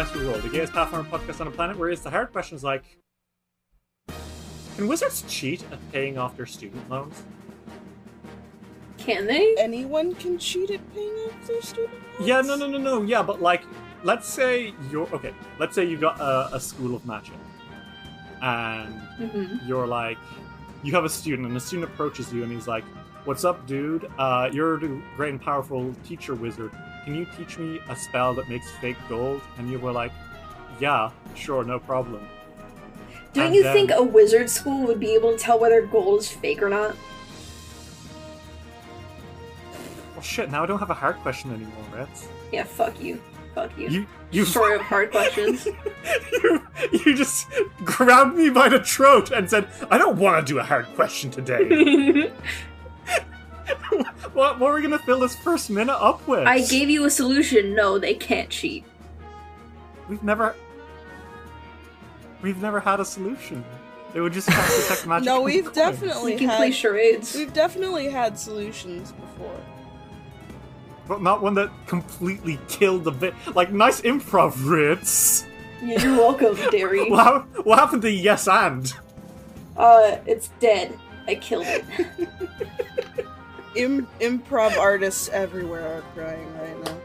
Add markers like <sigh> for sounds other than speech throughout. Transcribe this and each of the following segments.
Dice We Roll, the gayest Pathfinder podcast on the planet, where it's the hard questions like Can wizards cheat at paying off their student loans? Can they? anyone can cheat at paying off their student loans? Yeah, no, no, no, no, yeah, but like, let's say you're okay, let's say you got a, a school of magic, and hmm you're like, you have a student, and the student approaches you, and he's like, What's up, dude? Uh, you're the great and powerful teacher wizard. Can you teach me a spell that makes fake gold? And you were like, Yeah, sure, no problem. Don't And you then- think a wizard school would be able to tell whether gold is fake or not? Well, shit, now I don't have a hard question anymore, Reds. Yeah, fuck you. Fuck you. You, you, Story of hard questions. <laughs> you, you just grabbed me by the throat and said, I don't want to do a hard question today. <laughs> <laughs> what, what are we going to fill this first minute up with? I gave you a solution. No, they can't cheat. We've never. We've never had a solution. They would just have to detect <laughs> magic. No, we've coins. definitely We can had play charades. we've definitely had solutions before. But not one that completely killed the bit. Like, nice improv, Ritz. Yeah, you're welcome, <laughs> Derry. What, what happened to yes and? Uh, it's dead. I killed it. Im- improv artists everywhere are crying right now.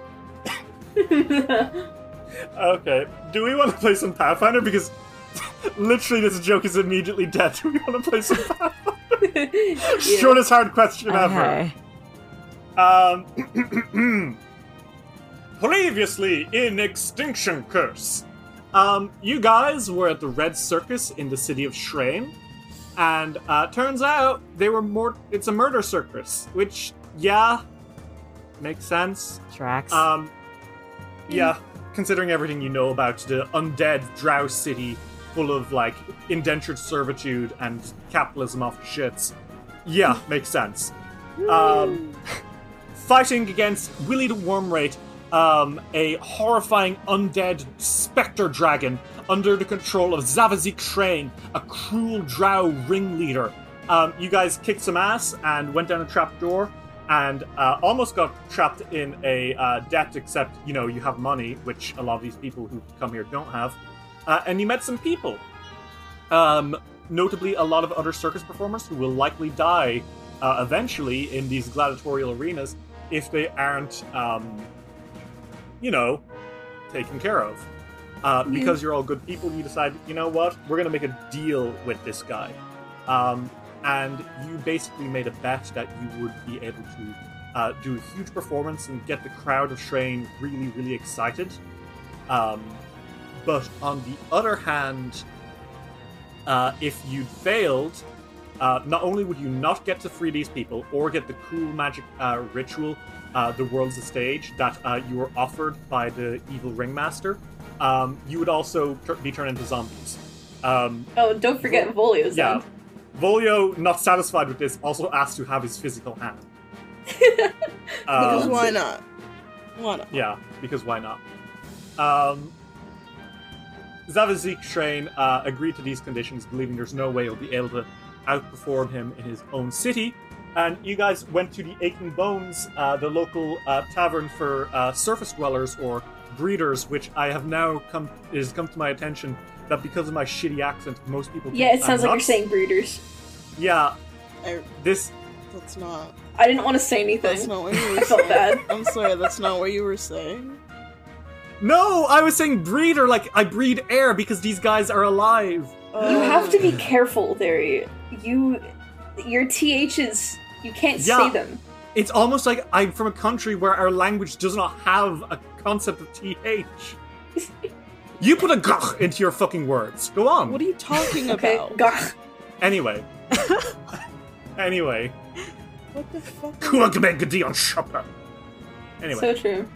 <laughs> Okay, do we want to play some Pathfinder? Because <laughs> literally this joke is immediately dead. Do we want to play some Pathfinder? <laughs> Yeah. Shortest hard question ever. Um, <clears throat> previously in Extinction Curse, um, you guys were at the Red Circus in the city of Shrane, and uh, turns out they were more. It's a murder circus, which yeah, makes sense. Tracks. Um, yeah, considering everything you know about the undead Drow city, full of like indentured servitude and capitalism off shits. Yeah, <laughs> makes sense. Um, fighting against Willie the Wormrate, um, a horrifying undead specter dragon under the control of Zavazik Shrane, a cruel Drow ringleader. Um, you guys kicked some ass and went down a trapdoor and uh, almost got trapped in a uh, debt, except, you know, you have money, which a lot of these people who come here don't have. Uh, and you met some people. Um, notably, a lot of other circus performers who will likely die uh, eventually in these gladiatorial arenas if they aren't, um, you know, taken care of. Uh, because you're all good people, you decide, you know what, we're going to make a deal with this guy. Um, and you basically made a bet that you would be able to uh, do a huge performance and get the crowd of Shrane really, really excited. Um, but on the other hand, uh, if you'd failed, uh, not only would you not get to free these people or get the cool magic uh, ritual, uh, the world's a stage, that uh, you were offered by the evil ringmaster, um, you would also tur- be turned into zombies. Um, Oh, don't forget Volio's yeah. then. Volio, not satisfied with this, also asked to have his physical hand. <laughs> Because Um, why not? Why not? Yeah, because why not? Um, Zavazik Shrain uh, agreed to these conditions, believing there's no way he'll be able to outperform him in his own city. And you guys went to the Aching Bones, uh, the local uh, tavern for uh, surface dwellers or breeders, which I have now come is come to my attention that because of my shitty accent, most people. Yeah, think it sounds I'm like you're saying breeders. Yeah, I, this that's not. I didn't want to say anything. That's not what you <laughs> were I felt saying. bad. I'm sorry, that's not what you were saying. no, I was saying breeder, like I breed air because these guys are alive. You have to be careful there. You, your ths, you can't Yeah. say them. It's almost like I'm from a country where our language does not have a concept of th. you put a gach into your fucking words. Go on. What are you talking <laughs> Okay, about? Gah. Anyway. <laughs> anyway. What the fuck? Kuagmegadion Shopper. Anyway. So true.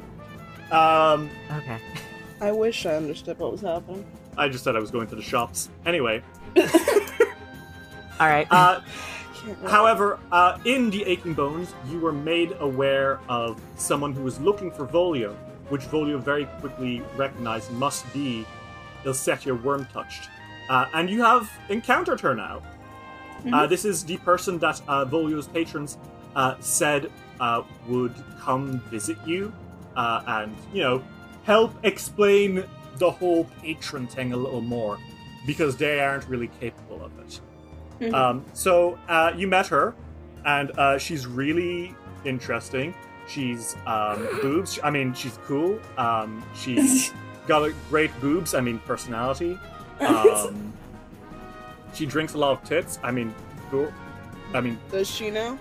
um Okay. I wish I understood what was happening. I just said I was going to the shops. Anyway. All right. Uh <laughs> However, uh, in the Aching Bones, you were made aware of someone who was looking for Volio, which Volio very quickly recognized must be Il'setsya Wyrmtouched. Uh, and you have encountered her now. Uh, this is the person that uh, Volio's patrons uh, said uh, would come visit you uh, and, you know, help explain the whole patron thing a little more because they aren't really capable of it. Mhm. Um, so uh, you met her, and uh, she's really interesting. She's um, boobs. I mean, she's cool. Um, she's <laughs> got a great boobs. I mean, personality. <laughs> Um, she drinks a lot of tits. I mean, cool. I mean, Does she know?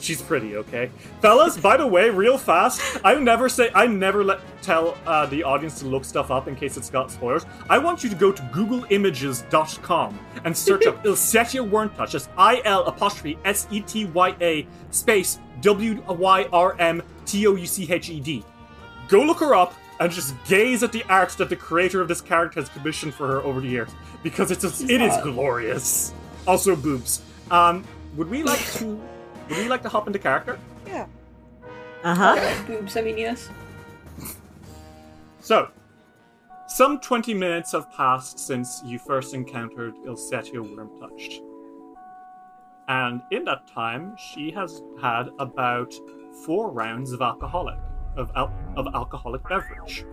she's pretty. Okay, fellas. by the way, real fast. I never say. I never let tell uh, the audience to look stuff up in case it's got spoilers. I want you to go to GoogleImages.com and search up <laughs> Il'setsya Wyrmtouch. That's I L apostrophe S E T Y A space W Y R M T O U C H E D. Go look her up and just gaze at the art that the creator of this character has commissioned for her over the years because it's a, it is hot. glorious. Also boobs. Um, would we like to? Would we like to hop into character? Yeah. Uh huh. Boobs, I mean, yes. So, some 20 minutes have passed since you first encountered Il'setsya Wyrmtouched. And in that time, she has had about four rounds of alcoholic of, al- of alcoholic beverage.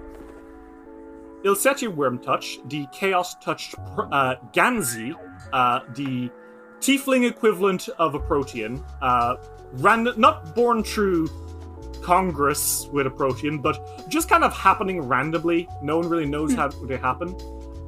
Il'setsya Wyrmtouch, the Chaos Touched uh, Ganzi, uh, the Tiefling equivalent of a Protean, uh, ran- not born through Congress with a Protean, but just kind of happening randomly. No one really knows how they happen.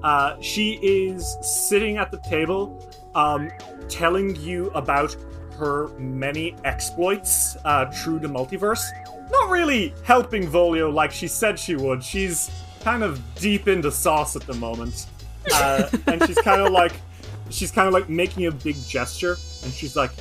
Uh, she is sitting at the table, um, telling you about her many exploits uh, through the multiverse. Not really helping Volio like she said she would. She's kind of deep into sauce at the moment, uh, <laughs> and she's kind of like, she's kind of like making a big gesture, and she's like,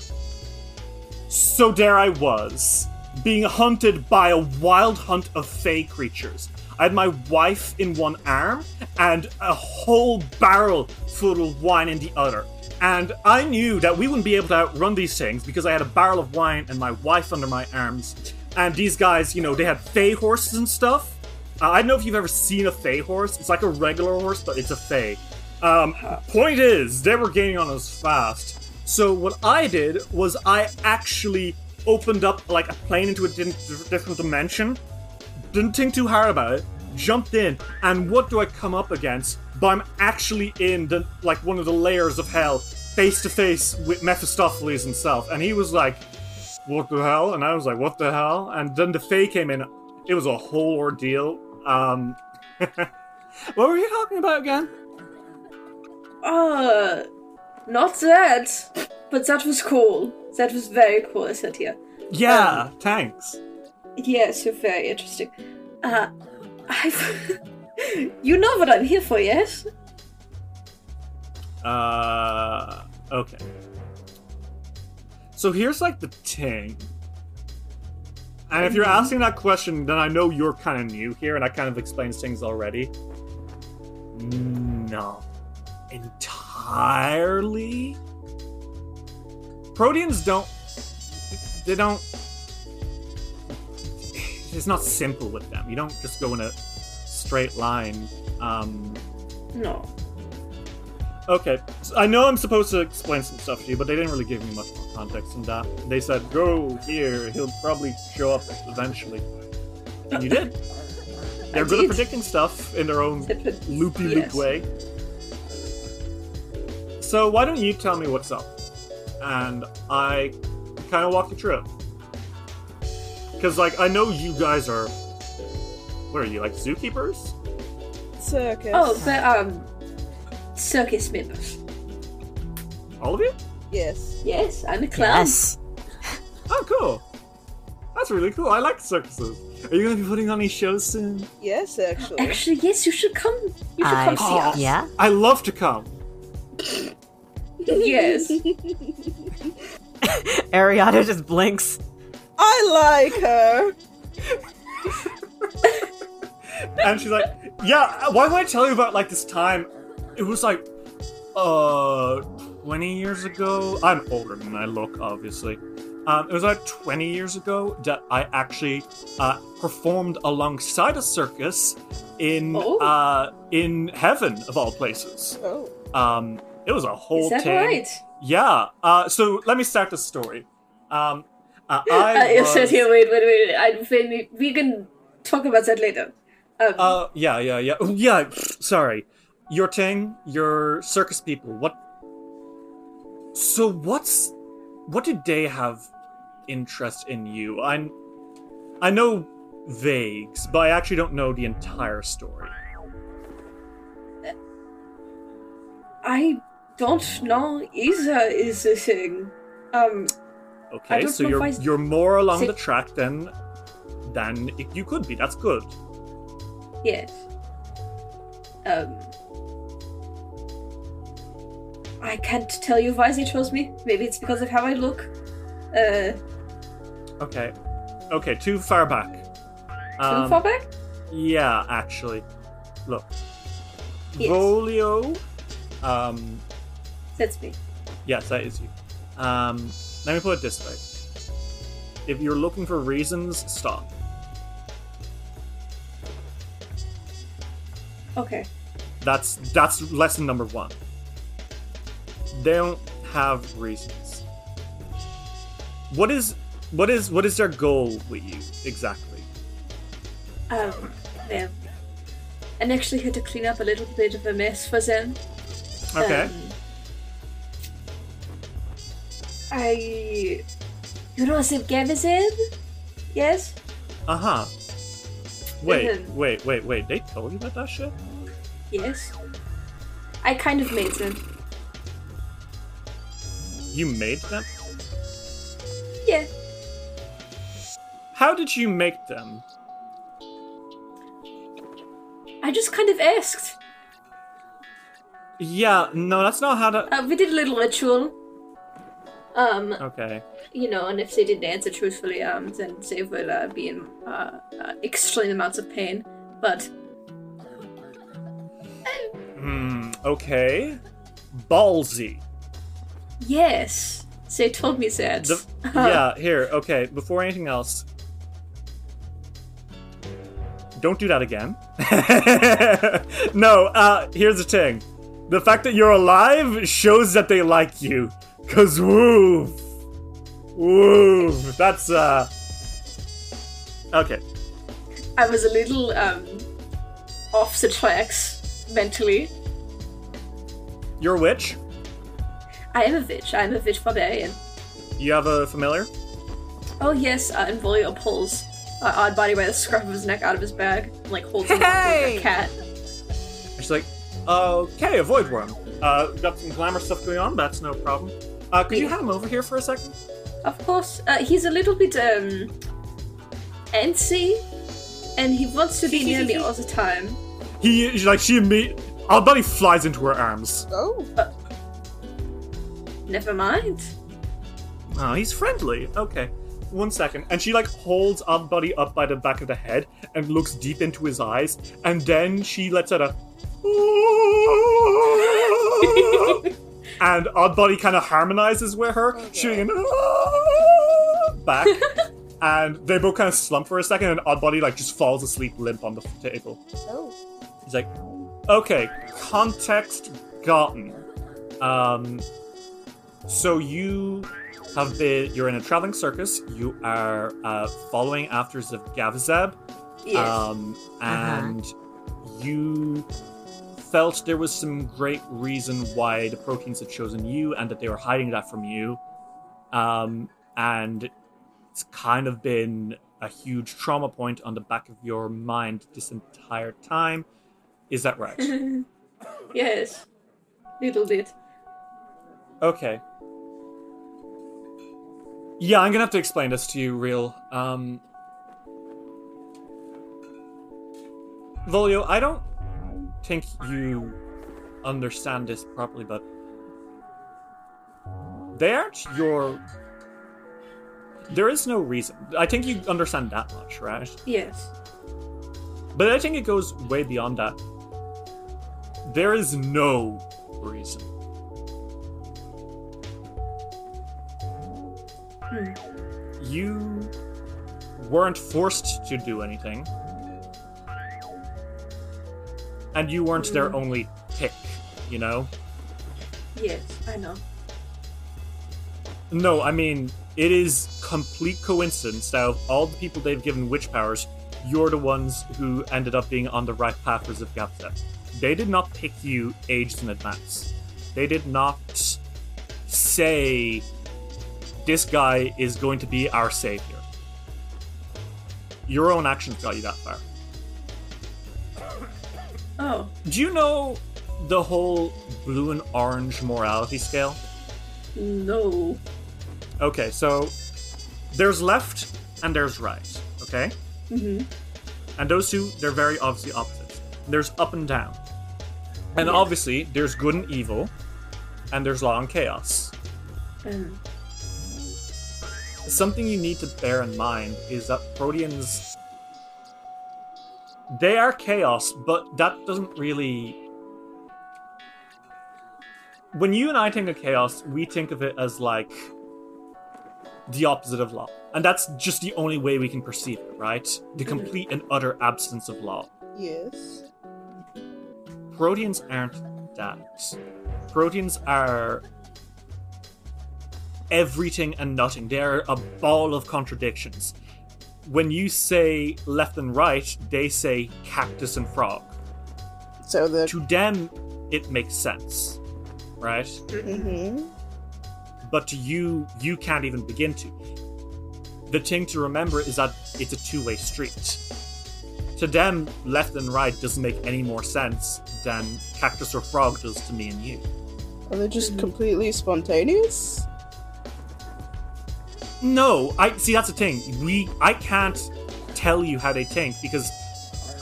"So there I was." being hunted by a wild hunt of fey creatures. I had my wife in one arm and a whole barrel full of wine in the other. And I knew that we wouldn't be able to outrun these things because I had a barrel of wine and my wife under my arms. And these guys, you know, they had fey horses and stuff. Uh, I don't know if you've ever seen a fey horse. It's like a regular horse, but it's a fey. Um, point is, they were gaining on us fast. So what I did was I actually opened up like a plane into a different dimension. Didn't think too hard about it. Jumped in, and what do I come up against? But I'm actually in the like one of the layers of hell, face to face with Mephistopheles himself, and he was like, "What the hell?" And I was like, "What the hell?" And then the Fae came in. It was a whole ordeal. Um, <laughs> what were you talking about again? Uh, not that, but that was cool. That was very cool, I said here. Yeah, thanks. Yeah, so very interesting. Uh, I've. <laughs> you know what I'm here for, yes? Uh, Okay. So here's like the thing. And if you're asking that question, then I know you're kind of new here, and I kind of explained things already. No. Entirely? Proteans don't. They don't. It's not simple with them. You don't just go in a straight line. Um, No. Okay, so I know I'm supposed to explain some stuff to you, but they didn't really give me much more context than that. They said, go here, he'll probably show up eventually. And you did. <laughs> They're good at predicting stuff in their own loopy loop yes. way. So why don't you tell me what's up? And I kind of walk you through it. Because, like, I know you guys are. What are you, like zookeepers? Circus. Oh, but um, circus members. All of you? yes. Yes, I'm a clown. Yes. Oh, cool. That's really cool. I like circuses. Are you going to be putting on any shows soon? Yes, actually. Actually, yes, you should come. You should I, come see us. yeah. I love to come. Yes. <laughs> Ariana just blinks. I like her. And she's like, yeah, why don't I tell you about, like, this time? It was, like, uh, 20 years ago. I'm older than I look, obviously. Um, it was like 20 years ago that I actually uh, performed alongside a circus in Oh. uh, in heaven of all places. Oh. Um, it was a whole Is that thing. right? Yeah. Uh, so let me start the story. Um, uh, <laughs> I you was, said here, wait, wait, wait. I, we, we can talk about that later. Um, Uh, yeah, yeah, yeah. Oh, yeah. Sorry, your thing, your circus people. What? So what's what did they have interest in you? I I know vagues, but I actually don't know the entire story. I don't know either is the thing. Um, Okay, so you're I you're more along the track than than you could be. That's good. yes. Um, I can't tell you why they chose me. Maybe it's because of how I look. Uh, Okay, okay, too far back. too Um, far back? Yeah, actually. Look. Yes. Volio. Um, That's me. yes, that is you. Um, let me put it this way. If you're looking for reasons, stop. Okay. That's that's lesson number one. They don't have reasons. What is what is what is their goal with you exactly? Um, yeah. And actually had to clean up a little bit of a mess for them. Okay. Um, I. You know Zevgavizeb? Yes? Uh huh. Wait, wait, wait, wait. They told you about that shit? Yes. I kind of made them. You made them? Yeah. How did you make them? I just kind of asked. Yeah, no, that's not how to. Uh, we did a little ritual. Um, Okay. you know, and if they didn't answer truthfully, um, then they will uh, be in uh, uh, extreme amounts of pain. But Hmm, okay. Ballsy. yes, they told me that. The, <laughs> yeah, here, okay, before anything else. Don't do that again. <laughs> no, uh, here's the thing. The fact that you're alive shows that they like you. Cause woof. Woof. That's, uh. Okay. I was a little um, off the tracks mentally. You're a witch. I am a witch. I am a witch barbarian. You have a familiar? Oh yes, uh, and Volio pulls uh, Odd Body by the scruff of his neck out of his bag, and, like holds him like a cat. And she's like, okay, avoid void worm. Uh, got some glamour stuff going on, that's no problem. Uh, could you have him over here for a second? Of course, uh, he's a little bit um antsy, and he wants to be near me all the time. He, like, she immediately. I'll bet flies into her arms. Oh. Never mind. Oh, he's friendly. Okay. One second. And she like holds Oddbody up by the back of the head and looks deep into his eyes, and then she lets out a <laughs> <laughs> and Oddbody kind of harmonizes with her, shooting an back. <laughs> and they both kind of slump for a second, and Oddbody like just falls asleep limp on the table. Oh. He's like, okay, context gotten. Um, so you have been, you're in a traveling circus. You are uh, following after of Gavazeb. Yes. Um, and you felt there was some great reason why the Proteans had chosen you and that they were hiding that from you. Um, and it's kind of been a huge trauma point on the back of your mind this entire time. Is that right? <laughs> yes. Little bit. Okay. Yeah, I'm gonna have to explain this to you, real. Um, Volio, I don't think you understand this properly, but they aren't your. There is no reason. I think you understand that much, right? Yes. But I think it goes way beyond that. There is no reason. Hmm. You weren't forced to do anything. And you weren't their Mm. only pick, you know? Yes, I know. No, I mean, it is complete coincidence that of all the people they've given witch powers, you're the ones who ended up being on the right path for Zivgapta. They did not pick you aged in advance. They did not say, this guy is going to be our savior. Your own actions got you that far. Oh, Do you know the whole blue and orange morality scale? no. Okay, so there's left and there's right, okay? hmm And those two, they're very obviously opposites. There's up and down. And Yeah. obviously, there's good and evil, and there's law and chaos. Um, Something you need to bear in mind is that Proteans. They are chaos, but that doesn't really. When you and I think of chaos, we think of it as like the opposite of law. And that's just the only way we can perceive it, right? The mm-hmm. complete and utter absence of law. Yes. Proteans aren't that. Proteans are everything and nothing. They're a ball of contradictions. When you say left and right, they say cactus and frog. So the. To them, it makes sense, right? hmm But to you, you can't even begin to. The thing to remember is that it's a two way street. To them, left and right doesn't make any more sense than cactus or frog does to me and you. Are they just completely spontaneous? No, I see. That's the thing. We, I can't tell you how they think because,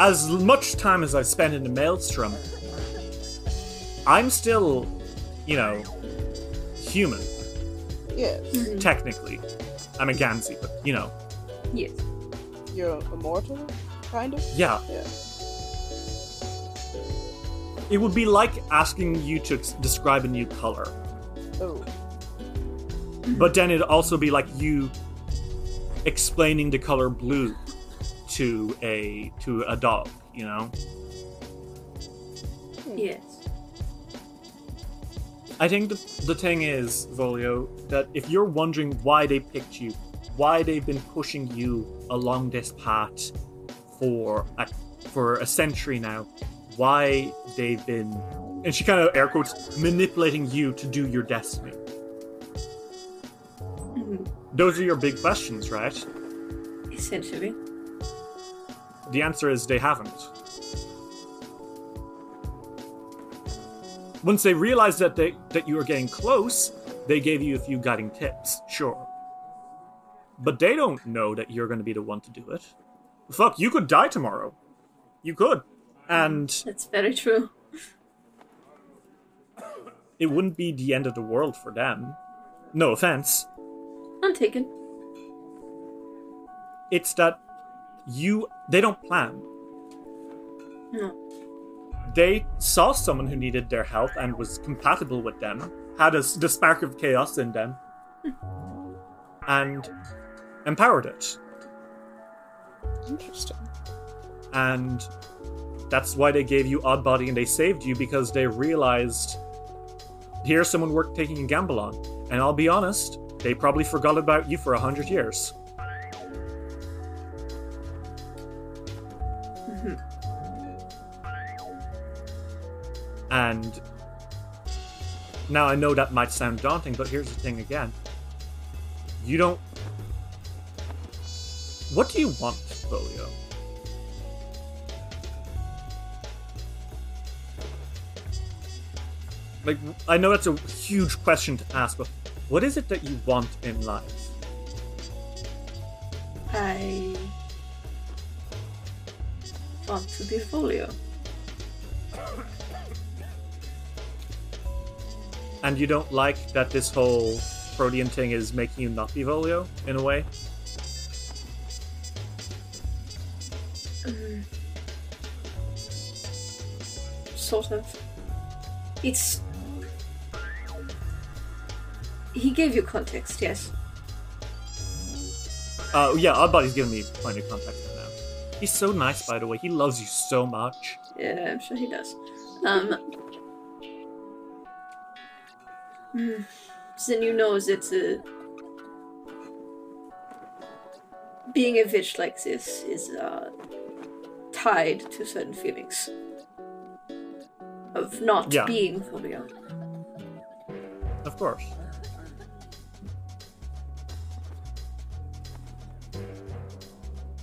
as much time as I've spent in the maelstrom, I'm still, you know, human. Yes. Mm-hmm. Technically, I'm a Ganzi, but you know, yes. You're immortal, kind of? yeah. Yeah. It would be like asking you to describe a new color, Oh. But then it'd also be like you explaining the color blue to a to a dog. You know. Yes. I think the, the thing is, Volio, that if you're wondering why they picked you, why they've been pushing you along this path for a, for a century now, why they've been, and she kind of air quotes, manipulating you to do your destiny. Those are your big questions, right? Essentially. The answer is they haven't. Once they realized that they that you were getting close, they gave you a few guiding tips, sure. But they don't know that you're going to be the one to do it. Fuck, you could die tomorrow. You could. And That's very true. it wouldn't be the end of the world for them. No offense. I'm taken. It's that you they don't plan. No. They saw someone who needed their help and was compatible with them, had a, the spark of chaos in them, hmm. and empowered it. Interesting. And that's why they gave you Odd Body and they saved you because they realized here's someone worth taking a gamble on. And I'll be honest, they probably forgot about you for a hundred years. Mm-hmm. And now I know that might sound daunting, but here's the thing again. You don't. What do you want, Volio? Like, I know that's a huge question to ask, but what is it that you want in life? I want to be Volio. And you don't like that this whole Protean thing is making you not be Volio, in a way? Mm. Sort of. It's. He gave you context, yes. Uh, yeah, Oddbody's giving me plenty of context right now. He's so nice, by the way. He loves you so much. Yeah, I'm sure he does. Um. hmm. Then you know that uh, being a witch like this is uh, tied to certain feelings of not Yeah. being Volio. Of course.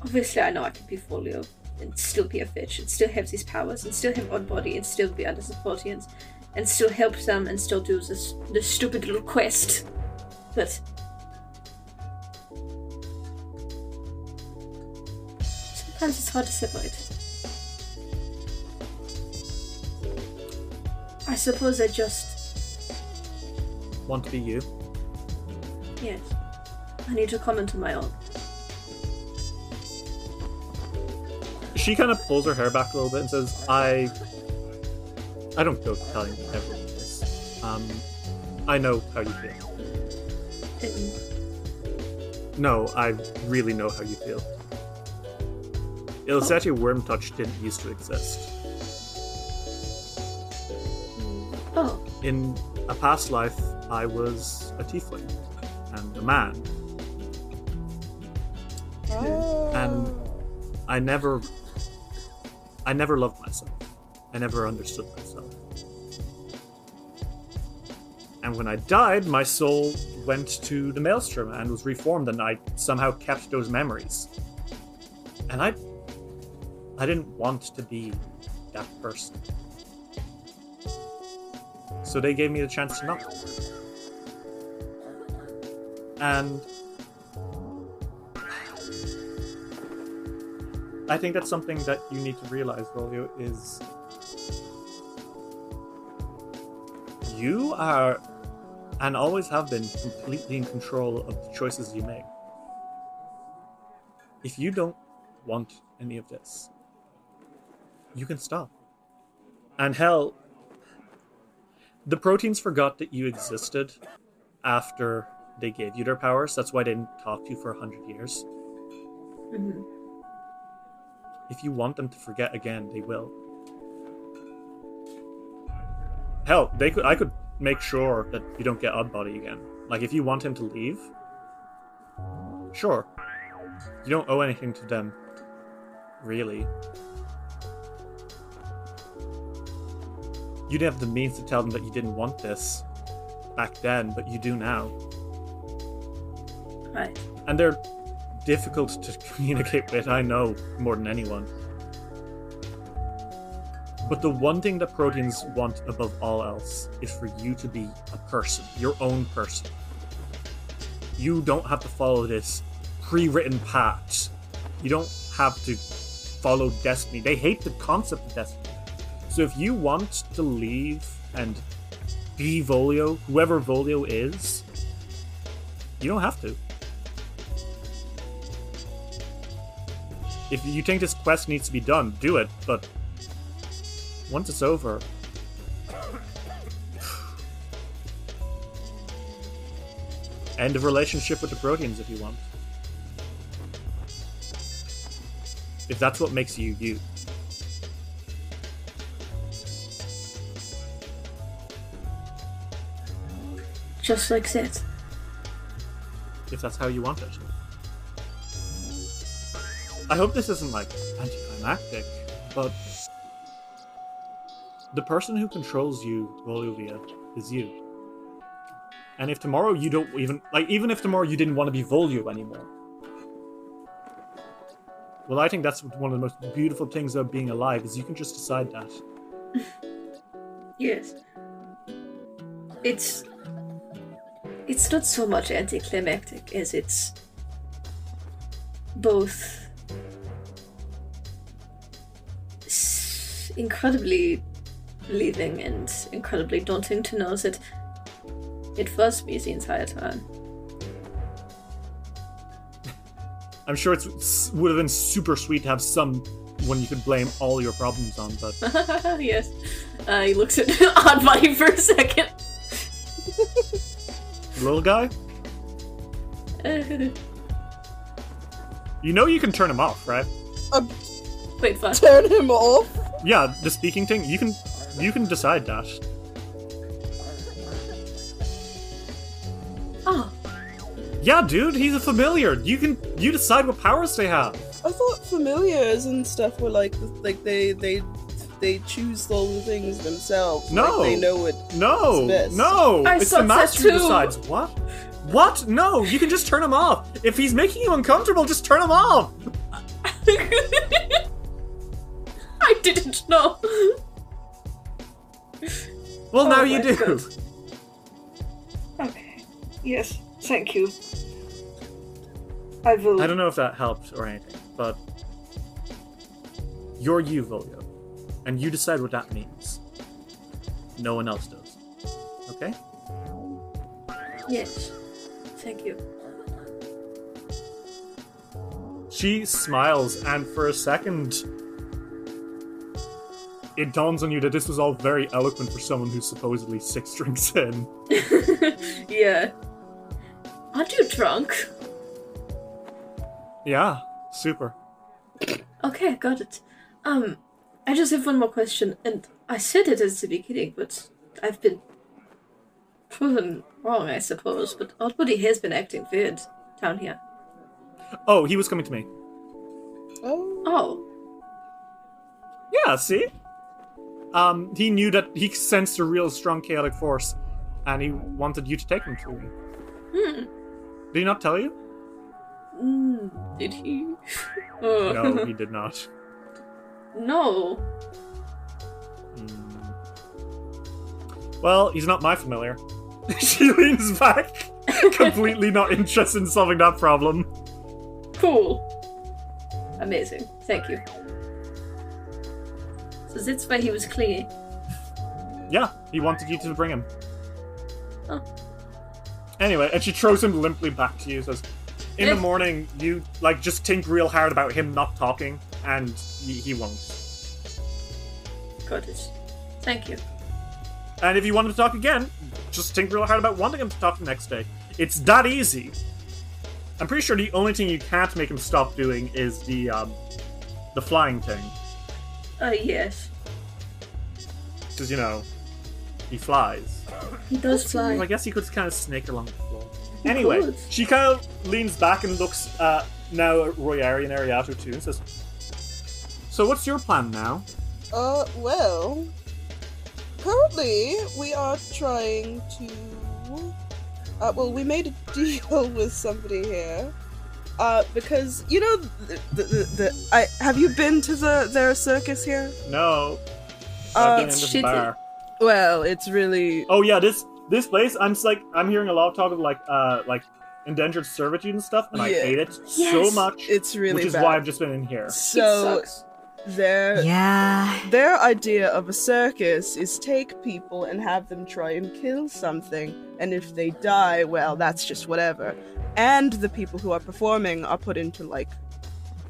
Obviously, I know I can be Volio and still be a witch and still have these powers and still have odd body and still be under supportians and still help them and still do this this stupid little quest. But sometimes it's hard to separate. I suppose I just Want to be you? yes. I need to come into my own. She kind of pulls her hair back a little bit and says, I. I don't go telling everyone this. Um, I know how you feel. And No, I really know how you feel. Ilseti Wyrmtouch didn't used to exist. oh, In a past life, I was a tiefling and a man, Oh. and I never, I never loved myself. I never understood myself. And when I died, my soul went to the maelstrom and was reformed, and I somehow kept those memories. And I, I didn't want to be that person. So they gave me the chance to not. And I think that's something that you need to realize, Volio, is you are and always have been completely in control of the choices you make. If you don't want any of this, you can stop. And hell, the Proteans forgot that you existed after they gave you their powers. That's why they didn't talk to you for a hundred years. mhm. If you want them to forget again, they will. Hell, they could. I could make sure that you don't get Oddbody again. Like, if you want him to leave, sure. You don't owe anything to them, really. You didn't have the means to tell them that you didn't want this back then, but you do now. right. And they're difficult to communicate with, I know, more than anyone. But the one thing that Proteans want above all else is for you to be a person, your own person. You don't have to follow this pre written path. You don't have to follow destiny. They hate the concept of destiny. So if you want to leave and be Volio, whoever Volio is, You don't have to. If you think this quest needs to be done, do it, but once it's over. End of relationship with the Proteans if you want. If that's what makes you you. Just like that. If that's how you want it. I hope this isn't like anticlimactic, but the person who controls you, Voluvia, is you. And if tomorrow you don't even like even if tomorrow you didn't want to be Volio anymore. Well, I think that's one of the most beautiful things about being alive is you can just decide that. <laughs> Yes. It's it's not so much anticlimactic as it's both s- incredibly relieving and incredibly daunting to know that it was me the entire time. I'm sure it would have been super sweet to have someone you could blame all your problems on, but <laughs> yes. Uh, he looks at <laughs> Odd Body for a second. little guy, Uh, <laughs> you know you can turn him off, right? Wait, what? Turn him off. Yeah, the speaking thing, you can you can decide that. Oh, Yeah, dude, he's a familiar. You can you decide what powers they have. I thought familiars and stuff were like like they they they choose all the things themselves. No. like they know what. No, no, I it's thought the master who too. decides. What? What? No, you can just turn him off. If he's making you uncomfortable, just turn him off. <laughs> I didn't know. Well, Oh now you do. God. Okay. Yes. Thank you. I will. I don't know if that helped or anything, but you're you, Volio, and you decide what that means. No one else does. Okay? Yes. Thank you. She smiles, and for a second, it dawns on you that this was all very eloquent for someone who's supposedly six <laughs> drinks in. <laughs> yeah. Aren't you drunk? Yeah, super. Okay, got it. Um, I just have one more question, and I said it at the beginning, but I've been proven wrong, I suppose. But Oddbody has been acting weird down here. Oh, he was coming to me. Oh, Oh, Yeah, see? Um, he knew that he sensed a real strong chaotic force, and he wanted you to take him to me. hmm. Did he not tell you? Mm, did he? Oh. <laughs> No, he did not. no. Hmm. Well, he's not my familiar. <laughs> she leans back, <laughs> completely not interested in solving that problem. Cool. Amazing. Thank you. So that's why he was clingy. Yeah, he wanted you to bring him. Oh. Anyway, and she throws him limply back to you. Says, "In the morning, you like just think real hard about him not talking, and he, he won't. Got it. Thank you. And if you want him to talk again, just think real hard about wanting him to talk the next day. It's that easy. I'm pretty sure the only thing you can't make him stop doing is the um, the flying thing, Uh, yes. because you know he flies. He does fly. Well, I guess he could kind of snake along the floor. He Anyway, could. she kind of leans back and looks uh, now at Royari and Ariato too and says, So what's your plan now? uh, well, currently we are trying to. Uh, well, we made a <laughs> deal with somebody here. Uh, because you know the, the, the, the I have you been to the their circus here? No. Uh, I've been in it's shitty. bar. Well, it's really Oh yeah, this this place, I'm just like I'm hearing a lot of talk of like uh like indentured servitude and stuff, and I hate it so much. it's really which is bad. why I've just been in here. so it sucks. Their Yeah. their idea of a circus is take people and have them try and kill something, and if they die, well, that's just whatever. And the people who are performing are put into like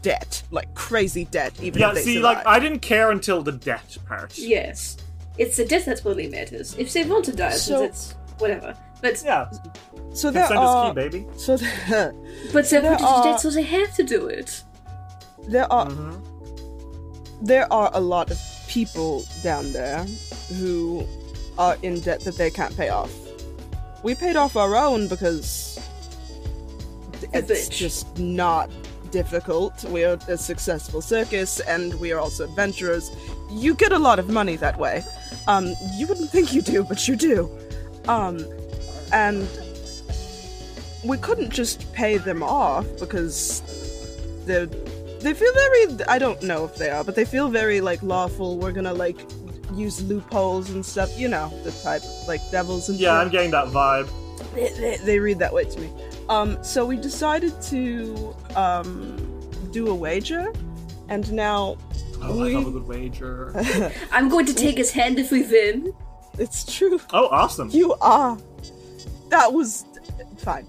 debt, like crazy debt, even Yeah, if they see, survive. like I didn't care until the debt part. Yes. It's the death that really matters. If they want to die, So- it's whatever. But Yeah, so there consent is are key, baby. so <laughs> there, but they're There put into debt, so they have to do it. there are Mhm. There are a lot of people down there who are in debt that they can't pay off. We paid off our own because it's just not difficult. We're a successful circus and we are also adventurers. You get a lot of money that way. Um, you wouldn't think you do, but you do. Um, and we couldn't just pay them off because they're they feel very i don't know if they are but they feel very like lawful we're gonna like use loopholes and stuff you know the type of like devils and Yeah, shit. I'm getting that vibe. they, they, they read that way to me um so we decided to um do a wager and now Oh, I we love a good wager. <laughs> I'm going to take his hand if we win. it's true oh, awesome. You are. That was fine.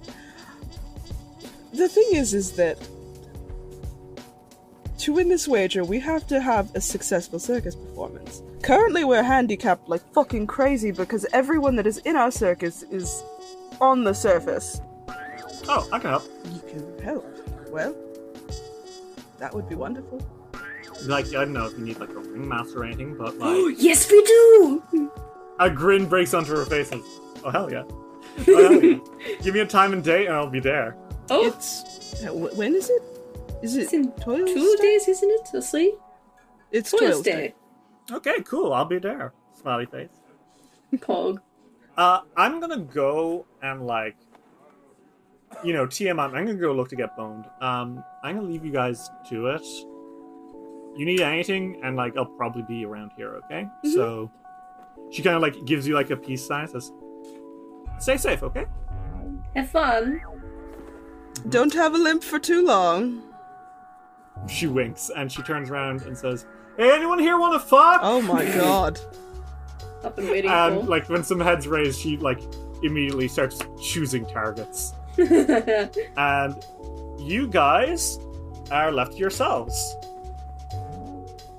The thing is, is that to win this wager, we have to have a successful circus performance. Currently, we're handicapped like fucking crazy because everyone that is in our circus is on the surface. Oh, I can help. You can help. Well, that would be wonderful. Like, I don't know if you need like a ringmaster or anything, but <gasps> like yes, we do! a grin breaks onto her face and oh hell yeah. Oh, hell yeah. <laughs> Give me a time and date and I'll be there. Oh, It's uh, when is it? Is it it's in two Day? days, isn't it? Or three? It's Toils Toils Day. Okay, cool. I'll be there. Smiley face. Pog. Uh, I'm gonna go and like, you know, TM. I'm, I'm gonna go look to get boned. Um, I'm gonna leave you guys to it. You need anything, and like, I'll probably be around here. Okay. So, she kind of like gives you like a peace sign. Says, "Stay safe." Okay. Have fun. Don't have a limp for too long. <laughs> She winks and she turns around and says, "Hey, anyone here want to fuck?" Oh my <laughs> god. I've been waiting And for. like when some heads raise, she like immediately starts choosing targets. <laughs> And you guys are left to yourselves.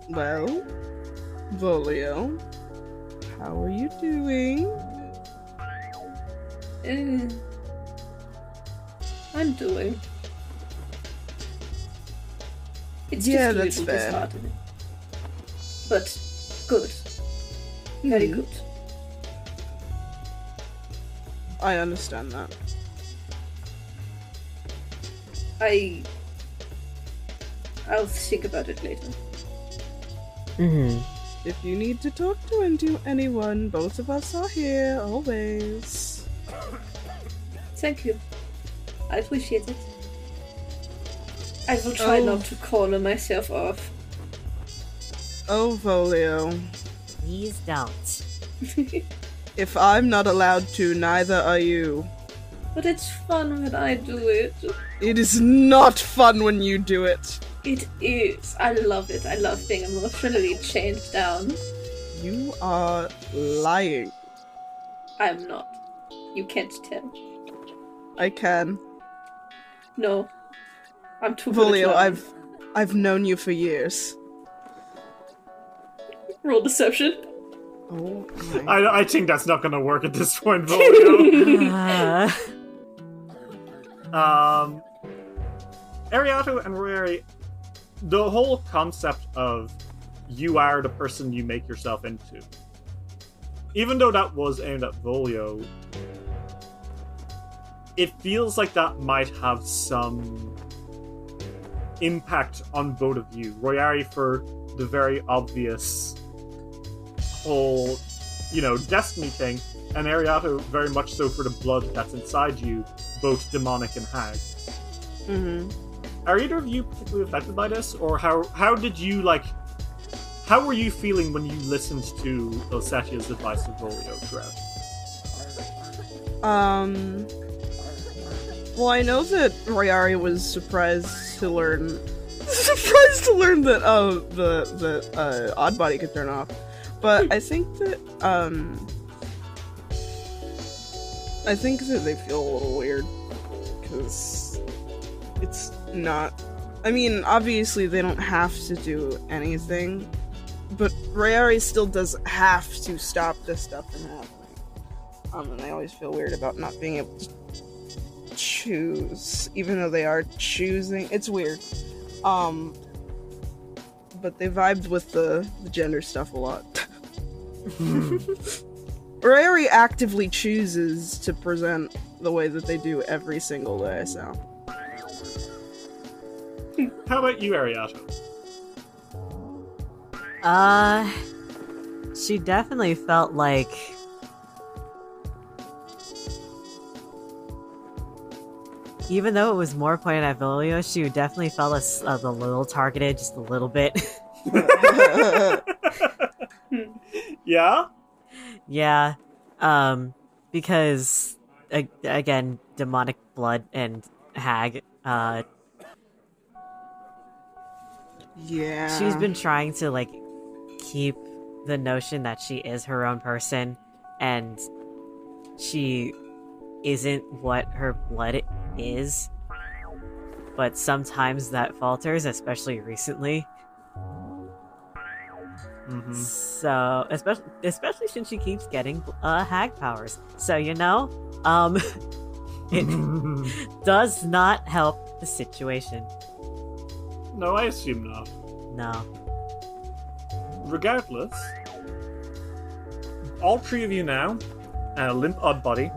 Well, Volio, how are you doing? Uh, I'm doing. It's Yeah, just that's really fair. disheartening. But good. Very Mhm. good. I understand that. I. I'll think about it later. Mm-hmm. If you need to talk to into anyone, both of us are here always. Thank you. I appreciate it. I will try Oh. not to corner myself off. Oh, Volio. Please don't. <laughs> If I'm not allowed to, neither are you. but it's fun when I do it. It is not fun when you do it. It is. I love it. I love being emotionally chained down. You are lying. I'm not. You can't tell. I can. No. I'm too good at Volio, lying. I've I've known you for years. roll deception. Oh my I, I think that's not gonna work at this point, Volio. Uh, <laughs> <laughs> Um, Ariato and Royari, the whole concept of you are the person you make yourself into, even though that was aimed at Volio, it feels like that might have some impact on both of you. Royari for the very obvious whole, you know, destiny thing, and Ariato very much so for the blood that's inside you, both demonic and hag. hmm Are either of you particularly affected by this, or how how did you like? How were you feeling when you listened to Il'setsya's advice to Volio throughout? Um. Well, I know that Royari was surprised to learn <laughs> surprised to learn that uh the the uh, Oddbody could turn off, but I think that um I think that they feel a little weird because it's not. I mean, obviously they don't have to do anything, but Royari still does have to stop this stuff from happening. Um, and I always feel weird about not being able to choose, even though they are choosing. It's weird. Um, but they vibed with the, the gender stuff a lot. <laughs> Royari actively chooses to present the way that they do every single day, so. How about you, Ariato? Uh, she definitely felt like even though it was more pointed at Volio, she definitely felt a, a, a little targeted, just a little bit. <laughs> Yeah? yeah, um, because a- again, demonic blood and hag. Uh, yeah. she's been trying to like keep the notion that she is her own person and she isn't what her blood is but sometimes that falters especially recently Mm-hmm. so especially especially since she keeps getting uh hag powers so you know um <laughs> it <laughs> does not help the situation no, I assume not. no Regardless, all three of you now, uh, Limp Oddbody,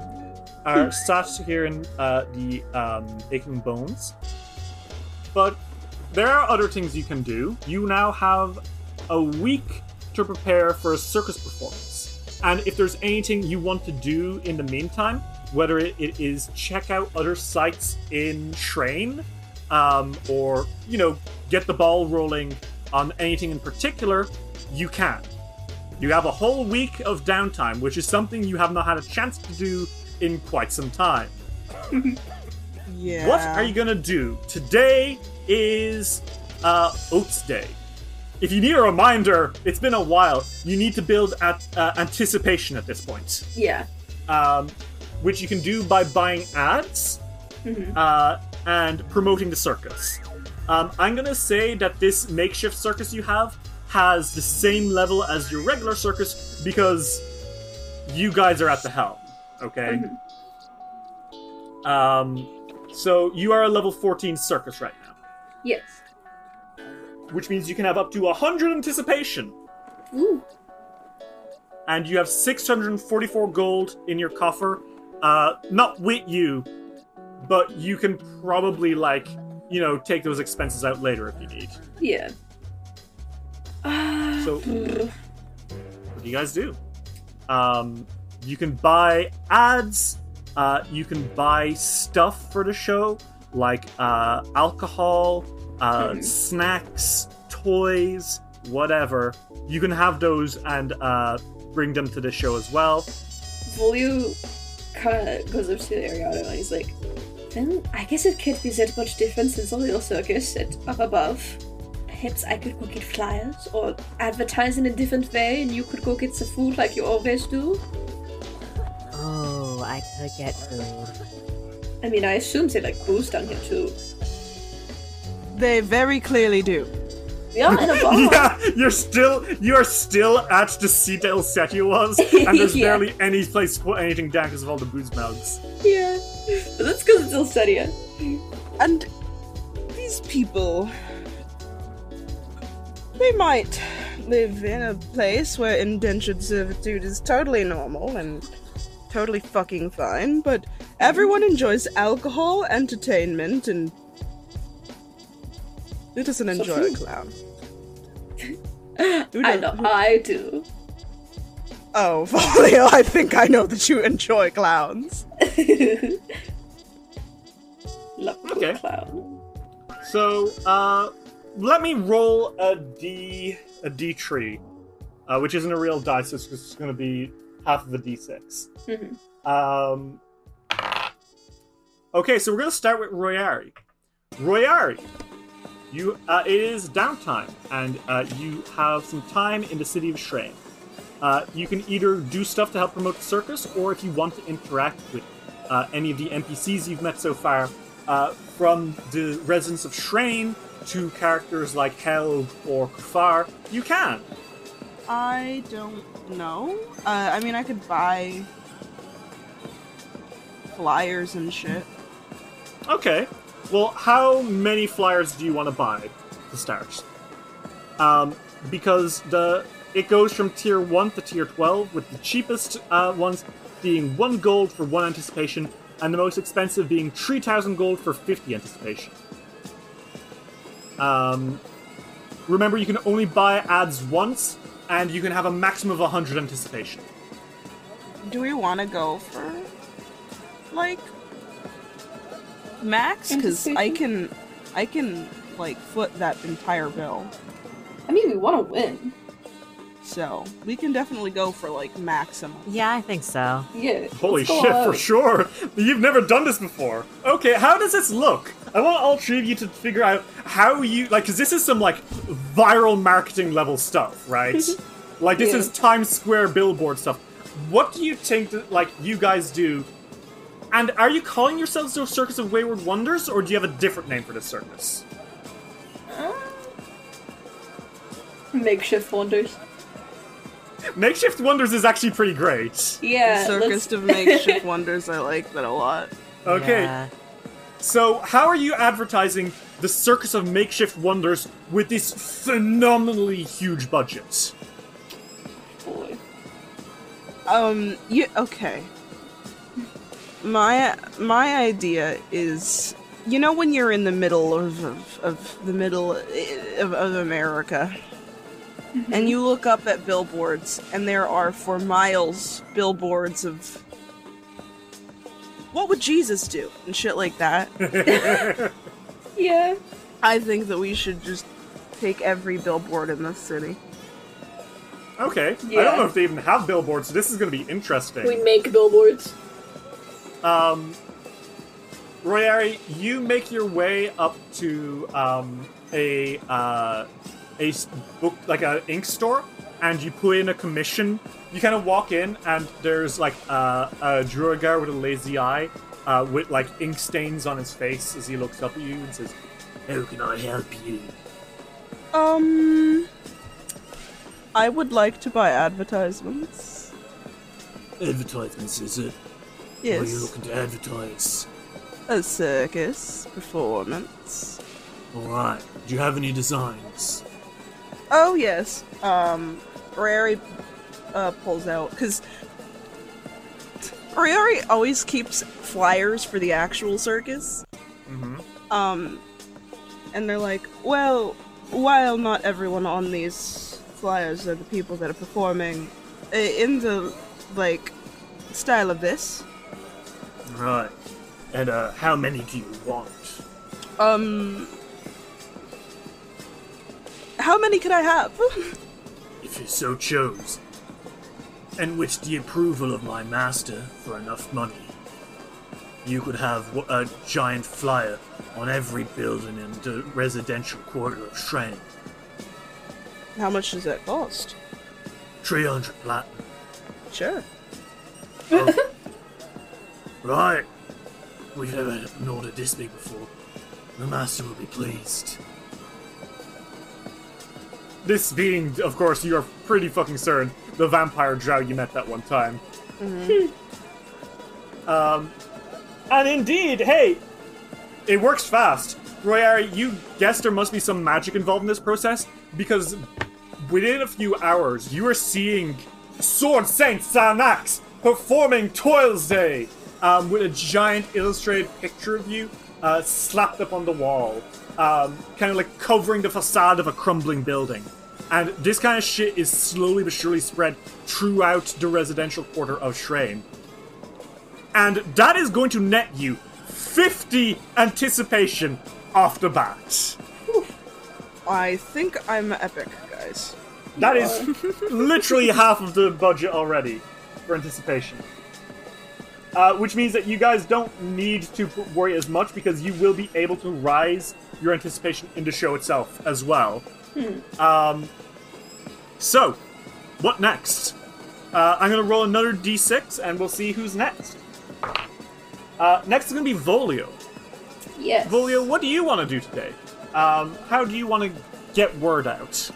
are sat here in uh, the um, Aching Bones. But there are other things you can do. You now have a week to prepare for a circus performance. And if there's anything you want to do in the meantime, whether it, it is check out other sites in Train, um, or, you know, get the ball rolling on anything in particular, you can. You have a whole week of downtime, which is something you have not had a chance to do in quite some time. yeah. What are you gonna do? Today is uh, Oathday. If you need a reminder, it's been a while. You need to build at, uh, anticipation at this point, Yeah. um, which you can do by buying ads uh, and promoting the circus. Um, I'm gonna say that this makeshift circus you have has the same level as your regular circus because you guys are at the helm. Okay. Um, so you are a level 14 circus right now, Yes. which means you can have up to 100 anticipation, Ooh. and you have 644 gold in your coffer. Uh, not with you, but you can probably like you know take those expenses out later if you need. Yeah. Ah. So- <sighs> What do you guys do? Um, you can buy ads. Uh, you can buy stuff for the show, like uh, alcohol, uh, Mhm. snacks, toys, whatever. You can have those and uh, bring them to the show as well. Volio kind of goes up to Ariato and he's like, then I guess it can't be that much different since the little circus at up above. Perhaps I could go get flyers or advertise in a different way and you could go get some food like you always do. Oh, I could get food. I mean, I assume they like booze down here too. They very clearly do. Yeah, and a <laughs> bar. yeah, you're still you are still at the seat that Il'setsya was, and there's <laughs> Yeah. barely any place to put anything down because of all the booze mugs. yeah. But that's because it's Il'setsya. And these people. They might live in a place where indentured servitude is totally normal and totally fucking fine, but everyone enjoys alcohol, entertainment, and. Who doesn't enjoy a clown? <laughs> I does- know, who- I do. Oh, <laughs> Volio, I think I know that you enjoy clowns. <laughs> Love a Okay. clown. So, uh, let me roll a d a d tree, uh, which isn't a real dice. It's just going to be half of a d6. Mhm. Um. Okay, so we're going to start with Royari. Royari, You, uh, it is downtime, and uh, you have some time in the city of Shrine. Uh, you can either do stuff to help promote the circus, or if you want to interact with uh, any of the NPCs you've met so far, uh, from the residents of Shrine to characters like Hel or Kufar, you can. I don't know. Uh, I mean, I could buy flyers and shit. Okay. Well, how many flyers do you want to buy to start? Um, because the it goes from tier one to tier twelve, with the cheapest uh, ones being one gold for one anticipation, and the most expensive being three thousand gold for fifty anticipation. Um, remember, you can only buy ads once, and you can have a maximum of hundred anticipation. Do we want to go for like max? Because I can, I can like foot that entire bill. I mean, we want to win. So we can definitely go for like maximum. Yeah, I think so. Yeah. Holy shit, all for out. sure! You've never done this before. Okay, how does this look? I want all three of you to figure out how you like, because this is some like viral marketing level stuff, right? <laughs> like this Yeah. is Times Square billboard stuff. What do you think that like you guys do? And are you calling yourselves the Circus of Wayward Wonders, or do you have a different name for this circus? Uh, makeshift wonders. <laughs> Makeshift Wonders is actually pretty great. Yeah. Circus let's- of Makeshift <laughs> Wonders. I like that a lot. Okay, Yeah. So, how are you advertising the Circus of Makeshift Wonders with this phenomenally huge budget? Boy. Um. You okay? My my idea is, you know, when you're in the middle of of, of the middle eh, of, of America, and you look up at billboards, and there are for miles billboards of what would Jesus do and shit like that. <laughs> Yeah. I think that we should just take every billboard in this city. Okay. I don't know if they even have billboards, so this is going to be interesting. We make billboards. Um, Royari, you make your way up to um, a uh, a s- book like an ink store, and you put in a commission. You kind of walk in, and there's like uh, a Duergar with a lazy eye, uh, with like ink stains on his face as he looks up at you and says, "How can I help you?" Um, I would like to buy advertisements. Advertisements, is it? Yes, What are you looking to advertise? a circus performance. All right. Do you have any designs? Oh yes. Um, Rari uh, pulls out because Rari always keeps flyers for the actual circus. Mm-hmm. Um, and they're like, well, while not everyone on these flyers are the people that are performing uh, in the like style of this, Right. And uh, how many do you want? um, how many could I have? If you so chose. And with the approval of my master for enough money, you could have a giant flyer on every building in the residential quarter of Shrine. how much does that cost? 300 platinum. Sure. Oh. <laughs> Right. We've never ordered this big before. The master will be pleased. This being, of course, you are pretty fucking certain the vampire drow you met that one time. Hmm. um, and indeed, hey, it works fast. Royari, you guessed there must be some magic involved in this process because within a few hours, you are seeing Sword Saint Sanax performing Toils Day um, with a giant illustrated picture of you uh, slapped up on the wall, um, kind of like covering the facade of a crumbling building. And this kind of shit is slowly but surely spread throughout the residential quarter of Shrine. And that is going to net you 50 anticipation off the bat. I think I'm epic, guys. That is <laughs> literally half of the budget already for anticipation. Uh, which means that you guys don't need to worry as much because you will be able to rise your anticipation in the show itself as well. Um, so, what next? Uh, I'm gonna roll another d6 and we'll see who's next. Uh, next is gonna be Volio. Yes. Volio, what do you want to do today? Um, how do you want to get word out?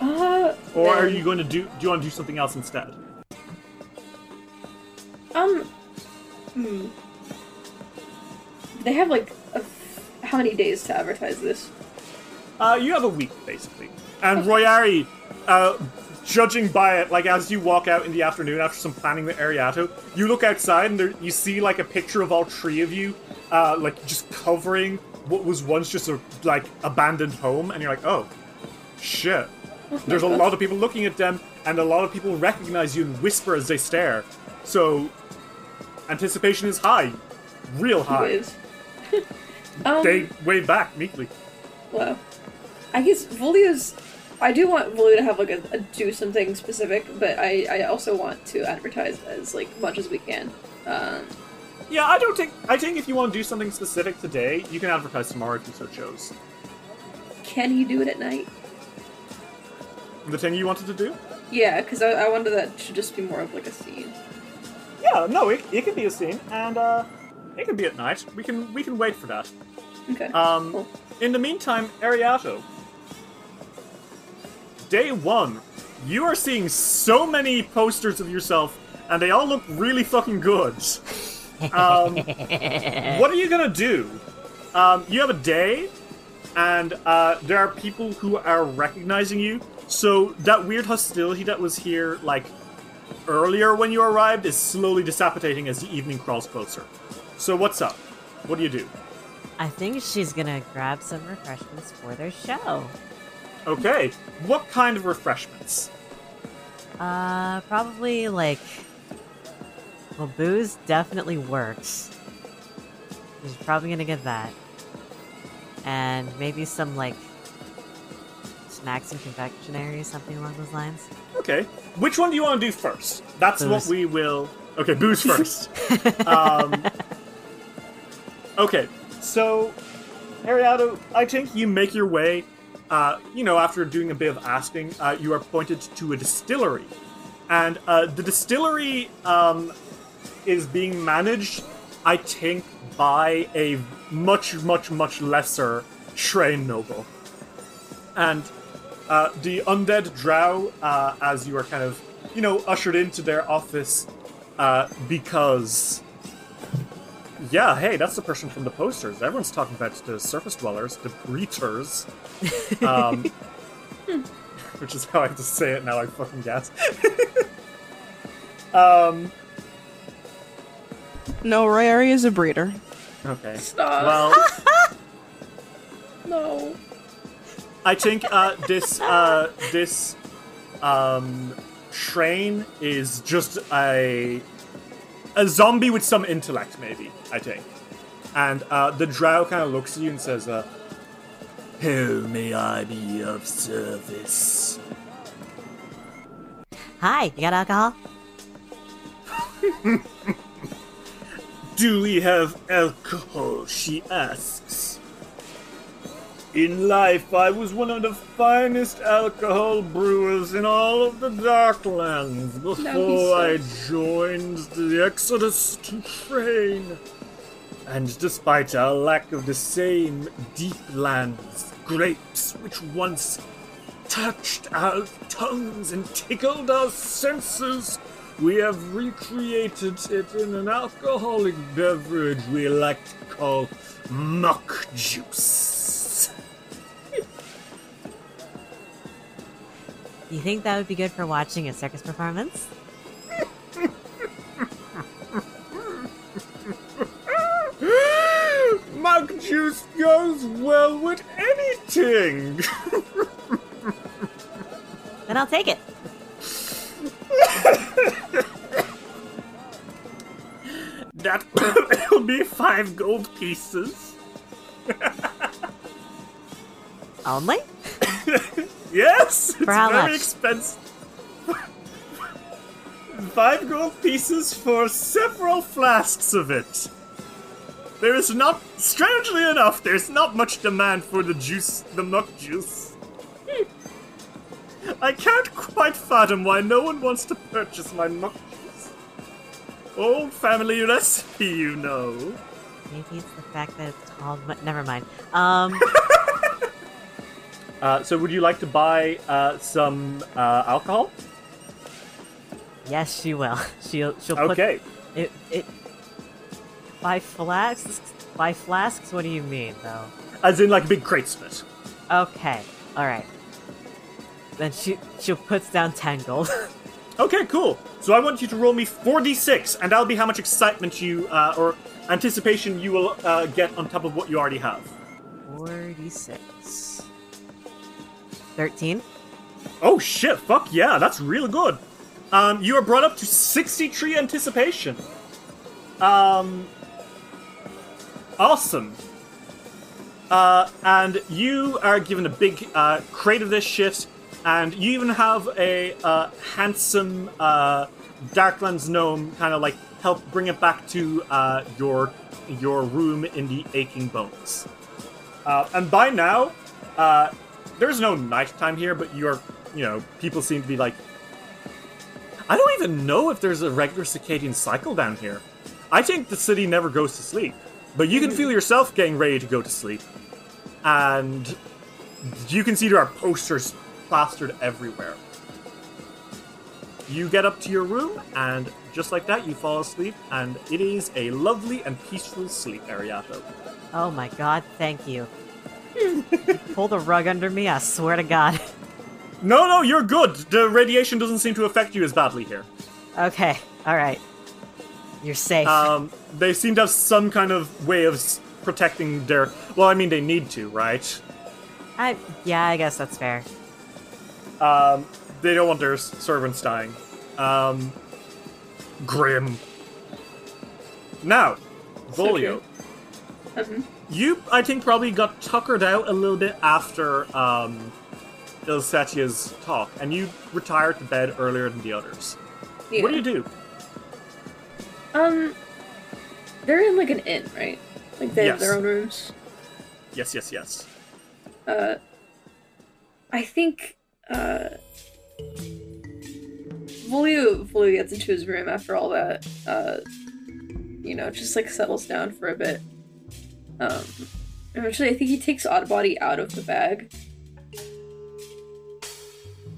Uh, Or are you going to do? Do you want to do something else instead? Um. Hmm. They have like a f- how many days to advertise this? Uh, you have a week basically, and Royari, uh, judging by it, like as you walk out in the afternoon after some planning with Ariato, you look outside and there you see like a picture of all three of you, uh, like just covering what was once just a like abandoned home, and you're like, oh, shit. There's a lot of people looking at them, and a lot of people recognize you and whisper as they stare. So, anticipation is high, real high. <laughs> Um, They wave back meekly. Well, I guess Volio's. I do want Volio to have like a, a do something specific, but I I also want to advertise as like much as we can. Um, Yeah, I don't think. I think if you want to do something specific today, you can advertise tomorrow if you so chose. can you do it at night? The thing you wanted to do? Yeah, because I, I wanted that to just be more of like a scene. Yeah, no, it, it can be a scene, and uh, it can be at night. We can we can wait for that. Okay. Um, Cool. in the meantime, Ariato. Day one, you are seeing so many posters of yourself, and they all look really fucking good. Um, <laughs> what are you gonna do? Um, you have a day, and uh, there are people who are recognizing you. So that weird hostility that was here, like earlier when you arrived, is slowly dissipating as the evening crawls closer. So what's up? What do you do? I think she's gonna grab some refreshments for their show. Okay, what kind of refreshments? Uh, probably like. Well, booze definitely works. She's probably gonna get that. And maybe some like snacks and confectionery, something along those lines. Okay, which one do you want to do first? That's what we will. Okay, booze first. <laughs> um, okay, so Ariato, I think you make your way. Uh, you know, after doing a bit of asking, uh, you are pointed to a distillery, and uh, the distillery um, is being managed, I think, by a much, much, much lesser train noble. And uh, the undead drow, uh, as you are kind of, you know, ushered into their office, uh, because. Yeah, hey, that's the person from the posters. Everyone's talking about the surface dwellers, the breachers. Um, <laughs> which is how I have to say it now, I fucking guess. <laughs> um, No, Royari is a breeder. okay. Stop. Well, <laughs> no. I think uh, this uh, this um, train is just a a zombie with some intellect, maybe. I think, and uh, the drow kind of looks at you and says, uh, "How may I be of service?" Hi, you got alcohol? <laughs> Do we have alcohol? She asks. In life, I was one of the finest alcohol brewers in all of the Darklands before I joined the Exodus to train. And despite our lack of the same deep lands grapes which once touched our tongues and tickled our senses, we have recreated it in an alcoholic beverage we like to call muck juice. You think that would be good for watching a circus performance? <laughs> Mug juice goes well with anything. Then I'll take it. that <coughs> will be five gold pieces. <laughs> Only? <laughs> Yes, it's For how very much? expensive. Five gold pieces for several flasks of it. there is not, strangely enough, there's not much demand for the juice, the muck juice. <laughs> I can't quite fathom why no one wants to purchase my muck juice. Old family recipe, you know. Maybe it's the fact that it's called. But never mind. Um, <laughs> Uh, so would you like to buy uh, some uh, alcohol? Yes, she will. <laughs> She'll she'll put okay. It it by flasks by flasks. What do you mean though? As in like big crates of it. Okay, all right. Then she she puts down ten gold. <laughs> okay, cool. So I want you to roll me forty six, and that'll be how much excitement you uh, or anticipation you will uh, get on top of what you already have. Forty six. 13. Oh shit, fuck yeah, that's really good. Um, you are brought up to 60 tree anticipation. Um, awesome. Uh, and you are given a big uh, crate of this shit, and you even have a uh, handsome uh, Darklands gnome kind of like help bring it back to uh, your your room in the aching bones. Uh, and by now, there's no nighttime here, but you're, you know, people seem to be like. I don't even know if there's a regular circadian cycle down here. I think the city never goes to sleep, but you can feel yourself getting ready to go to sleep, and you can see there are posters plastered everywhere. You get up to your room, and just like that, you fall asleep, and it is a lovely and peaceful sleep, Ariato. Oh my god, thank you. You <laughs> Pull the rug under me, I swear to god. No, no, you're good. The radiation doesn't seem to affect you as badly here. Okay, alright. You're safe. Um, they seem to have some kind of way of protecting their. Well, I mean, they need to, right? I yeah, I guess that's fair. Um, they don't want their servants dying. Um, grim. Now, Volio, Um, you, I think, probably got tuckered out a little bit after um, Il'setsya's talk, and you retired to bed earlier than the others. yeah. What do you do? Um, they're in like an inn, right? Like they have their own rooms. Yes, yes, yes. Uh, I think uh, Volio Volio gets into his room after all that. Uh, you know, just like settles down for a bit. Um, eventually, I think he takes Oddbody out of the bag.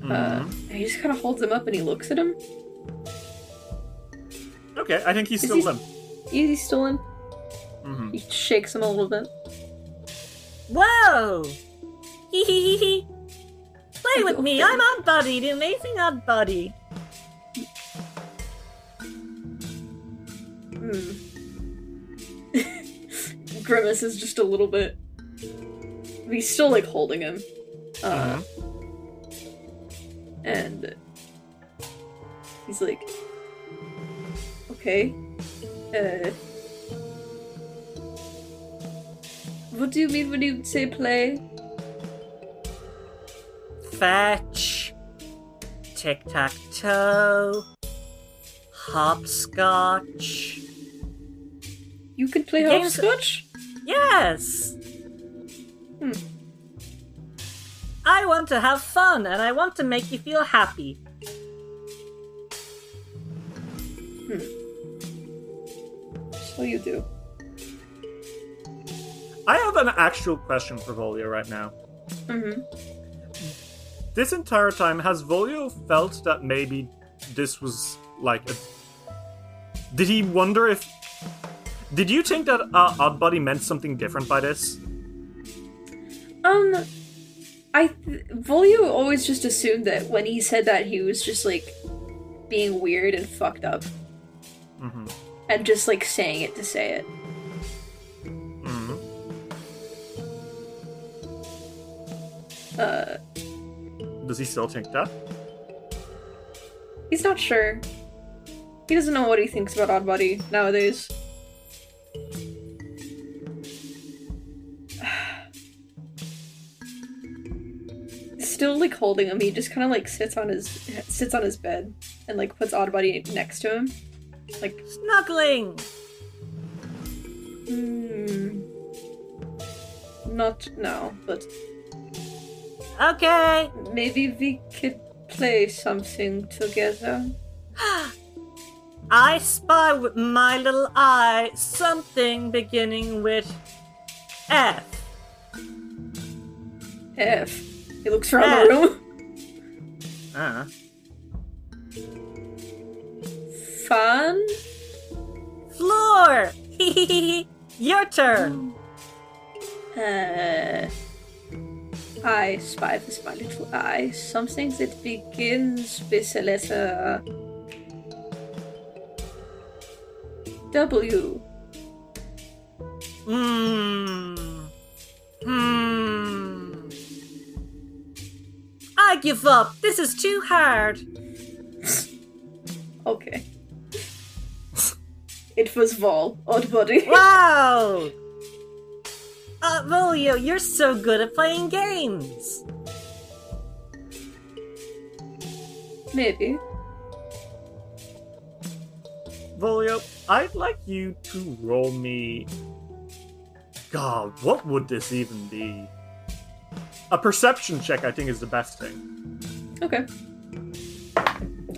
Uh, he just kind of holds him up and he looks at him. Okay, I think he's Is still he- limp. He's still in. Mhm. He shakes him a little bit. Whoa! Hee hee hee hee. Play with me, I'm Odd Buddy, the amazing Odd Buddy. Hmm. <laughs> Grimace is just a little bit. He's still like holding him. Uh, And he's like, okay. Uh, what do you mean when you say play? Fetch. Tic tac toe. Hopscotch. You can play Games- hopscotch? Yes! Hmm. I want to have fun and I want to make you feel happy. Hmm. So you do. I have an actual question for Volio right now. Mm-hmm. This entire time, has Volio felt that maybe this was like a. Did he wonder if. Did you think that uh, Oddbody meant something different by this? Um, I th- Volio always just assumed that when he said that he was just like being weird and fucked up, Mm-hmm. and just like saying it to say it. Mm-hmm. Uh, Does he still think that? he's not sure. He doesn't know what he thinks about Oddbody nowadays. <sighs> Still like holding him, he just kind of like sits on his sits on his bed and like puts Oddbody next to him, like Snuggling! Hmm. Not now, but Okay. maybe we could play something together. <gasps> <gasps> I spy with my little eye something beginning with F. F. He looks around F. the room. Ah. Fun. Floor. <laughs> Your turn. Uh, I spy with my little eye something that begins with a letter W. Hmm. Hmm. I give up. This is too hard. <laughs> Okay. it was Vol, odd body. <laughs> Wow. Uh, Volio, you're so good at playing games. Maybe. Volio, I'd like you to roll me. God, what would this even be? A perception check, I think, is the best thing. Okay.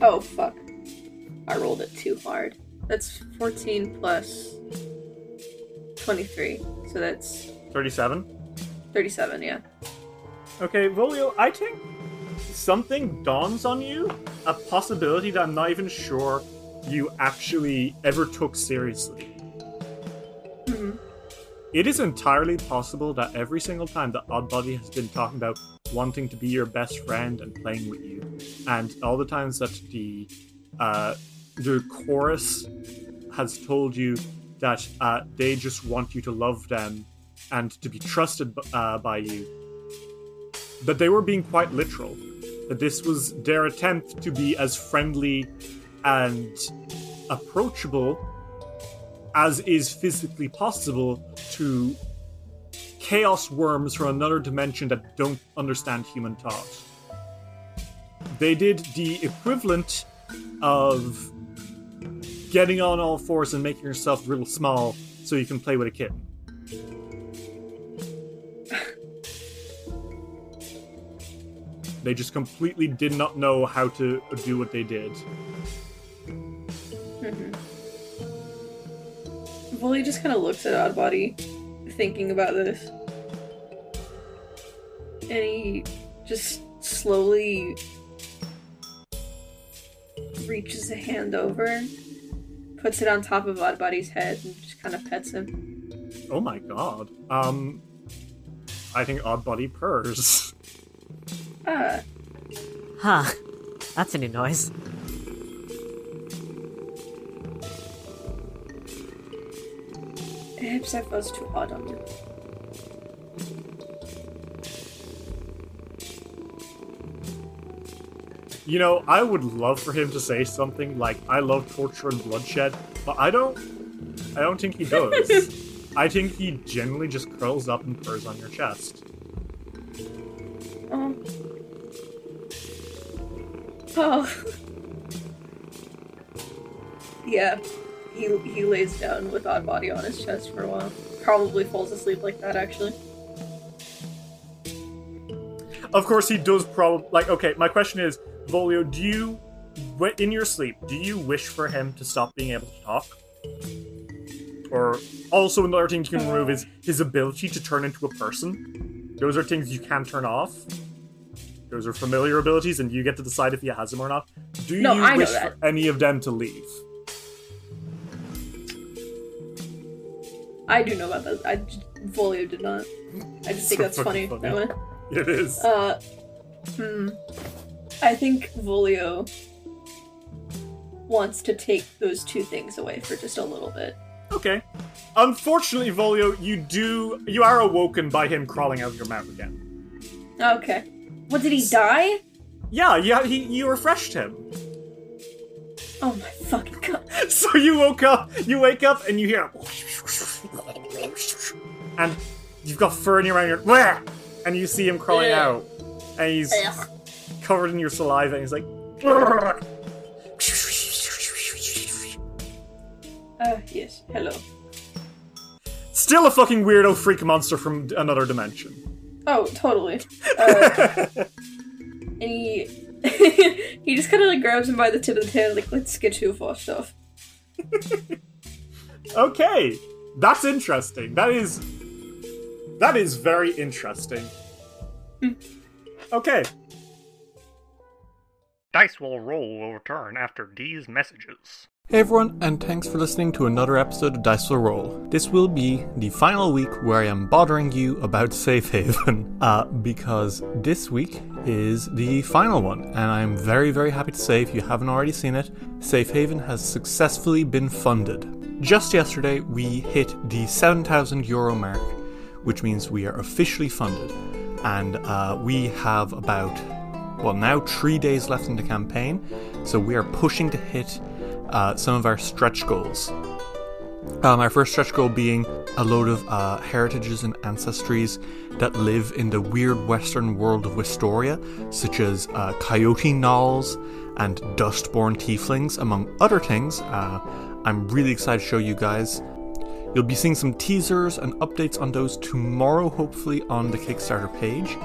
Oh, fuck. I rolled it too hard. That's 14 plus 23. So that's 37. 37, yeah. Okay, Volio, I think something dawns on you. A possibility that I'm not even sure you actually ever took seriously. Mhm. It is entirely possible that every single time that Oddbody has been talking about wanting to be your best friend and playing with you, and all the times that the uh, the chorus has told you that uh, they just want you to love them and to be trusted uh, by you, that they were being quite literal. That this was their attempt to be as friendly and approachable as is physically possible to chaos worms from another dimension that don't understand human thought. They did the equivalent of getting on all fours and making yourself real small so you can play with a kitten. They just completely did not know how to do what they did. Volio just kind of looks at Oddbody, thinking about this. And he just slowly reaches a hand over, puts it on top of Oddbody's head, and just kind of pets him. Oh my god. Um, I think Oddbody purrs. Ah, Huh. That's a new noise. Perhaps I was too hard on you. You know, I would love for him to say something like, "I love torture and bloodshed," but I don't. I don't think he does. <laughs> I think he generally just curls up and purrs on your chest. Um, oh. Oh. <laughs> yeah. He he lays down with odd body on his chest for a while. Probably falls asleep like that actually. Of course, he does. Probably like. Okay, my question is, Volio, do you, in your sleep, do you wish for him to stop being able to talk? Or also another thing you can remove is his ability to turn into a person. Those are things you can turn off. Those are familiar abilities, and you get to decide if he has them or not. Do No, you I wish for any of them to leave? I do know about that. I Volio did not. I just think So that's funny, fucking that funny. way. <laughs> It is. Uh, hmm. I think Volio wants to take those two things away for just a little bit. Okay. Unfortunately, Volio, you do you are awoken by him crawling out of your mouth again. Okay. What did he die? Yeah, yeah, he you refreshed him. Oh my fucking god. <laughs> So you woke up, you wake up and you hear and you've got fur in your mouth and, you see him crawling Ugh. out. And he's Ugh. covered in your saliva and he's like Uh, yes. Hello. Still a fucking weirdo freak monster from another dimension. Oh, totally. Uh, <laughs> and he <laughs> he just kind of like grabs him by the tip of the tail, like let's get you for stuff. <laughs> Okay, that's interesting. That is that is very interesting. Okay, Dice will roll will return after these messages. Hey everyone, and thanks for listening to another episode of Dice Will Roll. This will be the final week where I am bothering you about Safe Haven, <laughs> uh, because this week is the final one, and I'm very, very happy to say, if you haven't already seen it, Safe Haven has successfully been funded. Just yesterday, we hit the 7,000 euro mark, which means we are officially funded, and uh, we have about well, now three days left in the campaign, so we are pushing to hit uh, some of our stretch goals. Um, our first stretch goal being a load of uh, heritages and ancestries that live in the weird western world of Wistoria, such as uh, coyote gnolls and dustborn tieflings, among other things. Uh, I'm really excited to show you guys. You'll be seeing some teasers and updates on those tomorrow, hopefully, on the Kickstarter page.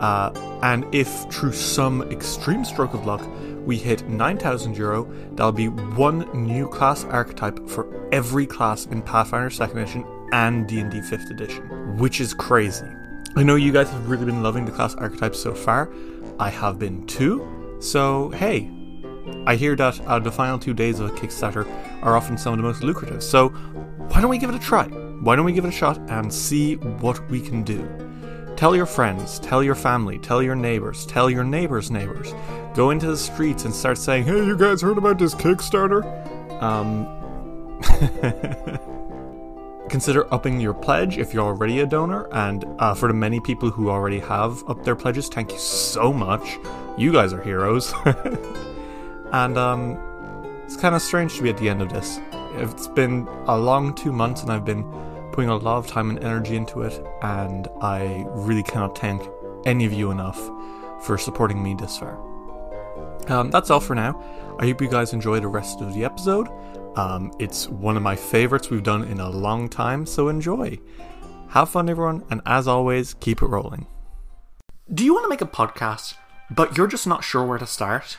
Uh, and if through some extreme stroke of luck we hit 9,000 euro, that'll be one new class archetype for every class in Pathfinder 2nd Edition and D&D 5th Edition, which is crazy. I know you guys have really been loving the class archetypes so far. I have been too. So, hey, I hear that uh, the final two days of a Kickstarter are often some of the most lucrative. So, why don't we give it a try? Why don't we give it a shot and see what we can do? Tell your friends, tell your family, tell your neighbors, tell your neighbors' neighbors. Go into the streets and start saying, "Hey, you guys heard about this Kickstarter?" Um, <laughs> consider upping your pledge if you're already a donor. And uh, for the many people who already have upped their pledges, thank you so much. You guys are heroes. <laughs> and um, it's kind of strange to be at the end of this. It's been a long two months, and I've been putting a lot of time and energy into it, and I really cannot thank any of you enough for supporting me this far. Um, that's all for now. I hope you guys enjoy the rest of the episode. Um, it's one of my favorites we've done in a long time, so enjoy. Have fun, everyone, and as always, keep it rolling. Do you want to make a podcast, but you're just not sure where to start?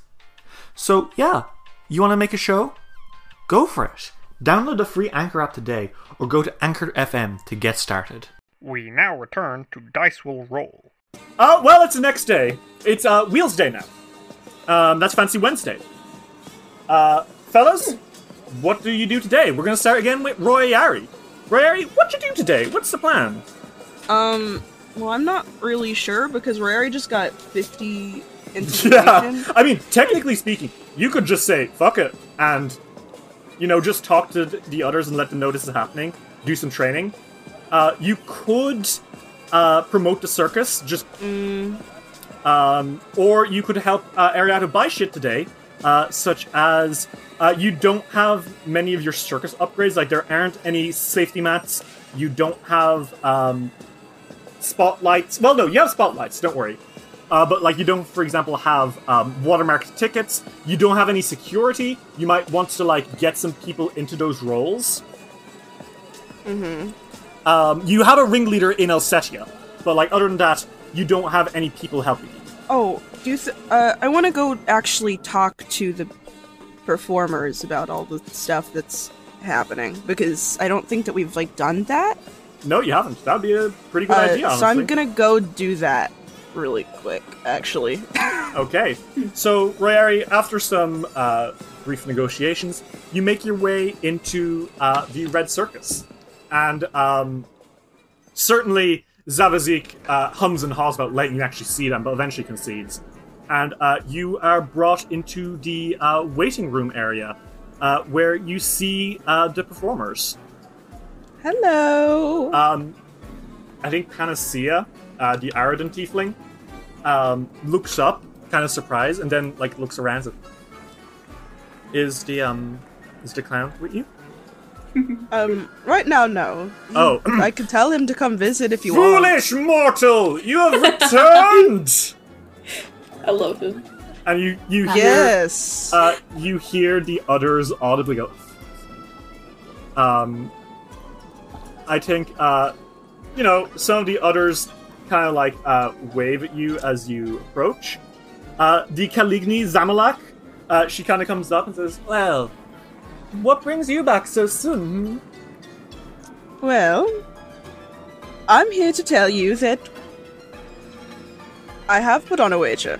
So, yeah, you want to make a show? Go for it. Download the free Anchor app today or go to Anchor FM to get started. We now return to Dice Will Roll. Uh, well, it's the next day. It's uh, Wealday now. Um, that's Fancy Wednesday. Uh, fellas, what do you do today? We're gonna start again with Royari. Roy Yari, what you do today? What's the plan? Um, well, I'm not really sure because Rary just got 50 Yeah. I mean, technically speaking, you could just say "fuck it" and you know just talk to the others and let them know this is happening. Do some training. Uh, you could uh, promote the circus, just um, or you could help uh, Ariato buy shit today, uh, such as uh, you don't have many of your circus upgrades. Like there aren't any safety mats. You don't have um, spotlights. Well, no, you have spotlights. Don't worry. Uh, but like you don't, for example, have um, watermarked tickets. You don't have any security. You might want to like get some people into those roles. Mm-hmm. Um, you have a ringleader in Il'setsya, but like other than that, you don't have any people helping you. Oh, do you th- uh, I want to go actually talk to the performers about all the stuff that's happening because I don't think that we've like done that. No, you haven't. That'd be a pretty good Uh, idea. so I'm gonna go do that really quick, actually. <laughs> Okay. So, Royari, after some uh, brief negotiations, you make your way into uh, the Red Circus. And um, certainly, Zavazik uh, hums and haws about letting you actually see them, but eventually concedes. And uh, you are brought into the uh, waiting room area uh, where you see uh, the performers. Hello. Um, I think Panacea, uh, the Aroden tiefling, um, looks up, kind of surprised, and then like looks around. And is the um, is the clown with you? <laughs> um, right now, no. Oh, I could tell him to come visit if you want. foolish mortal! You have returned. <laughs> I love him. and you you hear Yes. uh, you hear the others audibly go. Um, I think uh, you know some of the others kind of like uh, wave at you as you approach. Uh, the Caligni Zamalak, uh, she kind of comes up and says, "Well, what brings you back so soon?" Well, I'm here to tell you that I have put on a wager.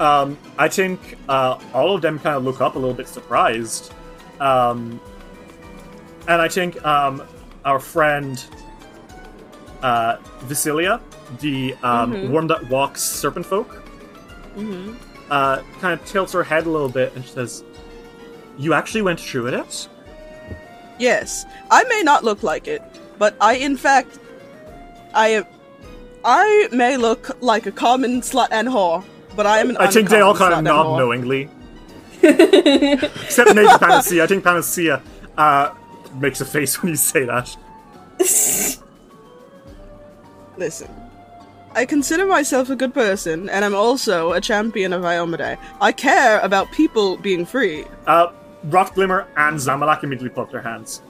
Um, I think uh, all of them kind of look up a little bit surprised. Um, and I think um, our friend uh, Vasilia, the um, Mhm. worm that walks serpent folk, Mm-hmm. uh, kind of tilts her head a little bit and she says, You actually went through with it? Yes, I may not look like it, but I, in fact, I am. I may look like a common slut and whore, but I am an I think they all kind of nod knowingly. <laughs> Except maybe Panacea. I think Panacea uh, makes a face when you say that. <laughs> Listen, I consider myself a good person, and I'm also a champion of Iomedae. I care about people being free. Uh, Rock Glimmer and Zamalak immediately put up their hands.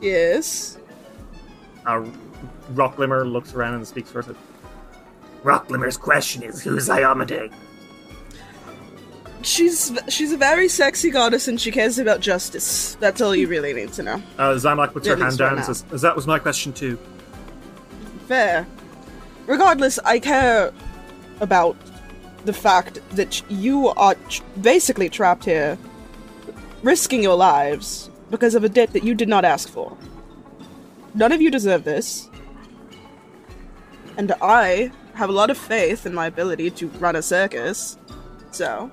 Yes. Uh, Rock Glimmer looks around and speaks first. Rock Glimmer's question is, who's Iomedae? She's she's a very sexy goddess, and she cares about justice. That's all you really need to know. Uh, Zamalak puts her hand down and says, that was my question too. Fair. Regardless, I care about the fact that you are tr- basically trapped here, risking your lives because of a debt that you did not ask for. None of you deserve this. And I have a lot of faith in my ability to run a circus. So,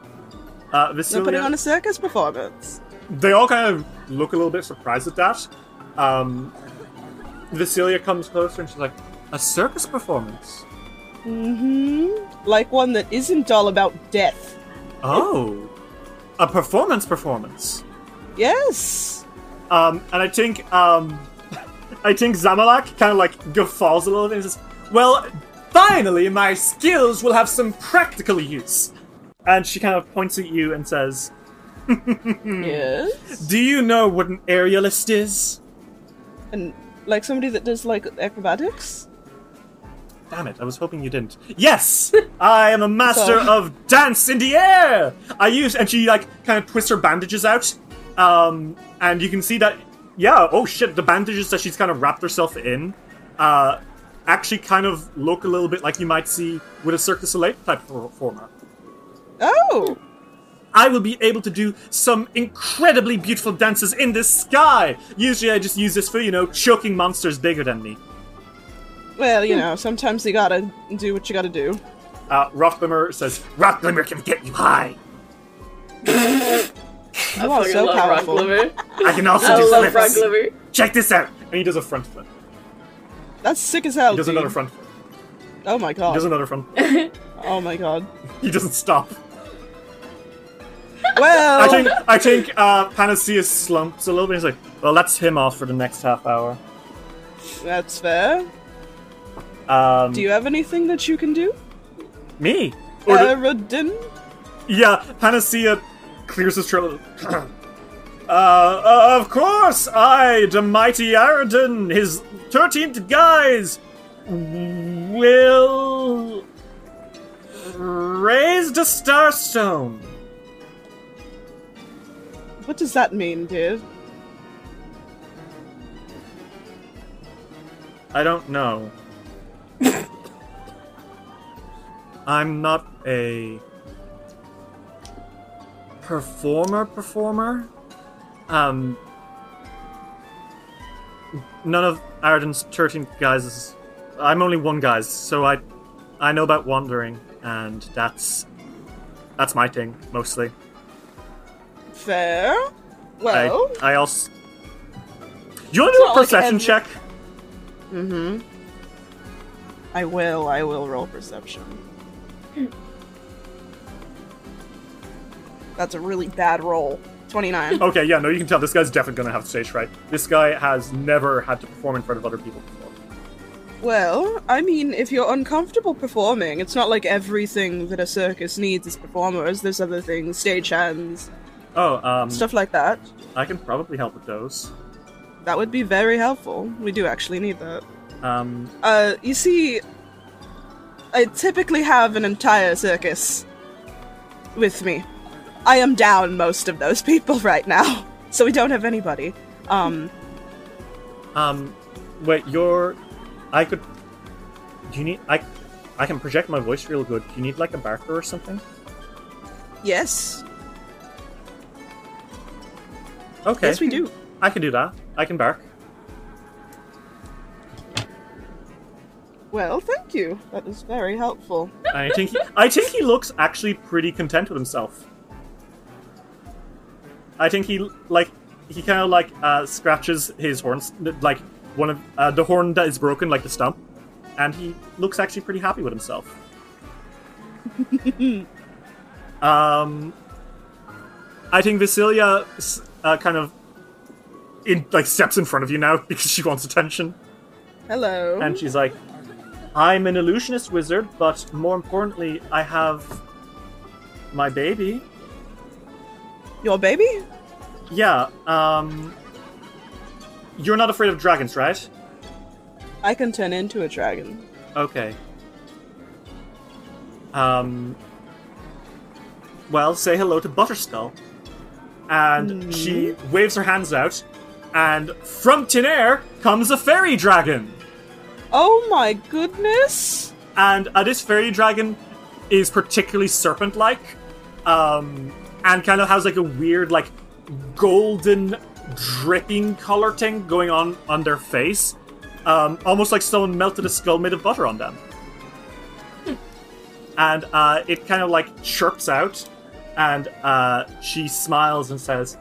Uh, I'm putting on a circus performance. they all kind of look a little bit surprised at that. Um, Vasilia comes closer and she's like, a circus performance? Mm-hmm. Like one that isn't all about death. Oh, a performance performance. Yes! Um, and I think, um, <laughs> I think Zamalak kind of like guffaws a little bit and says, Well, finally, my skills will have some practical use. And she kind of points at you and says, <laughs> Yes? Do you know what an aerialist is? And like somebody that does like acrobatics? Damn it, I was hoping you didn't. Yes! <laughs> I am a master of dance in the air! I use, and she like kind of twists her bandages out. Um, and you can see that, yeah, oh shit, the bandages that she's kind of wrapped herself in, uh, actually kind of look a little bit like you might see with a Cirque du Soleil type performer. Oh! I will be able to do some incredibly beautiful dances in the sky! Usually I just use this for, you know, choking monsters bigger than me. Well, you know, sometimes you gotta do what you gotta do. Uh, Rockglimmer says, Rockglimmer can get you high! You are fucking so love powerful. Glimmer. I can also I do love Rock flips. Glimmer. Check this out. And he does a front flip. That's sick as hell. He does dude. another front flip. Oh my god. He does god. another front. <laughs> Oh my god. he doesn't stop. <laughs> Well, I think I think uh, Panacea slumps a little bit. He's like, "Well, that's him off for the next half hour." that's fair. Um, Do you have anything that you can do? me? Or Aroden? yeah, Panacea clears his throat. <coughs> uh, uh, of course, I, the mighty Aroden, his thirteenth guise, will raise the Starstone. What does that mean, dude? I don't know. I'm not a performer performer. Um none of Aroden's 13 guys is I'm only one guys, so I I know about wandering and that's that's my thing mostly. Fair. Well, I I also Do you want to do a not like check? Mm-hmm. I will. I will roll perception. That's a really bad roll. Twenty-nine. <laughs> Okay, yeah, no, you can tell this guy's definitely gonna have stage fright. This guy has never had to perform in front of other people before. Well, I mean, if you're uncomfortable performing, it's not like everything that a circus needs is performers. There's other things, stagehands, Oh, um, stuff like that. I can probably help with those. That would be very helpful. We do actually need that. Um, Uh, you see, I typically have an entire circus with me. I am down most of those <laughs> people right now, so we don't have anybody. Um, um, wait, you're. I could. Do you need. I. I can project my voice real good. Do you need like a barker or something? yes, Okay. yes, we do. I can do that. I can bark. Well, thank you. That is very helpful. I think he, I think he looks actually pretty content with himself. I think he like he kind of like uh, scratches his horns like one of uh, the horn that is broken like the stump, and he looks actually pretty happy with himself. <laughs> um, I think Vasilia uh, kind of in like steps in front of you now because she wants attention. Hello. And she's like, I'm an illusionist wizard, but more importantly, I have my baby. Your baby? Yeah, um. You're not afraid of dragons, right? I can turn into a dragon. Okay. Um. Well, say hello to Butterskull. And she waves her hands out, and from tin air comes a fairy dragon. Oh my goodness! and uh, this fairy dragon is particularly serpent-like, um, and kind of has like a weird, like golden dripping color thing going on on their face, um, almost like someone melted a skull made of butter on them. and uh, it kind of like chirps out, and uh, she smiles and says,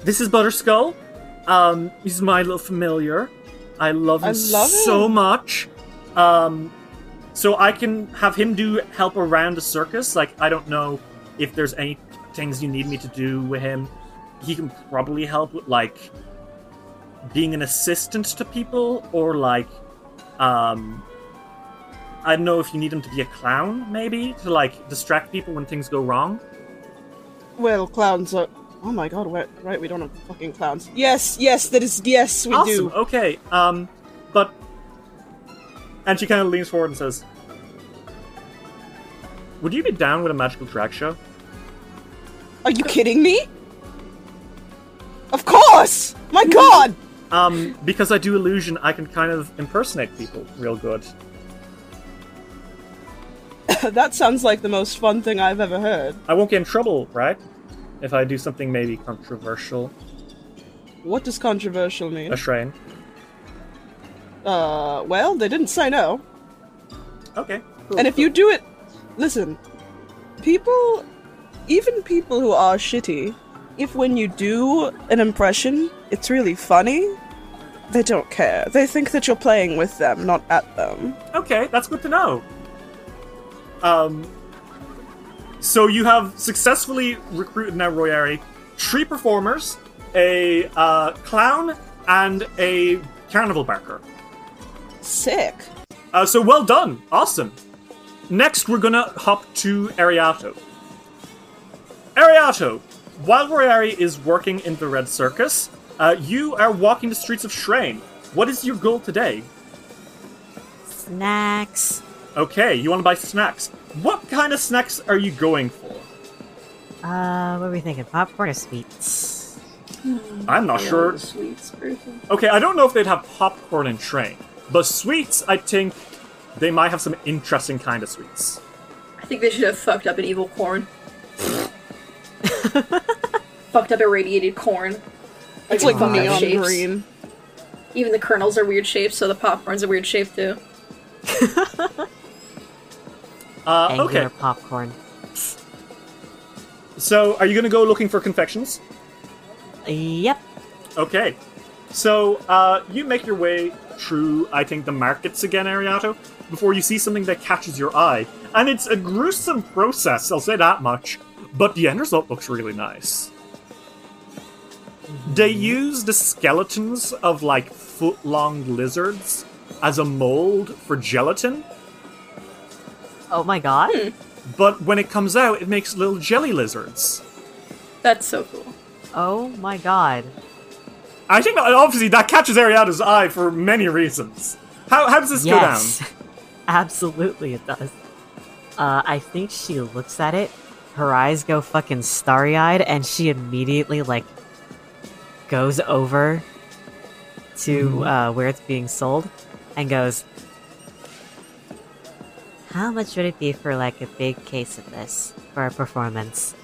"This is Butterskull. Um, he's my little familiar. I love him I love so him. much. Um, so I can have him do help around the circus. Like I don't know if there's any things you need me to do with him. He can probably help with like being an assistant to people or like um I don't know if you need him to be a clown maybe to like distract people when things go wrong. Well, clowns are. Oh my god, right, we don't have fucking clowns. Yes, yes, that is. Yes, we awesome. do. Okay. Um but and she kind of leans forward and says Would you be down with a magical drag show? Are you kidding me? Of course! My god! Um, because I do illusion, I can kind of impersonate people real good. <laughs> that sounds like the most fun thing I've ever heard. I won't get in trouble, right? If I do something maybe controversial. What does controversial mean? A shrine. Uh, well, they didn't say no. Okay. And if you do it, listen, people, even people who are shitty, if when you do an impression, it's really funny, they don't care. They think that you're playing with them, not at them. Okay, that's good to know. Um, so you have successfully recruited now Royari three performers, a uh, clown, and a carnival barker. Sick. Uh, so well done, awesome. Next, we're gonna hop to Ariato. Ariato, while Royari is working in the Red Circus, uh, you are walking the streets of Shrine. What is your goal today? Snacks. Okay, you want to buy snacks. What kind of snacks are you going for? Uh, what are we thinking? Popcorn or sweets? I'm not sure. Sweets person. Okay, I don't know if they'd have popcorn in Train, but sweets, I think they might have some interesting kind of sweets. I think they should have fucked up an evil corn. <laughs> fucked up irradiated corn. It's like fucked up neon shapes. green. Even the kernels are weird shapes, so the popcorn's a weird shape too. <laughs> Uh, Angular okay, popcorn. so are you gonna go looking for confections? Yep. Okay. So uh, you make your way through, I think, the markets again, Ariato, before you see something that catches your eye, and it's a gruesome process. I'll say that much. But the end result looks really nice. They use the skeletons of like foot long lizards as a mold for gelatin, Oh my god. but when it comes out, it makes little jelly lizards. That's so cool. Oh my god. I think that, obviously that catches Ariato's eye for many reasons. How, how does this Yes. go down? <laughs> Absolutely it does. Uh, I think she looks at it, her eyes go fucking starry eyed, and she immediately, like, goes over to uh, where it's being sold and goes, How much would it be for, like, a big case of this for a performance?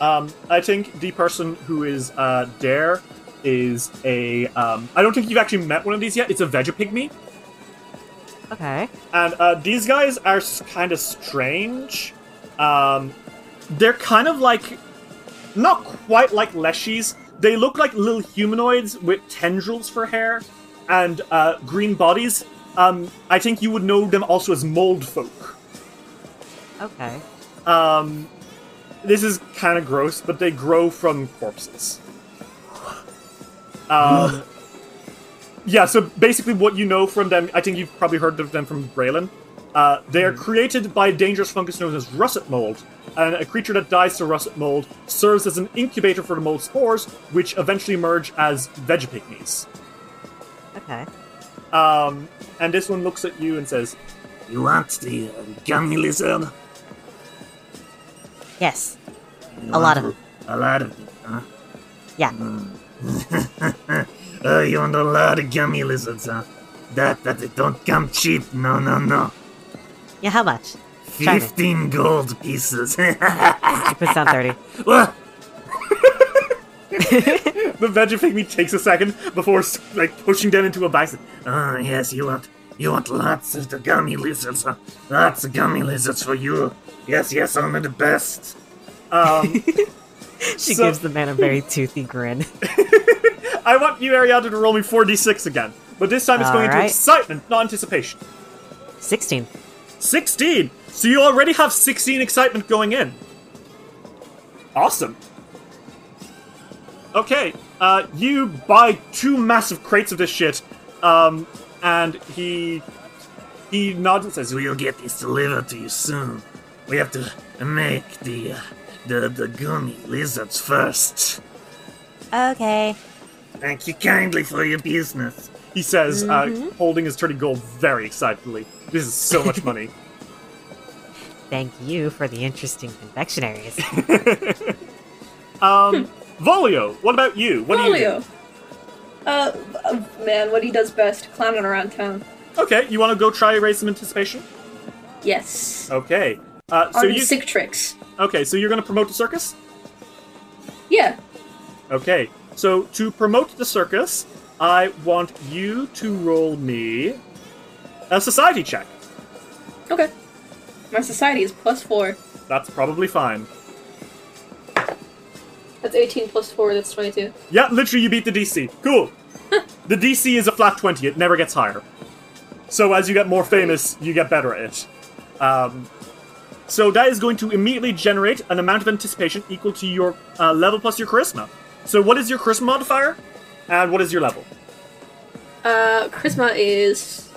Um, I think the person who is uh, Dare is a. Um, I don't think you've actually met one of these yet. It's a Vegapygmy. Okay. And uh, these guys are kind of strange. Um, they're kind of like. Not quite like Leshies. They look like little humanoids with tendrils for hair and uh, green bodies. Um, I think you would know them also as mold folk. Okay. Um, this is kind of gross, but they grow from corpses. Um, yeah, so basically, what you know from them, I think you've probably heard of them from Braylon. Uh, they are created by a dangerous fungus known as russet mold, and a creature that dies to russet mold serves as an incubator for the mold spores, which eventually emerge as vegapygmies. Okay. Um, and this one looks at you and says, You want the uh, gummy lizard? Yes. You A lot of them. A lot of them, huh? Yeah. Oh, <laughs> you want a lot of gummy lizards, huh? That, that it don't come cheap. No, no, no. Yeah, how much? 15 gold pieces. She puts down 30. What? <laughs> <laughs> the veggie vegapygmy takes a second before like pushing them into a bison. Oh, yes, you want you want lots of the gummy lizards, huh? Lots of gummy lizards for you. Yes, yes, only the best. Um, <laughs> She So- gives the man a very toothy grin. <laughs> I want you, Ariato, to roll me 4d6 again. But this time it's going into excitement, not anticipation. 16. 16! So you already have 16 excitement going in. Awesome. Okay, uh, you buy two massive crates of this shit, um, and he he nods and says, We'll get these delivered to you soon. We have to make the uh, the the gummy lizards first. Okay. Thank you kindly for your business. he says, uh, holding his 30 gold very excitedly. This is so much money. <laughs> Thank you for the interesting confectionaries. <laughs> Um, Volio, what about you? What do you do? Uh, uh, man, what he does best, clowning around town. Okay, you want to go try raise some anticipation? Yes. Okay. Uh, so Army you sick tricks. okay? So you're going to promote the circus? Yeah. Okay. So to promote the circus, I want you to roll me a society check. Okay. My society is plus four. That's probably fine. That's 18 plus four, that's 22. Yeah, literally, you beat the DC. Cool. <laughs> the DC is a flat twenty; it never gets higher. So as you get more famous, you get better at it. Um, so that is going to immediately generate an amount of anticipation equal to your uh, level plus your charisma. So what is your charisma modifier, and what is your level? Uh, charisma is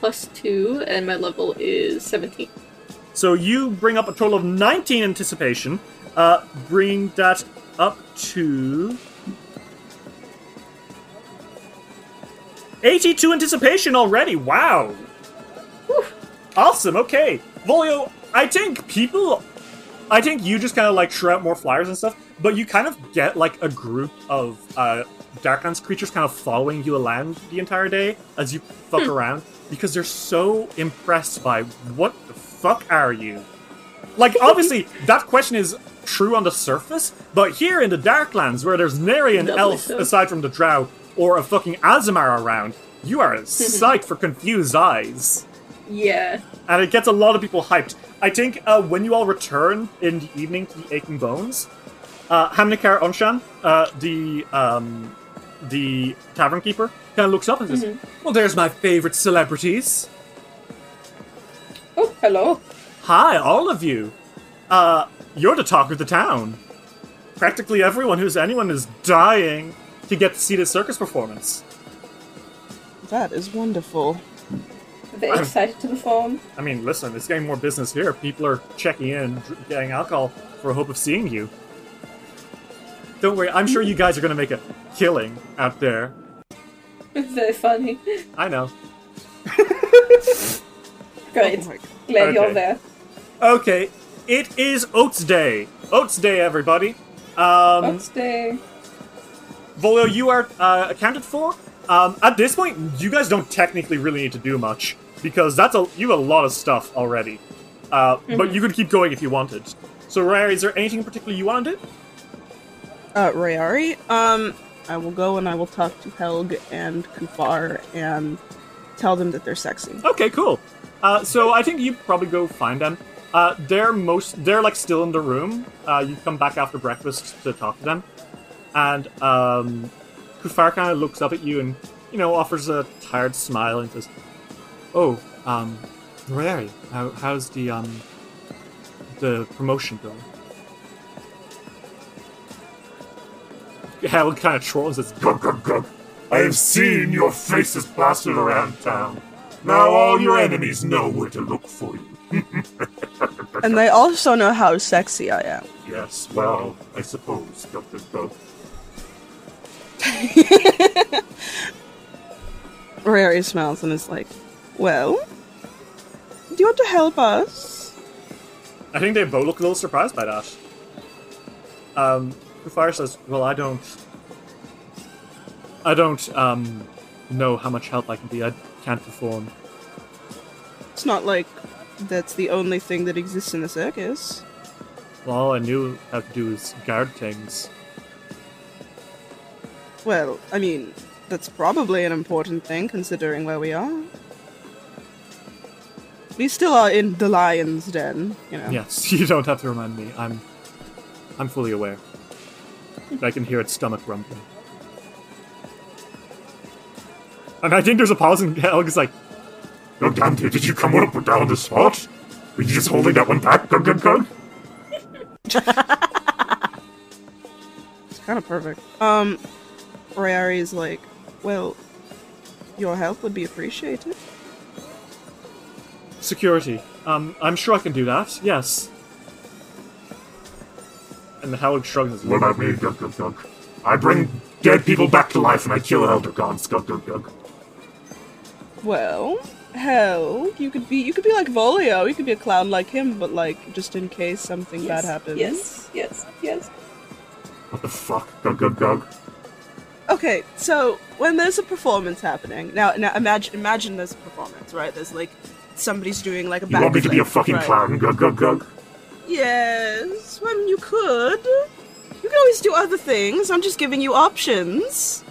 plus two, and my level is 17. So you bring up a total of 19 anticipation, uh, bring that up to 82 anticipation already. Wow. Awesome. Okay. Volio, I think people I think you just kind of like shred out more flyers and stuff, but you kind of get like a group of uh Darklands creatures kind of following you around the entire day as you fuck around because they're so impressed by what the fuck are you? Like obviously that question is true on the surface, but here in the Darklands where there's nary an elf aside from the Drow or a fucking Azamar around, you are a <laughs> sight for confused eyes Yeah. and it gets a lot of people hyped. I think uh, when you all return in the evening to the Aching Bones, uh, Hamnikar Onshan, uh, the um, the tavern keeper kind of looks up and says, "Well, there's my favorite celebrities. Oh, hello. Hi, all of you. Uh, you're the talk of the town. Practically everyone who's anyone is dying to get to see this circus performance. That is wonderful. Very excited to perform. I mean, listen, it's getting more business here. People are checking in, getting alcohol for hope of seeing you. Don't worry, I'm sure you guys are going to make a killing out there. It's very funny. I know. Great. Oh. Glad Okay. you're there. Okay, it is Oathday. Oats Day, everybody. Um, Let's stay. Volio, you are uh, accounted for. Um, at this point, you guys don't technically really need to do much because that's a you have a lot of stuff already. Uh, But you could keep going if you wanted. So, Rare, is there anything in particular you want to do? Uh, Royari, um, I will go and I will talk to Helg and Kufar and tell them that they're sexy. Okay, cool. Uh, so I think you probably go find them. Uh, they're most they're like still in the room. Uh, you come back after breakfast to talk to them, and um, Kufar kind of looks up at you and you know offers a tired smile and says, "Oh, um, Rary, how, how's the um the promotion going?" Hal kind of trolls and says, Gug, gug, gug. I have seen your faces plastered around town. Now all your enemies know where to look for you. <laughs> And they also know how sexy I am. Yes, well, I suppose. Gug, gug, gug. Royari smiles and is like, Well, do you want to help us? I think they both look a little surprised by that. Um, Kufar says, "Well, I don't, I don't um know how much help I can be. I can't perform. It's not like that's the only thing that exists in the circus. Well, all I knew how to do is guard things. Well, I mean, that's probably an important thing considering where we are. We still are in the lion's den, you know. Yes, <laughs> you don't have to remind me. I'm, I'm fully aware. I can hear its stomach rumbling. And I think there's a pause, and Helga's like, Oh, Dante, did you come up down the spot? Were you just holding that one back? Gug, gug, gug. It's kind of perfect. Um, Royari is like, well, your help would be appreciated. Security. Um, I'm sure I can do that. Yes. And the Howard shrugs his What about me? Gug, gug, gug. I bring dead people back to life and I kill elder gods. Gug, gug, gug. Well, hell, you could be you could be like Volio. You could be a clown like him, but like just in case something bad happens. Yes, yes, yes. What the fuck? Gug, gug, gug. Okay, so when there's a performance happening, now now imagine imagine there's a performance, right? There's like somebody's doing like a You want me to be a fucking right? clown? Gug, gug, gug. Yes, well, you could. You can always do other things. I'm just giving you options.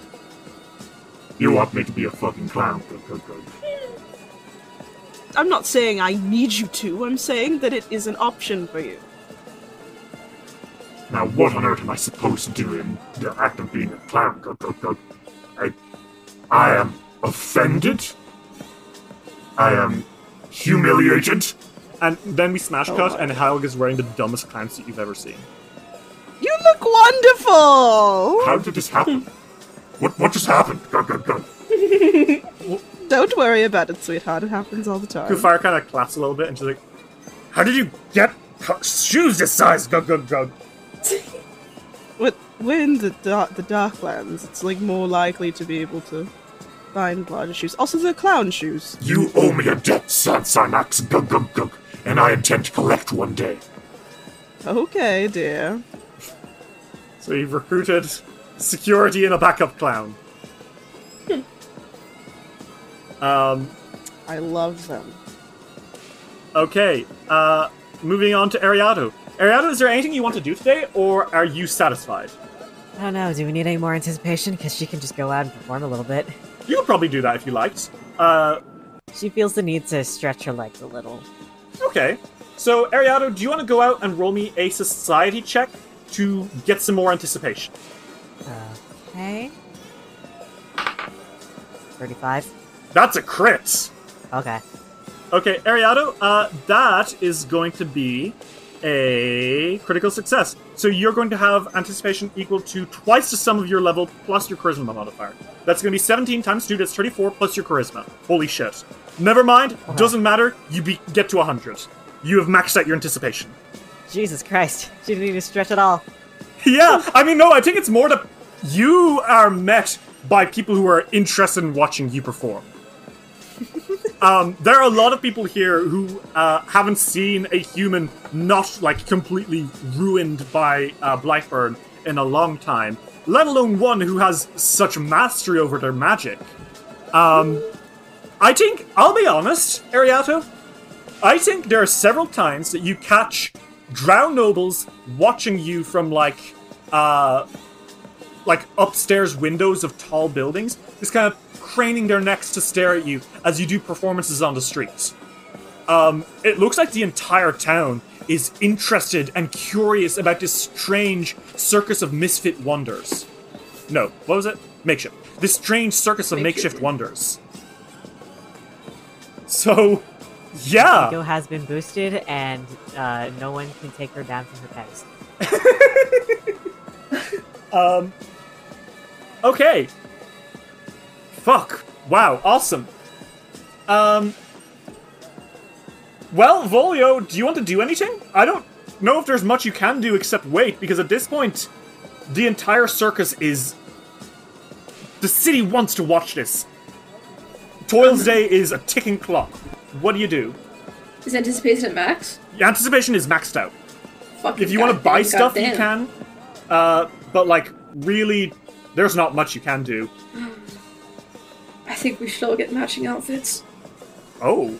You want me to be a fucking clown? Gug, gug, gug. I'm not saying I need you to. I'm saying that it is an option for you. Now, what on earth am I supposed to do in the act of being a clown? I, I am offended. I am humiliated. And then we smash Oh cut, my and Helg is wearing the dumbest clown suit you've ever seen. You look wonderful. How did this happen? What what just happened? Gug, gug, gug. Don't worry about it, sweetheart. It happens all the time. Kufar kind of claps a little bit, and she's like, "How did you get shoes this size?" Gug gug gug. But we're in the dark, the Darklands. It's like more likely to be able to find larger shoes. Also, they're clown shoes. You owe me a debt, San Sarnax. Gug, gug, gug. And I intend to collect one day. Okay, dear. So you've recruited security and a backup clown. Um. I love them. Okay. Uh. Moving on to Ariato. Ariato, is there anything you want to do today, or are you satisfied? I don't know. Do we need any more anticipation? Because she can just go out and perform a little bit. You could probably do that if you liked. Uh. She feels the need to stretch her legs a little. Okay. So, Ariato, do you want to go out and roll me a society check to get some more anticipation? Okay. 35. That's a crit. Okay. Okay, Ariato, uh, that is going to be a critical success. So you're going to have anticipation equal to twice the sum of your level plus your charisma modifier. That's going to be 17 times 2, that's 34 plus your charisma. Holy shit. Never mind, doesn't matter, you be- get to 100. You have maxed out your anticipation. Jesus Christ. <laughs> She didn't even stretch at all. yeah, I mean, no, I think it's more that you are met by people who are interested in watching you perform. Um, there are a lot of people here who uh, haven't seen a human not like completely ruined by uh, Blightburn in a long time, let alone one who has such mastery over their magic. Um, I think, I'll be honest, Ariato, I think there are several times that you catch drow nobles watching you from like uh like upstairs windows of tall buildings, just kind of craning their necks to stare at you as you do performances on the streets. Um, it looks like the entire town is interested and curious about this strange circus of misfit wonders. No, what was it? Makeshift. This strange circus of makeshift, Makeshift. wonders. So, yeah. Ego has been boosted, and uh, no one can take her down from her pedestal. <laughs> Um. Okay. Fuck. Wow. Awesome. Um. Well, Volio, do you want to do anything? I don't know if there's much you can do except wait, because at this point, the entire circus is. The city wants to watch this. Toilday is a ticking clock. What do you do? Is anticipation at max? Anticipation is maxed out. Fucking If you want to buy goddamn, stuff, you can. Uh, but like, really, there's not much you can do. <sighs> I think we should all get matching outfits. Oh.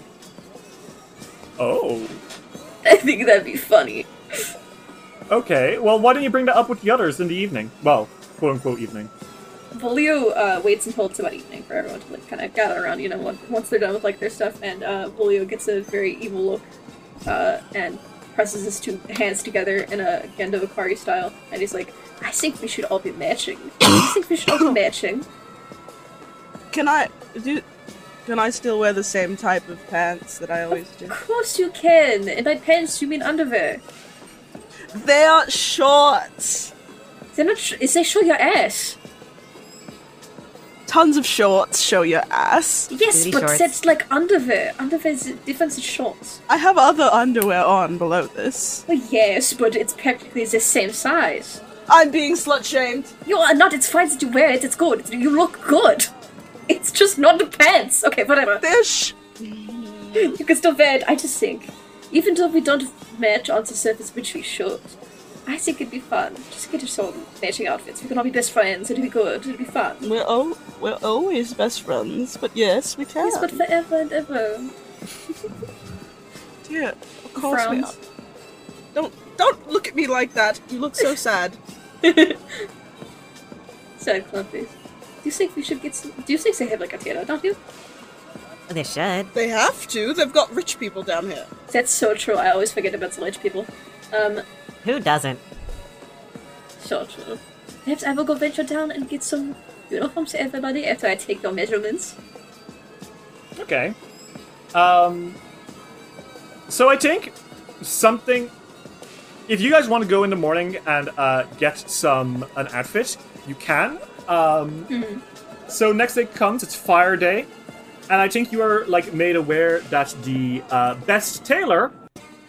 Oh. I think that'd be funny. Okay. Well, why don't you bring that up with the others in the evening? Well, quote unquote evening. Volio uh, waits until it's about evening for everyone to like kind of gather around. You know, once, they're done with like their stuff, and uh, Volio gets a very evil look uh, and presses his two hands together in a Gendo Ikari style, and he's like, "I think we should all be matching. I think we should all be matching." Can I do? Can I still wear the same type of pants that I always do? Of course you can. And by pants, you mean underwear. They are shorts. They're not. Sh- they show your ass. Tons of shorts show your ass. Yes, Booty but shorts. that's like underwear. Underwear is different than shorts. I have other underwear on below this. Well, yes, but it's practically the same size. I'm being slut shamed. You are not. It's fine that you wear it. It's good. You look good. <laughs> It's just not the pants. Okay, whatever. They're You can still wear it. I just think, even though we don't match on the surface, which we should, I think it'd be fun. Just get us all matching outfits. We can all be best friends. It'd be good. It'd be fun. We're al- we're always best friends, but yes, we can. Yes, but forever and ever. <laughs> Yeah, of course we are. Don't don't look at me like that. You look so <laughs> sad. Sad clumpies. Do you think we should get some? Do you think they have like a theater? Don't you? They should. They have to. They've got rich people down here. That's so true. I always forget about the rich people. Um, Who doesn't? so true. Perhaps I will go venture down and get some uniforms for everybody after I take your measurements. Okay. Um. So I think something. If you guys want to go in the morning and uh, get some an outfit, you can. Um, So next day comes, it's Fire Day, and I think you are like made aware that the uh, best tailor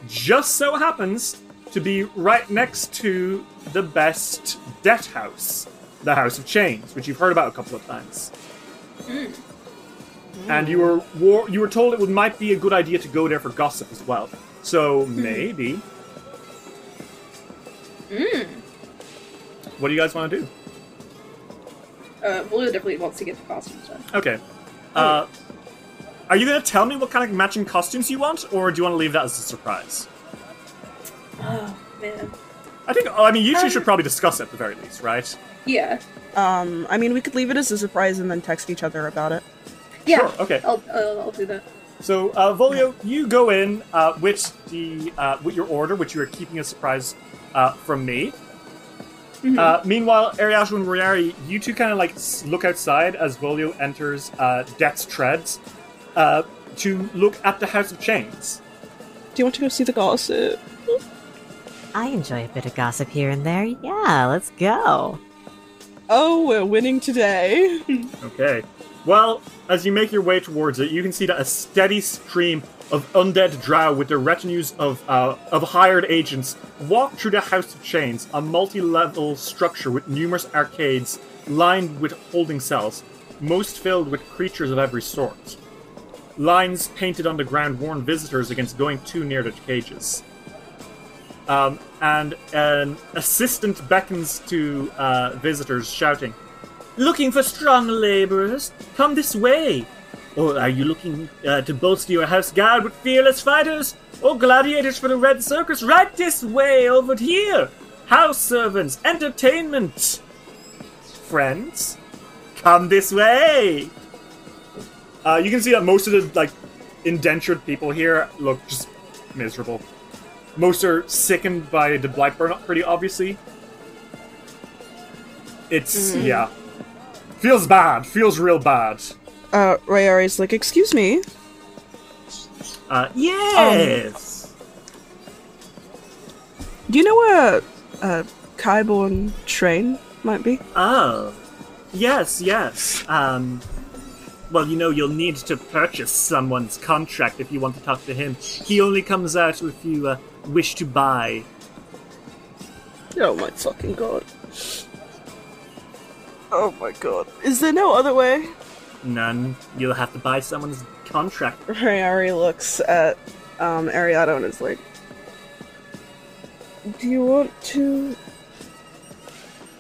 just so happens to be right next to the best debt house, the House of Chains, which you've heard about a couple of times. And you were war- you were told it would might be a good idea to go there for gossip as well. So maybe. What do you guys want to do? Uh, Volio definitely wants to get the costumes done. Okay. Uh, are you gonna tell me what kind of matching costumes you want, or do you want to leave that as a surprise? Oh man. I think. I mean, you two should probably discuss it at the very least, right? Yeah. Um, I mean, we could leave it as a surprise and then text each other about it. Yeah. Sure, okay. I'll, uh, I'll do that. So, uh, Volio, you go in uh, with the uh, with your order, which you are keeping a surprise uh, from me. Uh, meanwhile, Ariato and Royari, you two kind of like look outside as Volio enters uh, Death's Treads uh, to look at the House of Chains. Do you want to go see the gossip? I enjoy a bit of gossip here and there. Yeah, let's go. Oh, we're winning today. <laughs> Okay. Well, as you make your way towards it, you can see that a steady stream of undead drow with their retinues of uh, of hired agents walk through the House of Chains, a multi-level structure with numerous arcades lined with holding cells, most filled with creatures of every sort. Lines painted on the ground warn visitors against going too near the cages. Um, and an assistant beckons to uh, visitors, shouting, Looking for strong laborers? Come this way. Or are you looking uh, to bolster your house guard with fearless fighters? Or gladiators for the Red Circus? Right this way, over here. House servants, entertainment. Friends, come this way. Uh, you can see that most of the like indentured people here look just miserable. Most are sickened by the blight burn, pretty obviously. It's yeah, feels bad. Feels real bad. Uh, Royari's like, excuse me. Uh, yes. Do you know where a Kaiborn train might be? Oh, yes, yes. Um, well, you know, you'll need to purchase someone's contract if you want to talk to him. He only comes out if you uh, wish to buy. Oh my fucking god. Oh my god. Is there no other way? None. You'll have to buy someone's contract. <laughs> Royari looks at um, Ariato and is like, Do you want to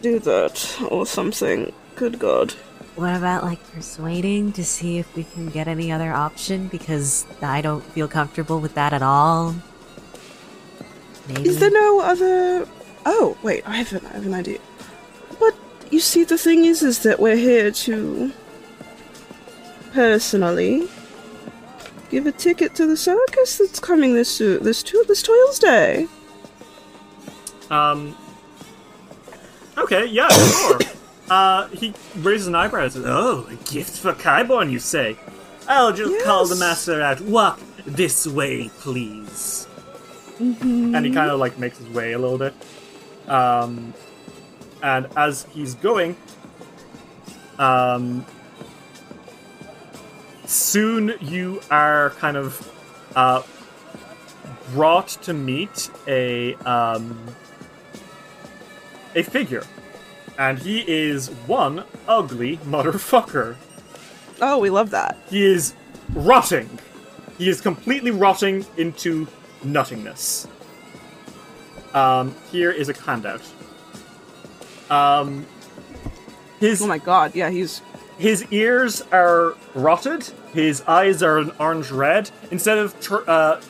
do that or something? Good god. What about like persuading to see if we can get any other option? Because I don't feel comfortable with that at all. Maybe. Is there no other. Oh, wait, I have, an, I have an idea. But you see, the thing is, is that we're here to personally give a ticket to the circus that's coming this uh, this to this Toilday. Um. Okay, yeah, sure. <coughs> uh, he raises an eyebrow and says, Oh, a gift for Kaiborn, you say? I'll just call the master out. Walk this way, please. And he kind of like makes his way a little bit. Um, and as he's going, um, soon you are kind of uh, brought to meet a um, a figure, and he is one ugly motherfucker. Oh, we love that. He is rotting. He is completely rotting into nothingness. Um, here is a handout. Um, his Oh my god, yeah, he's. His ears are rotted. His eyes are an orange red. Instead of tur- uh,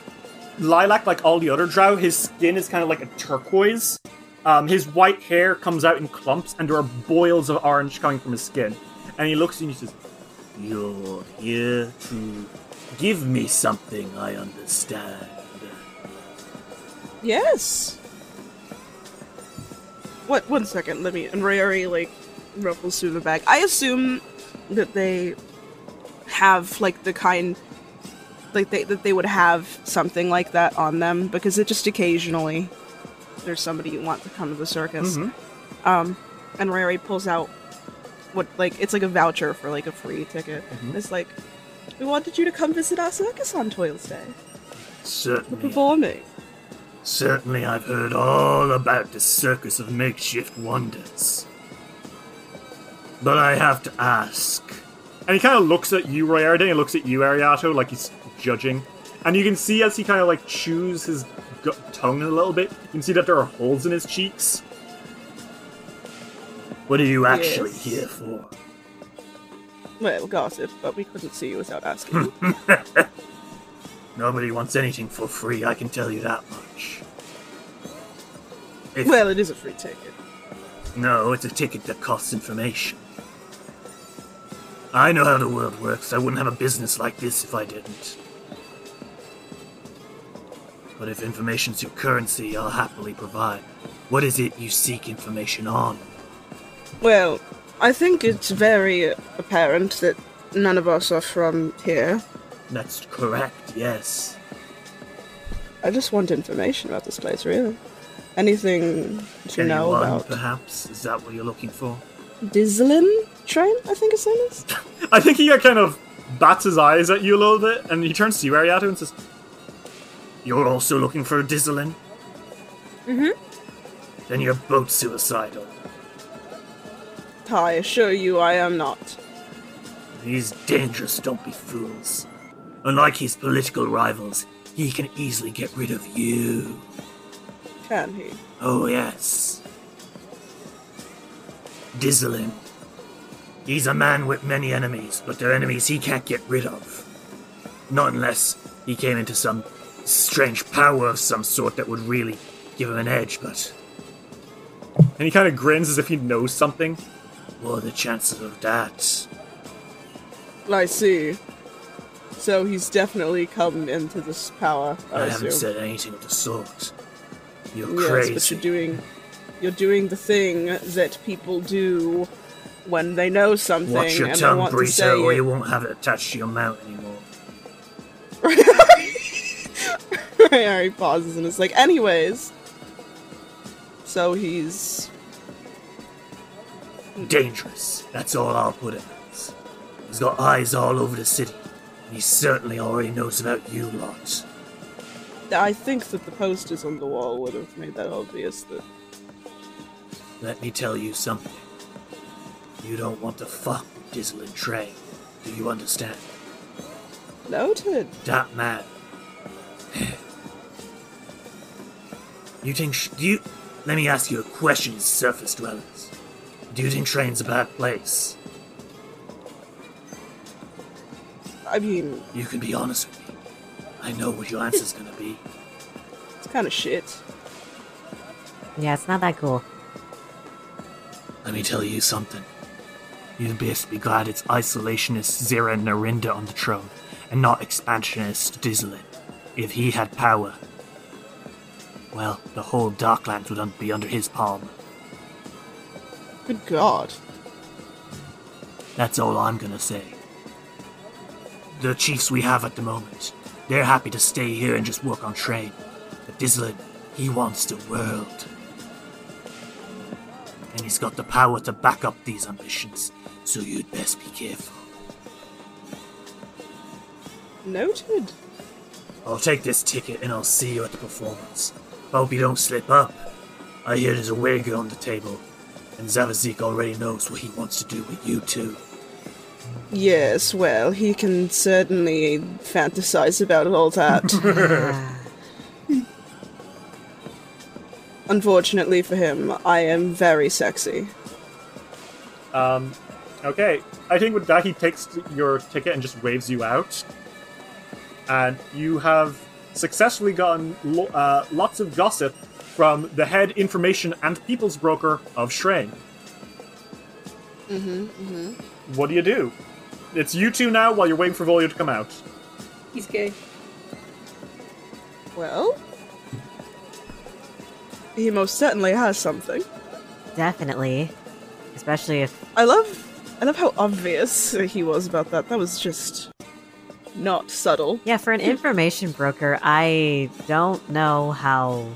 lilac like all the other drow, his skin is kind of like a turquoise. Um, his white hair comes out in clumps, and there are boils of orange coming from his skin. And he looks at you and he says, You're here to give me something, I understand. Yes! What? One second, let me. And Royari, like, ruffles through the bag. I assume that they have, like, the kind. Like, they, that they would have something like that on them, because it just occasionally. There's somebody you want to come to the circus. Um, and Royari pulls out what, like, it's like a voucher for, like, a free ticket. It's like, we wanted you to come visit our circus on Toilday. Certainly, performing. certainly I've heard all about the Circus of Makeshift Wonders. But I have to ask. And he kind of looks at you, Royari, and looks at you, Ariato, like he's judging. And you can see as he kind of like chews his gu- tongue a little bit, you can see that there are holes in his cheeks. What are you actually Yes. here for? Well, gossip, but we couldn't see you without asking. <laughs> Nobody wants anything for free, I can tell you that much. If, well, it is a free ticket. no, it's a ticket that costs information. I know how the world works. I wouldn't have a business like this if I didn't. But if information's your currency, I'll happily provide. What is it you seek information on? Well, I think it's very apparent that none of us are from here. That's correct, yes. I just want information about this place, really. Anything to know Anyone, about perhaps? Is that what you're looking for? Dizzlin train, I think his name is? <laughs> I think he kind of bats his eyes at you a little bit, and he turns to you, Ariato, and says, You're also looking for Dizzlin? Mm-hmm. Then you're both suicidal. I assure you I am not. He's dangerous, don't be fools. Unlike his political rivals, he can easily get rid of you. Can he? Oh, yes. Dizzlin. He's a man with many enemies, but they're enemies he can't get rid of. Not unless he came into some strange power of some sort that would really give him an edge, but and he kind of grins as if he knows something. what are the chances of that? I see. So he's definitely come into this power, I, I, haven't assume. said anything of the sort. You're yes, crazy. but you're doing you're doing the thing that people do when they know something Watch your and they tongue, want to Brito, say or you won't have it attached to your mouth anymore. <laughs> Harry pauses and is like, anyways. So he's Dangerous. That's all I'll put it as. He's got eyes all over the city, and he certainly already knows about you lot. I think that the posters on the wall would have made that obvious that Let me tell you something. You don't want to fuck with Dizzle and Trey. Do you understand? noted. That man. you think sh- do you let me ask you a question, surface dwellers. Do you think Train's a bad place? I mean, You can be honest with me. I know what your answer's gonna be. it's kind of shit. Yeah, it's not that cool. Let me tell you something. You'd best be glad it's isolationist Zera Narinda on the throne, and not expansionist Dizzlin. If he had power, well, the whole Darklands would un- be under his palm. Good God. That's all I'm gonna say. The chiefs we have at the moment, they're happy to stay here and just work on trade. But Dizzlin, he wants the world. And he's got the power to back up these ambitions, so you'd best be careful. Noted. I'll take this ticket and I'll see you at the performance. Hope you don't slip up. I hear there's a wager on the table, and Zavazik already knows what he wants to do with you two. Yes, well, he can certainly fantasize about all that. <laughs> <laughs> Unfortunately for him, I am very sexy. Um, okay. I think with that, he takes your ticket and just waves you out. And you have successfully gotten lo- uh, lots of gossip from the head information and people's broker of Shrane. Mm-hmm, mm-hmm. What do you do? It's you two now while you're waiting for Volio to come out. He's gay. Well, he most certainly has something. Definitely. Especially if I love, I love how obvious he was about that. That was just not subtle. Yeah, for an information broker, I don't know how.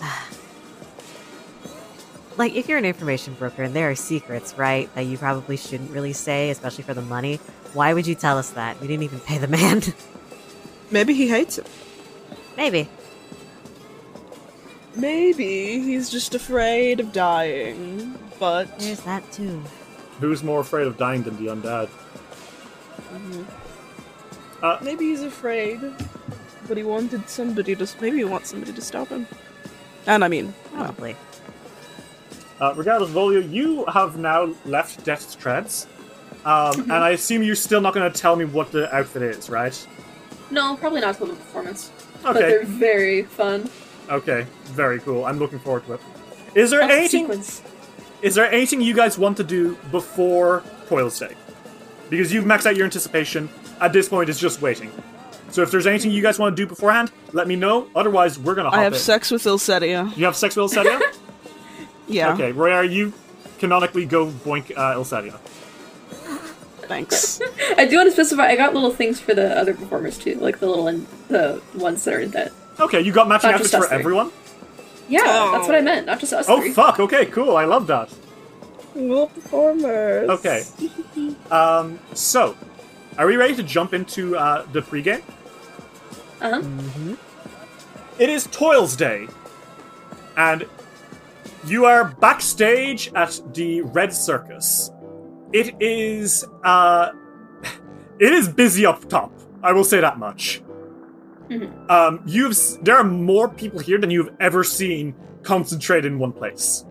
<sighs> like, if you're an information broker and there are secrets, right, that you probably shouldn't really say, especially for the money, why would you tell us that? We didn't even pay the man. <laughs> Maybe he hates him. Maybe. Maybe he's just afraid of dying. But There's that too. Who's more afraid of dying than the undead? Uh, maybe he's afraid. But he wanted somebody to. Maybe he wants somebody to stop him. And I mean, well, Probably. Uh, regardless, Volio, you have now left Death's Treads. Um, and I assume you're still not going to tell me what the outfit is, right? No, probably not till the performance. Okay. But they're very fun. Okay, very cool. I'm looking forward to it. Is there Lots of anything? sequence. Is there anything you guys want to do before Coil's Day? Because you've maxed out your anticipation. At this point, it's just waiting. So if there's anything you guys want to do beforehand, let me know. Otherwise, we're gonna hop I have in. sex with Il'setsya. You have sex with Il'setsya? <laughs> Yeah. Okay, Roy, are you canonically go boink uh, Il'setsya? Thanks. <laughs> I do want to specify. I got little things for the other performers too, like the little one, the ones that are in that. Okay, you got matching Not outfits for three. everyone? Yeah, that's what I meant. Not just us Oh, three. fuck, okay, cool, I love that. Little performers. Okay. <laughs> Um, so, are we ready to jump into uh, the pregame? Uh huh. It is Toilday, and you are backstage at the Red Circus. It is uh, <laughs> it is busy up top. I will say that much. Um, you've there are more people here than you've ever seen concentrated in one place.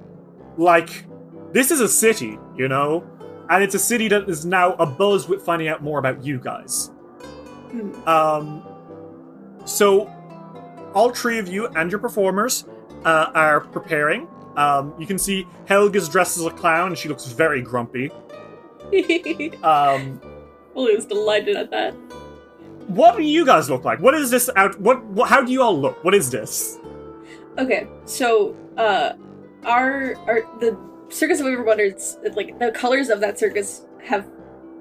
Like, this is a city, you know, and it's a city that is now abuzz with finding out more about you guys. Um, so all three of you and your performers uh, are preparing. Um, you can see Helga's dressed as a clown, and she looks very grumpy. <laughs> Um, Willie was delighted at that. What do you guys look like? What is this out? What, what? How do you all look? What is this? Okay, so uh, our our the circus of Weaver Wonders, like the colors of that circus have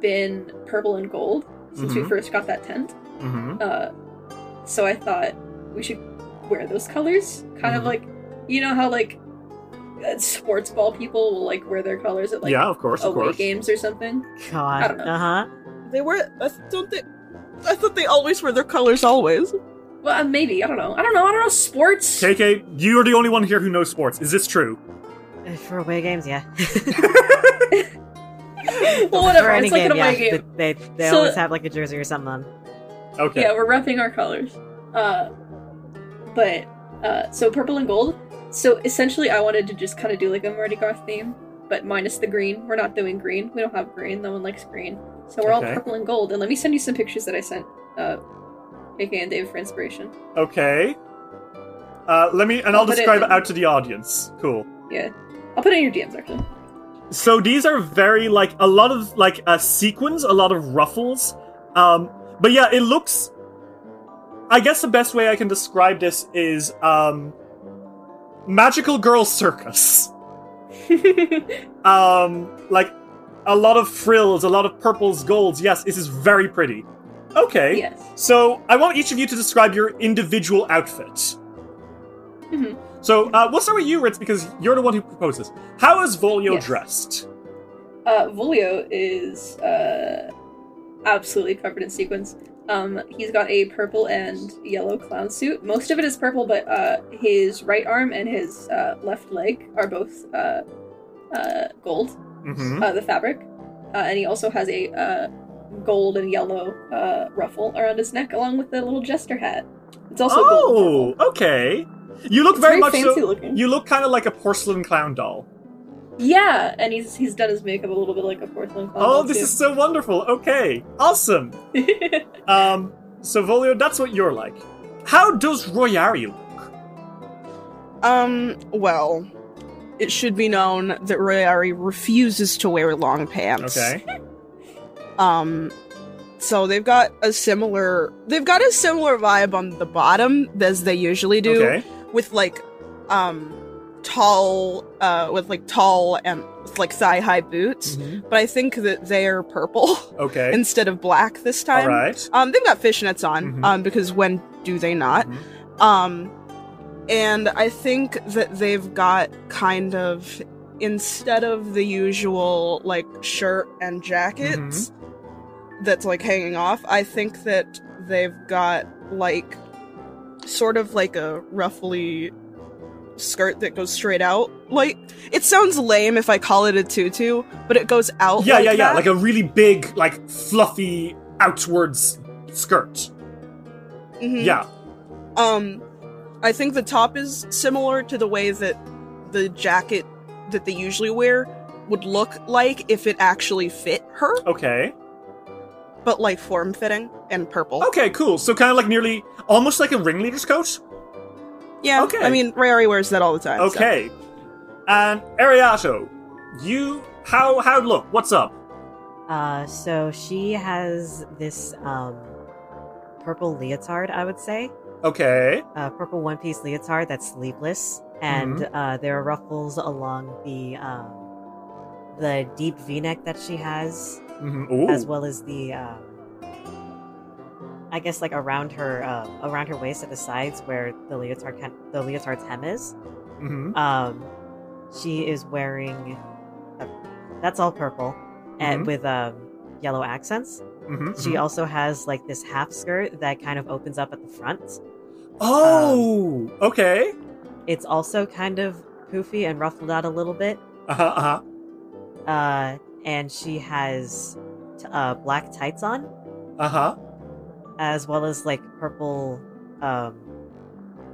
been purple and gold since we Mhm. first got that tent. Mm-hmm. Uh, so I thought we should wear those colors, kind of Mhm. like you know how like uh, sports ball people will like wear their colors at like yeah, of course, of away course. games or something. I God. don't know. Uh huh. They were. I don't they. I thought they always wear their colors always. Well, uh, maybe I don't know. I don't know. I don't know sports. KK, you're the only one here who knows sports. Is this true? For away games, yeah. <laughs> well, whatever. For any It's like game, an away yeah. game. They, they, they So- always have like a jersey or something on. Okay. Yeah, we're repping our colors. Uh, but uh, so purple and gold. So essentially, I wanted to just kind of do like a Mardi Gras theme, but minus the green. We're not doing green. We don't have green. No one likes green. So we're Okay. all purple and gold. And let me send you some pictures that I sent, uh, AK and Dave for inspiration. Okay. Uh, let me, and I'll I'll put it describe it out to the audience. Cool. Yeah, I'll put it in your DMs actually. So these are very like a lot of like uh, sequins, a lot of ruffles. Um, but yeah, it looks. I guess the best way I can describe this is um, magical girl circus. <laughs> um, like a lot of frills, a lot of purples, golds. Yes, this is very pretty. Okay. yes. So I want each of you to describe your individual outfit. Mhm. So uh, we'll start with you, Ritz, because you're the one who proposes. How is Volio Yes. dressed? Uh, Volio is uh, absolutely covered in sequins. Um, he's got a purple and yellow clown suit. Most of it is purple, but uh, his right arm and his uh, left leg are both uh, uh, gold, Mm-hmm. uh, the fabric. Uh, and he also has a uh, gold and yellow uh, ruffle around his neck, along with the little jester hat. It's also gold. Oh, okay. You look It's very, very much fancy so. looking. You look kind of like a porcelain clown doll. Yeah, and he's he's done his makeup a little bit like a porcelain clown. Oh, doll, this too. is so wonderful. Okay, awesome. <laughs> Um, so Volio, that's what you're like. How does Royari look? Um. Well, it should be known that Royari refuses to wear long pants. Okay. Um. So they've got a similar. They've got a similar vibe on the bottom as they usually do, Okay. with like, um, tall, uh, with like tall and with like thigh high boots. Mhm. But I think that they're purple <laughs> Okay. instead of black this time. right. Um, they've got fishnets on, Mhm. um, because when do they not? Mhm. Um, and I think that they've got kind of instead of the usual like shirt and jackets that's like hanging off, I think that they've got like sort of like a roughly skirt that goes straight out. Like it sounds lame if I call it a tutu, but it goes out. Yeah, like yeah, yeah. that. Like a really big, like fluffy outwards skirt. Mhm. Yeah. Um, I think the top is similar to the way that the jacket that they usually wear would look like if it actually fit her, Okay. but like form fitting and purple. Okay. Cool. So kind of like nearly, almost like a ringleader's coat. Yeah, okay. I mean, Royari wears that all the time. so- Okay. And Ariato, you how how look? What's up? Uh, so she has this um purple leotard, I would say. Okay. A purple one piece leotard that's sleeveless, and uh, there are ruffles along the um, the deep V neck that she has, Mm-hmm. As well as the um, I guess like around her uh, around her waist at the sides where the leotard can- the leotard's hem is. Mm-hmm. Um, she is wearing a, that's all purple and Mhm. with um, yellow accents. Mm-hmm. She also has like this half skirt that kind of opens up at the front. Oh. okay. It's also kind of poofy and ruffled out a little bit. Uh huh. Uh and she has t- uh, black tights on, Uh huh. as well as like purple, um,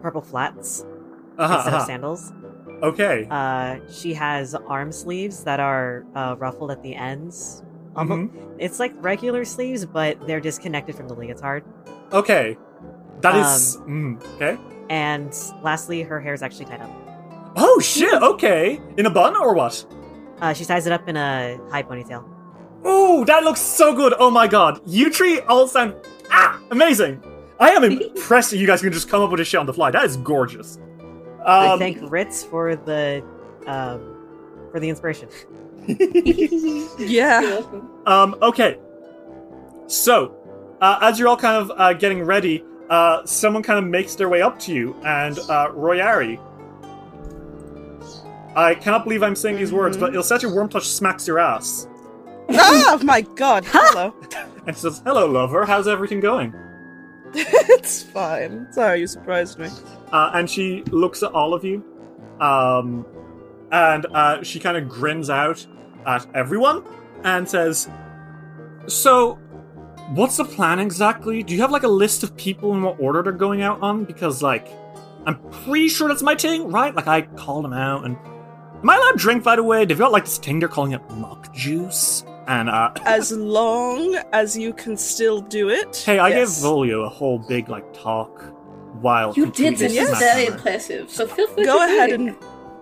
purple flats Uh huh. instead of Uh-huh. sandals. Okay. Uh, she has arm sleeves that are uh, ruffled at the ends. Almo- Mhm. It's like regular sleeves, but they're disconnected from the leotard. Okay. That Um, mm, okay. And lastly, her hair is actually tied up. Oh shit. Okay. In a bun or what? Uh, she ties it up in a high ponytail. Oh, that looks so good. Oh my god. You three all sound ah amazing. I am <laughs> impressed that you guys can just come up with a shit on the fly. That is gorgeous. I Um, thank Ritz for the um, for the inspiration. <laughs> <laughs> Yeah. Um, okay. So, uh, as you're all kind of uh, getting ready, uh, someone kind of makes their way up to you, and uh, Royari. I cannot believe I'm saying these words, but Il'setsya Wyrmtouch smacks your ass oh my god. <laughs> Hello. and says, "Hello, lover. How's everything going?" <laughs> it's fine. Sorry, you surprised me. Uh, and she looks at all of you, um, and uh, she kind of grins out at everyone and says, "So, what's the plan exactly? Do you have like a list of people in what order they're going out on? Because like, I'm pretty sure that's my thing, right? Like, I called them out, and am I allowed to drink? By the way, they've got like this thing they're calling it muck juice, and uh, <laughs> As long as you can still do it. hey, I yes. gave Volio a whole big like talk while You did. completely This Yes. is very her. impressive. So feel free Go to ahead and.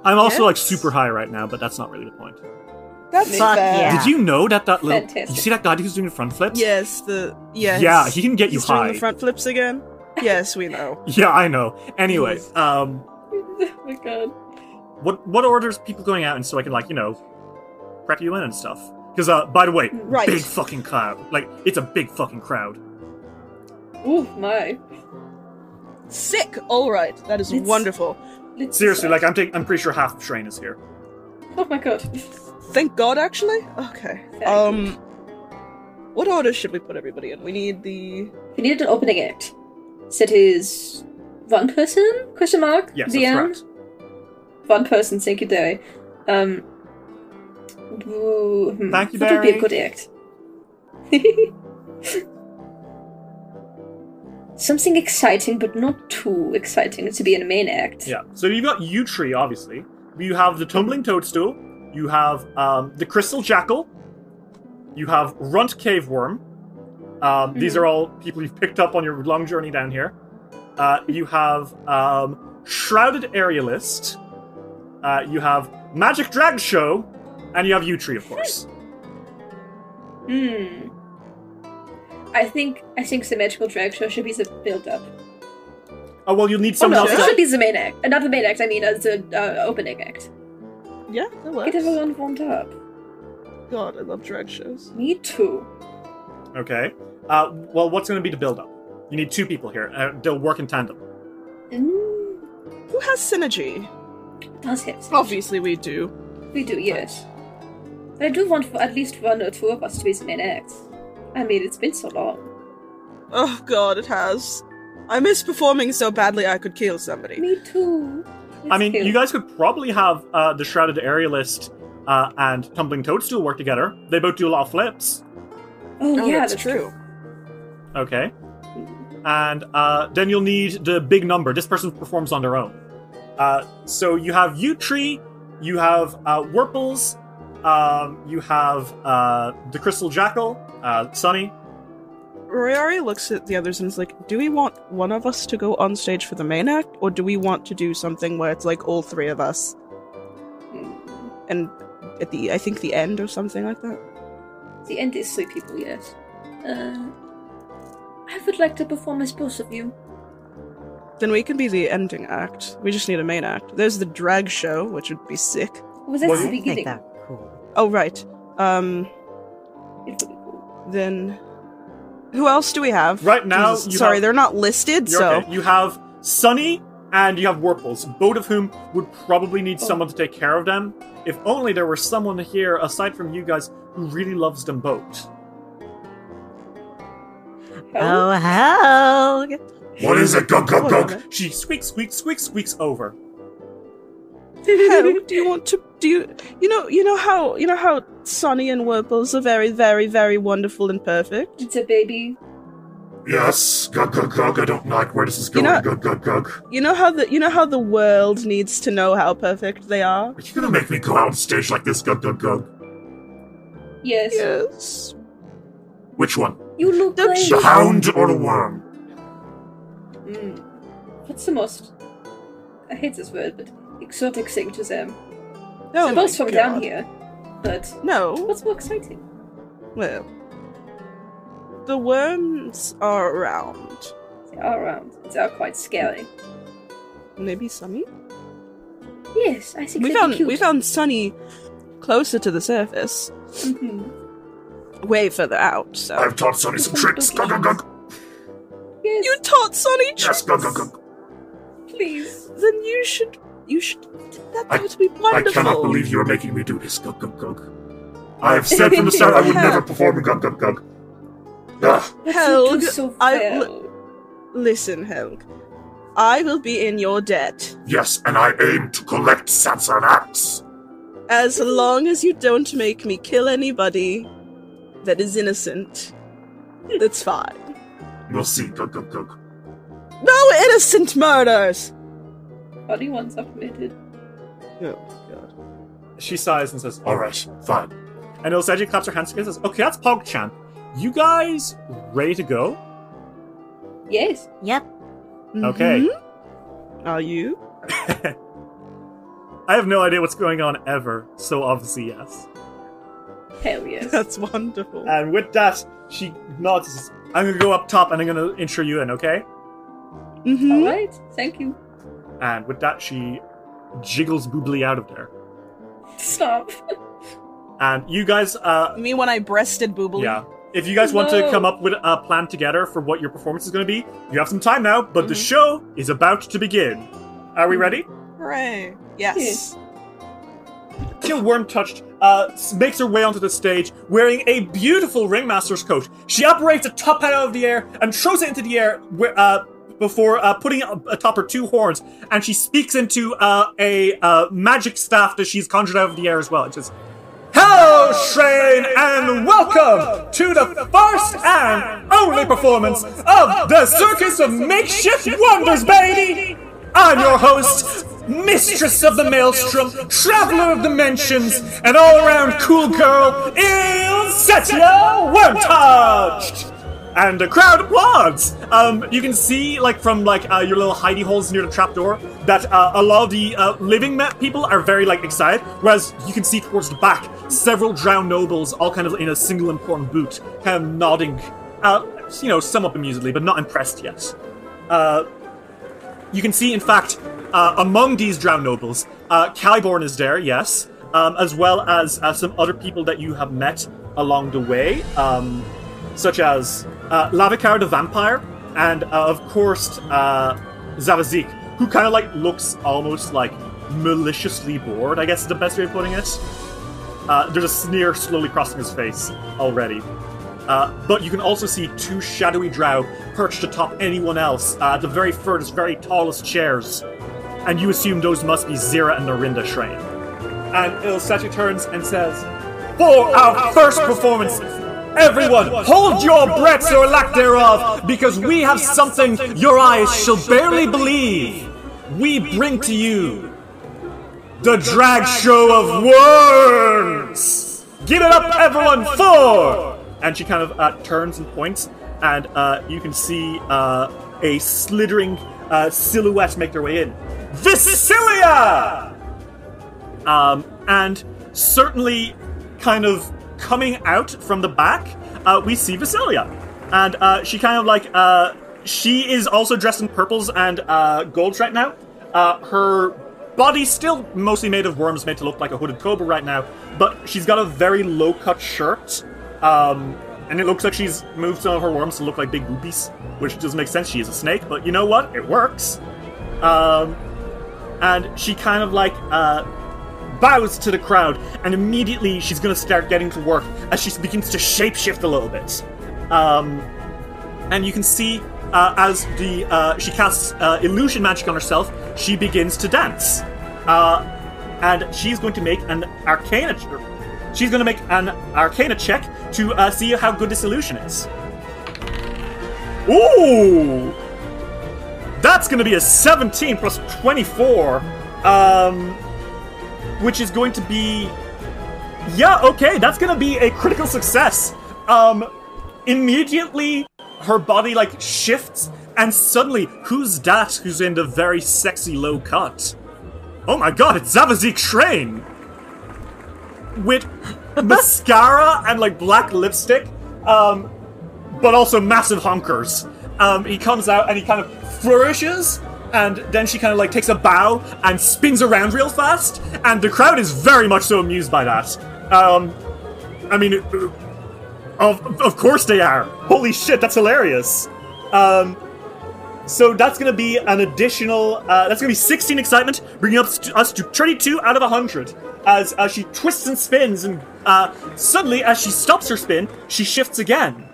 I'm also like super high right now, but that's not really the point. That's Fuck fair. yeah. Did you know that that little? Fantastic. You see that guy who's doing the front flips? Yes, the. Yes. Yeah, he can get you He's doing the front flips again? Yes, we know. <laughs> Yeah, I know. Anyway, um, <laughs> oh my god. what what orders people going out, and so I can like you know prep you in and stuff. Because uh, by the way, Right. big fucking crowd. Like it's a big fucking crowd. Ooh my. Sick! Alright, that is Let's- wonderful. Let's Seriously, decide. like I'm taking. I'm pretty sure half of Shrain is here. Oh my god. Thank God, actually? Okay. Very Um. What order should we put everybody in? We need the. We needed an opening act. So it is one person? Question mark? Yes, the that's end? correct. One person, thank you, Derry. Um. ooh, hmm, Thank you, What would be a good act? <laughs> Something exciting, but not too exciting to be in a main act. Yeah. So you've got U Tree, obviously. You have the Tumbling Toadstool. You have um, the Crystal Jackal. You have Runt Cave Worm. Um, These Mhm. are all people you've picked up on your long journey down here. Uh, you have um, Shrouded Aerialist. Uh, you have Magic Drag Show. And you have U Tree, of course. Hmm. I think I think the magical drag show should be the build up. Oh, well, you'll need Oh no, else it to. should be the main act. Uh, not the main act, I mean as the uh, opening act. Yeah, that works. Get everyone warmed up. God, I love drag shows. Me too. Okay. Uh, well, what's going to be the build up? You need two people here. Uh, they'll work in tandem. Mm, Who has synergy? does have some. Obviously, we do. We do, yes. But I do want for at least one or two of us to be the main acts. I mean, it's been so long. Oh God, it has. I miss performing so badly I could kill somebody. Me too. I mean, Let's you guys could probably have uh, the Shrouded Aerialist uh, and Tumbling Toadstool work together. They both do a lot of flips. Oh, Oh, yeah, that's that's true. Okay. And uh, then you'll need the big number. This person performs on their own. Uh, so you have U Tree, you have uh, Wurples, um, you have uh, the Crystal Jackal, uh, Sunny. Royari looks at the others and is like, "Do we want one of us to go on stage for the main act, or do we want to do something where it's like all three of us Mm. and at the I think the end or something like that?" The end is three people, yes. Uh, I would like to perform as both of you. Then we can be the ending act. We just need a main act. There's the drag show, which would be sick. Was that Well, the I I think beginning? that cool. Oh right. Um. It cool. Then, who else do we have? Right now, Jesus, you sorry, have- they're not listed. So okay. You have Sunny and you have Wurples, both of whom would probably need Oh. someone to take care of them. If only there were someone here aside from you guys who really loves them both. Oh, Helg! What is it? Gug, gug, gug. She squeaks, squeaks, squeaks, squeaks over. Hell, do you want to? Do you? You know? You know how? You know how Sunny and Wurples are very, very, very wonderful and perfect. It's a baby. Yes. Gug, gug, gug. I don't like where this is You going. know- Gug, gug, gug. You know how the? You know how the world needs to know how perfect they are. Are you gonna make me go out on stage like this? Gug, gug, gug. Yes. Yes. Which one? You look Don't like. The hound or the worm? Mm. What's the most? I hate this word, but exotic thing to them. Oh They're my both from down here, but No. what's more exciting? Well, the worms are around. They are around. They are quite scary. Maybe Sunny. Yes, I think We found cute. we found Sunny closer to the surface, Mhm. way further out. So I've taught Sunny some tricks. Gug, gug, gug. Yes, you taught Sunny Yes, tricks. gug, gug, gug. please. Then you should you should that I- would be wonderful. I cannot believe you are making me do this. Gug, gug, gug. I have said from the <laughs> start I would never perform Gug, gug, gug. Ah, But Helg, so I- Listen, Helg. I will be in your debt yes, and I aim to collect Satsanax. as long as you don't make me kill anybody that is innocent. That's fine. We'll see. Gug, gug, gug. No innocent murders. Body ones are committed. Oh god. She sighs and says, All right, fine. And Il'setsya claps her hands together and says, Okay, that's PogChamp. You guys ready to go? Yes. Yep. Okay. Mhm. Are you? <laughs> I have no idea what's going on ever, so obviously yes. Hell yes. That's wonderful. And with that, she nods. I'm gonna go up top and I'm gonna intro you in, okay? Mm-hmm. Alright, thank you. And with that, she jiggles boobly out of there. Stop. And you guys, uh, Me when I breasted boobly. yeah. If you guys want to come up with a plan together for what your performance is going to be, you have some time now, but the show is about to begin. Are we ready? Hooray. Yes. Jill Wyrmtouched uh, makes her way onto the stage wearing a beautiful ringmaster's coat. She operates a top hat out of the air and throws it into the air where, uh, before uh, putting it atop her two horns, and she speaks into uh, a uh, magic staff that she's conjured out of the air as well. It says, Hello, Shrain, and welcome to the first and only performance of the Circus of Makeshift Wonders, baby! I'm your host, Mistress of the Maelstrom, Traveler of Dimensions, and all-around cool girl, Il'setsya Wyrmtouched! And the crowd applauds. Um, you can see, like from like uh, your little hidey holes near the trapdoor, that uh, a lot of the uh, living ma- people are very like excited. Whereas you can see towards the back, several drowned nobles, all kind of in a single important boot, kind of nodding, uh, you know, somewhat amusedly, but not impressed yet. Uh, you can see, in fact, uh, among these drowned nobles, Caliborn is there, yes, um, as well as some other people that you have met along the way, um, such as uh, Lavikar the vampire, and uh, of course uh, Zavazik, who kind of like looks almost like maliciously bored. I guess is the best way of putting it. Uh, there's a sneer slowly crossing his face already. Uh, but you can also see two shadowy drow perched atop anyone else uh, at the very furthest, very tallest chairs. And you assume those must be Zira and Narinda Shrain. And Il'setsya turns and says, For our first performance, everyone, hold your breaths or lack thereof, because we have something your eyes shall barely believe. We bring to you the drag show of worms. Give it up, everyone, for and she kind of uh, turns and points, and uh, you can see uh, a slithering uh, silhouette make their way in. Vicilia! Um, and certainly, kind of coming out from the back, uh, we see Vasilia. and uh, she kind of like uh, she is also dressed in purples and uh, golds right now. Uh, her body's still mostly made of worms, made to look like a hooded cobra right now, but she's got a very low cut shirt. Um, and it looks like she's moved some of her worms to look like big groupies, which doesn't make sense. She is a snake, but you know what? It works. Um, and she kind of like uh, bows to the crowd, and immediately she's gonna start getting to work as she begins to shapeshift a little bit. Um, and you can see uh, as the uh, she casts uh, illusion magic on herself, she begins to dance, uh, and she's going to make an arcana. She's going to make an arcana check to uh, see how good this illusion is. Ooh! That's going to be a 17 plus 24, um, which is going to be. Yeah, okay, that's going to be a critical success. Um, immediately, her body like shifts, and suddenly, who's that who's in the very sexy low cut? Oh my god, it's Zavazik Shrane! With <laughs> mascara and like black lipstick, um, but also massive honkers. Um, he comes out and he kind of flourishes, and then she kind of like takes a bow and spins around real fast, and the crowd is very much so amused by that. Um, I mean, of, of course they are. Holy shit, that's hilarious. Um, so that's going to be an additional. Uh, that's going to be 16 excitement, bringing up st- us to 32 out of 100. As uh, she twists and spins, and uh, suddenly, as she stops her spin, she shifts again.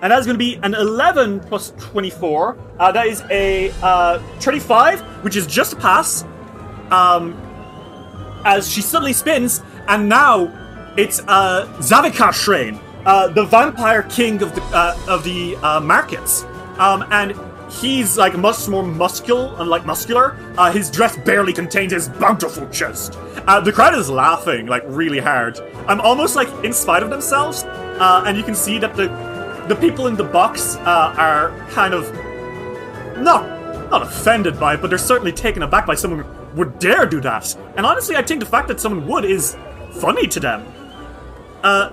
And that's going to be an 11 plus 24. Uh, that is a uh, 35, which is just a pass. Um, as she suddenly spins, and now it's uh, Zavikar Shrane, uh, the vampire king of the uh, of the uh, markets, um, and he's like much more muscular and like muscular. Uh, his dress barely contains his bountiful chest. Uh, the crowd is laughing like really hard. I'm almost like in spite of themselves, uh, and you can see that the the people in the box uh, are kind of not not offended by it, but they're certainly taken aback by someone would dare do that. And honestly, I think the fact that someone would is funny to them. Uh,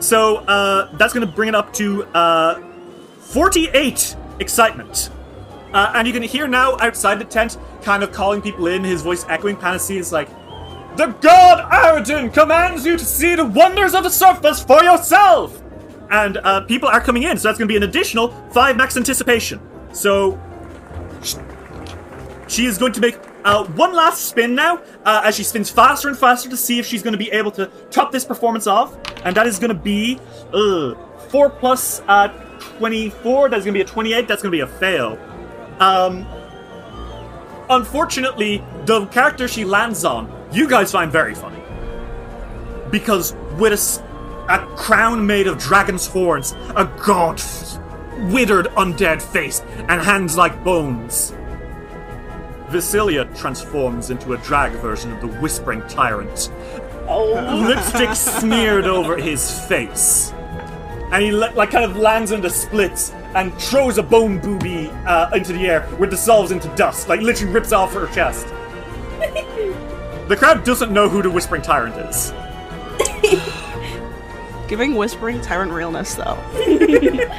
so uh, that's going to bring it up to uh, 48 excitement. Uh, and you can hear now outside the tent, kind of calling people in, his voice echoing. Panacea is like, The god Aroden commands you to see the wonders of the surface for yourself! And uh, people are coming in, so that's going to be an additional 5 max anticipation. So she is going to make uh, one last spin now, uh, as she spins faster and faster to see if she's going to be able to top this performance off. And that is going to be uh, 4 plus uh, 24. That's going to be a 28. That's going to be a fail. Um, unfortunately, the character she lands on, you guys find very funny. Because with a, a crown made of dragon's horns, a gaunt, withered undead face, and hands like bones, Vasilia transforms into a drag version of the Whispering Tyrant. Lipstick smeared over his face. And he le- like kind of lands into splits and throws a bone booby uh, into the air, where it dissolves into dust, like literally rips off her chest. <laughs> the crowd doesn't know who the Whispering Tyrant is. <laughs> Giving Whispering Tyrant realness, though. <laughs>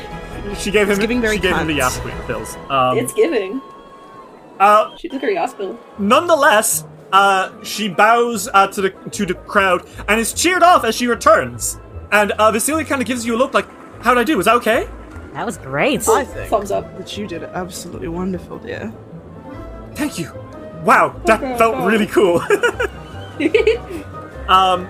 She gave him. giving very she gave him the cunt. Yas Queen pills. Um, it's giving. uh, She took her Yaspill. Nonetheless, uh, she bows uh, to the to the crowd and is cheered off as she returns. And uh, Vasilia kind of gives you a look like, "How'd I do? Was that okay?" That was great. I think Thumbs up. that you did absolutely wonderful, dear. Thank you. Wow, that <laughs> felt really cool. <laughs> um,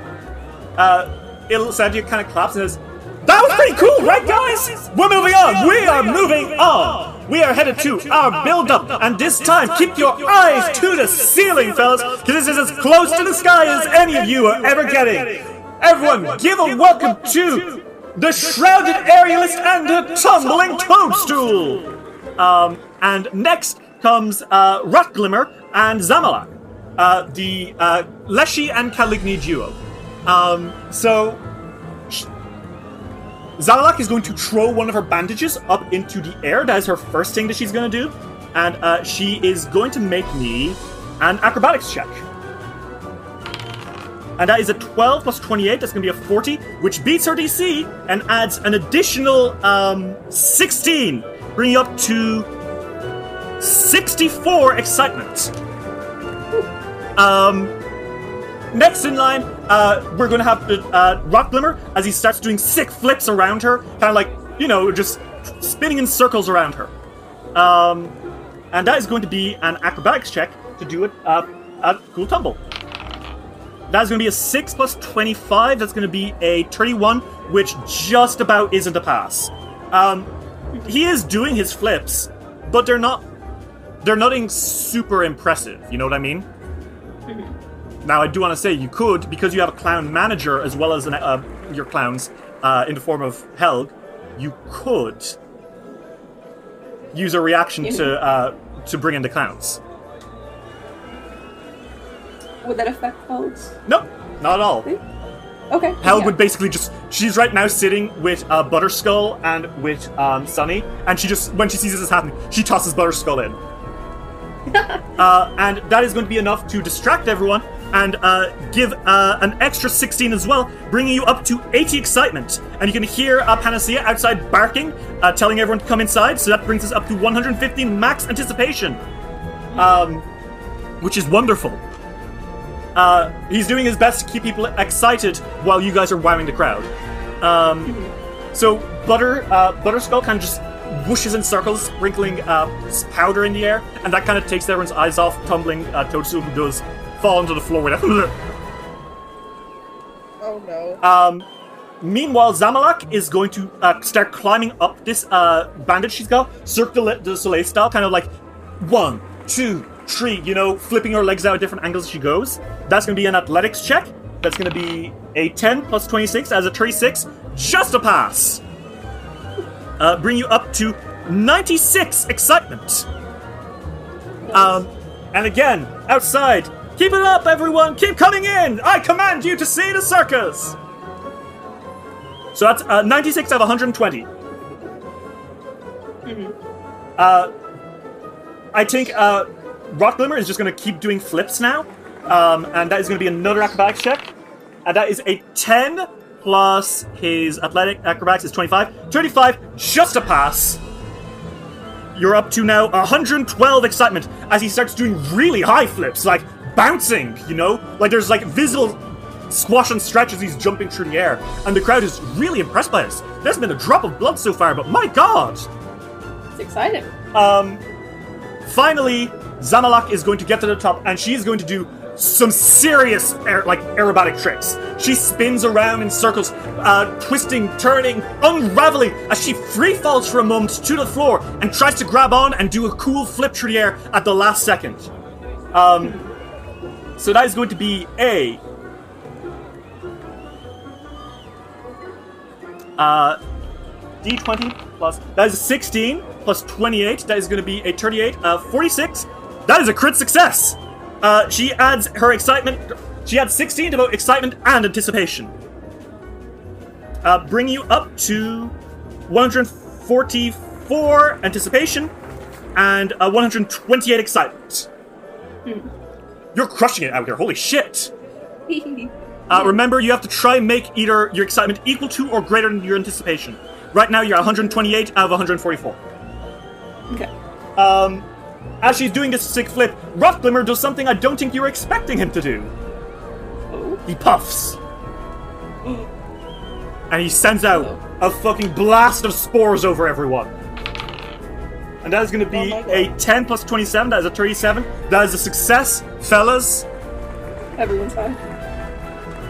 uh, Il'setsya kind of claps and says, "That was pretty cool, right, guys? We're moving on. We are moving on. We are headed to our build-up, and this time, keep your eyes to the ceiling, fellas, because this is as close to the sky as any of you are ever getting. Everyone, give a welcome to the shrouded aerialist and the tumbling toadstool." Um, and next comes uh, Rotglimmer and Zamalak, uh, the uh, Leshy and Caligni duo. Um, so, Zamalak is going to throw one of her bandages up into the air. That is her first thing that she's going to do. And uh, she is going to make me an acrobatics check. and that is a 12 plus 28. That's going to be a 40, which beats her DC and adds an additional um, 16, bringing up to 64 excitement. Um, next in line, uh, we're going to have uh, Rotglimmer as he starts doing sick flips around her, kind of like, you know, just spinning in circles around her. Um, and that is going to be an acrobatics check to do it uh, a cool tumble. That's going to be a 6 plus 25. That's going to be a 31, which just about isn't a pass. Um, he is doing his flips, but they're not. They're nothing super impressive. You know what I mean? Now, I do want to say you could, because you have a clown manager as well as an, uh, your clowns uh, in the form of Helg, you could use a reaction to uh, to bring in the clowns. Would that affect folks? Nope, not at all. Okay. Helg yeah. would basically just. She's right now sitting with uh, Butterskull and with um, Sunny, and she just, when she sees this is happening, she tosses Butterskull in. <laughs> uh, and that is going to be enough to distract everyone and uh, give uh, an extra 16 as well, bringing you up to 80 excitement. And you can hear uh, Panacea outside barking, uh, telling everyone to come inside, so that brings us up to 115 max anticipation. Um, which is wonderful. Uh, he's doing his best to keep people excited while you guys are wowing the crowd. Um, so Butter uh, Butterskull kind of just whooshes in circles, sprinkling powder in the air, and that kind of takes everyone's eyes off, tumbling uh, who does fall onto the floor with a. Oh no. um, meanwhile, Zamalak is going to uh, start climbing up this uh, bandage she's got, Cirque du Soleil style, kind of like one, two, three, you know, flipping her legs out at different angles as she goes. That's going to be an athletics check. That's going to be a 10 plus 26 as a 36. Just a pass. Uh, bring you up to 96 excitement. Um, and again, outside, keep it up, everyone! Keep coming in! I command you to see the circus! So that's uh, 96 out of 120. Uh, I think uh, Rotglimmer is just going to keep doing flips now, um, and that is going to be another acrobatics check, and that is a 10 plus his athletic acrobatics is 25. 25, just a pass. You're up to now 112 excitement as he starts doing really high flips, like bouncing, you know? Like there's like visible squash and stretch as he's jumping through the air, and the crowd is really impressed by this. There hasn't been a drop of blood so far, but my god! It's exciting. Um, finally, Zamalak is going to get to the top, and she is going to do some serious aer- like aerobatic tricks. She spins around in circles, uh, twisting, turning, unraveling as she free falls for a moment to the floor and tries to grab on and do a cool flip through the air at the last second. Um, so that is going to be a. Uh, d20 plus that is 16 plus 28 that is going to be a 38 uh, 46 that is a crit success. Uh, she adds her excitement she adds 16 to both excitement and anticipation. Uh, bring you up to 144 anticipation and uh, 128 excitement you're crushing it out here holy shit uh, remember, you have to try and make either your excitement equal to or greater than your anticipation. Right now, you're 128 out of 144. Okay. Um, as she's doing this sick flip, Rotglimmer does something I don't think you were expecting him to do. He puffs. <gasps> and he sends out a fucking blast of spores over everyone. And that is going to be Oh a 10 plus 27. That is a 37. That is a success, fellas. Everyone's high.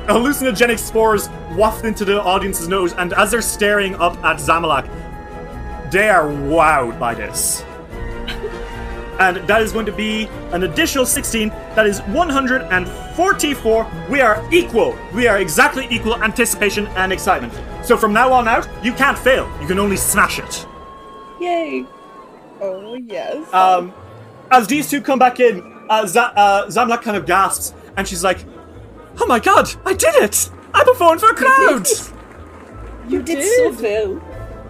hallucinogenic spores waft into the audience's nose, and as they're staring up at Zamalak, they are wowed by this. <laughs> and that is going to be an additional 16. That is 144. We are equal. We are exactly equal anticipation and excitement. So from now on out, you can't fail. You can only smash it. Yay. Oh yes. Um, as these two come back in, uh, Z- uh, Zamlak kind of gasps, and she's like, "Oh my god, I did it! I performed for a crowd!" You did so well.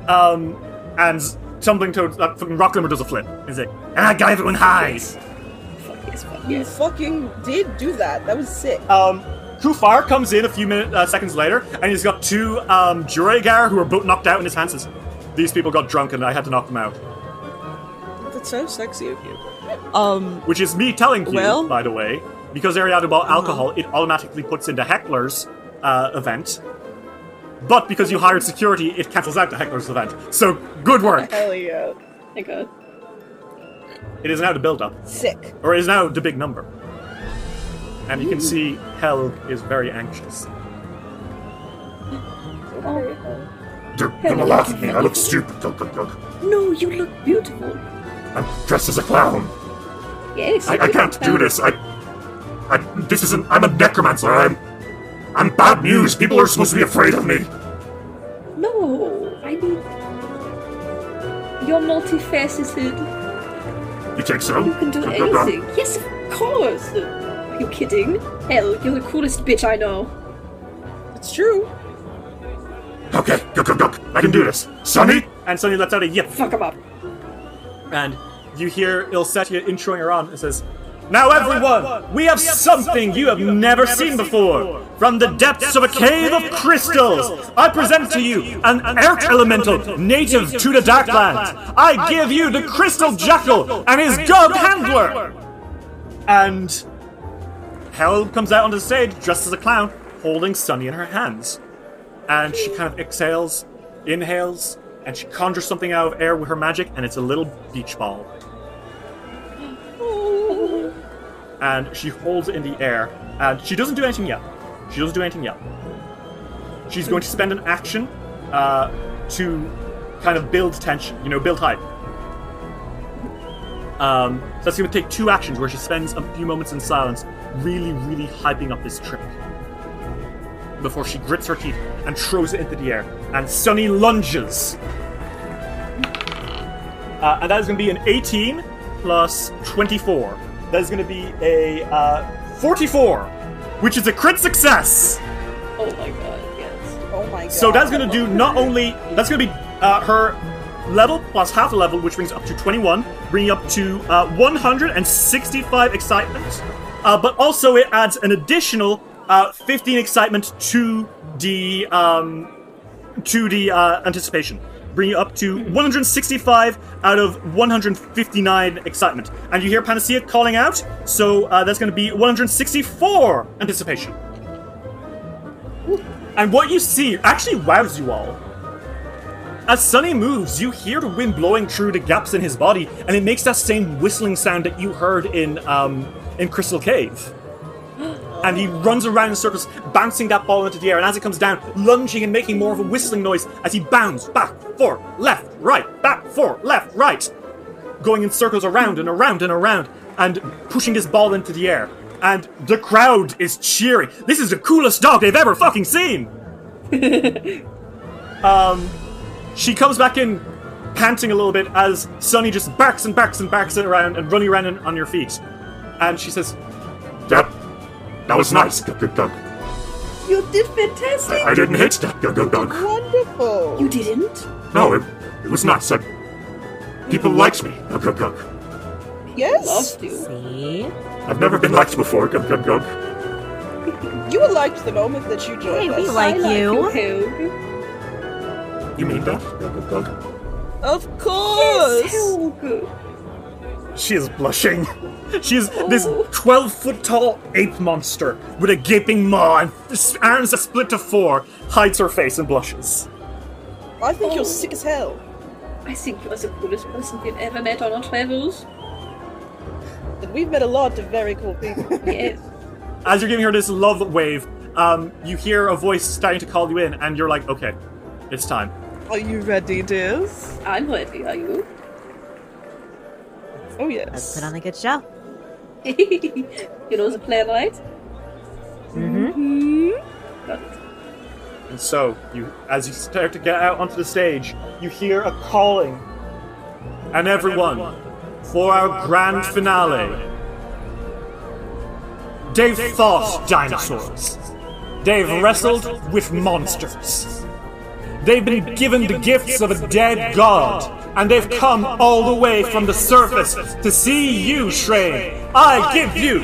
um, and tumbling towards uh, fucking Rotglimmer does a flip. Is it? "And I got everyone high." Fuck yes, fuck you yes. fucking did do that. That was sick. Um, Kufar comes in a few minutes, uh, seconds later, and he's got two um, Duergar who are both knocked out in his hands. These people got drunk and I had to knock them out. That's so sexy of you. Um, Which is me telling you, Well- by the way, because Ariato bought alcohol, it automatically puts into Heckler's uh, event. But because you hired security, it cancels out the Heckler's event. So, good work. hell yeah. Thank God. It is now the build up. Sick. Or it is now the big number. And you can see Helg is very anxious. They're gonna laugh at me. I look stupid. No, you look beautiful. I'm dressed as a clown. Yes. I, I can't do this. I, I. This isn't. I'm a necromancer. I'm. I'm bad news. People are supposed to be afraid of me. No, I mean, you're multifaceted. You think so? You can do anything. Yes, of course. Are you kidding? Hell, you're the coolest bitch I know. It's true. Okay, go, go, go. I can do this. Sunny? And Sunny lets out a yip. Fuck him up. And you hear Il'setsya introing her on and says, Now everyone, we have something you have never seen before. From the depths of a cave of crystals, I present to you an earth elemental native to the Darklands. I give you the Crystal Jackal and his dog handler. And Hel comes out onto the stage dressed as a clown, holding Sunny in her hands. And she kind of exhales, inhales, and she conjures something out of air with her magic, and it's a little beach ball. And she holds it in the air, and she doesn't do anything yet. She doesn't do anything yet. She's going to spend an action uh, to kind of build tension, you know, build hype. Um, so that's going to take two actions where she spends a few moments in silence, really, really hyping up this trick. Before she grits her teeth and throws it into the air. And Sunny lunges. Uh, and that is going to be an 18 plus 24. That is going to be a uh, 44, which is a crit success. Oh my god, yes. Oh my god. So that's going to do not only that's going to be uh, her level plus half a level, which brings up to 21, bringing up to uh, 165 excitement. Uh, but also it adds an additional uh, 15 excitement to the um, to the uh, anticipation, Bring you up to 165 out of 159 excitement. And you hear Panacea calling out, so uh, that's going to be 164 anticipation. And what you see actually wows you all. As Sunny moves, you hear the wind blowing through the gaps in his body, and it makes that same whistling sound that you heard in um, in Crystal Cave. And he runs around in circles, bouncing that ball into the air, and as it comes down, lunging and making more of a whistling noise as he bounds back, forth, left, right, back, forth, left, right, going in circles around and around and around, and pushing this ball into the air. And the crowd is cheering. This is the coolest dog they've ever fucking seen! <laughs> um, she comes back in, panting a little bit as Sunny just backs and backs and barks around and running around on- on your feet. And she says, That. That was nice. Gug, gug, gug. You did fantastic. I didn't hit that. Gug, gug, gug. Wonderful. You didn't? No, it, it was nuts. I, people liked me. Gug, gug, gug. Yes. Loved you. See? I've never been liked before. Gug, gug, gug. You were liked the moment that you joined Hey, we us. like I you. Like you You mean that? Gug, gug, gug. Of course. Yes, Helg. She is blushing. She's this 12 foot tall ape monster with a gaping maw and s- arms that split to four, hides her face and blushes. I think Oh. you're sick as hell. I think you're the coolest person we've ever met on our travels. And we've met a lot of very cool people. <laughs> Yes. As you're giving her this love wave, um, you hear a voice starting to call you in, and you're like, okay, it's time. Are you ready, dears? I'm ready, are you? Oh yes. Let's put on a good show. <laughs> you know the plan, right? Mm-hmm. Got it. And so, you, as you start to get out onto the stage, you hear a calling. And everyone, for our grand finale, they've fought dinosaurs. They've wrestled with monsters. They've been given the gifts of a dead god, and they've come all the way from the surface to see you, Shrey. I give you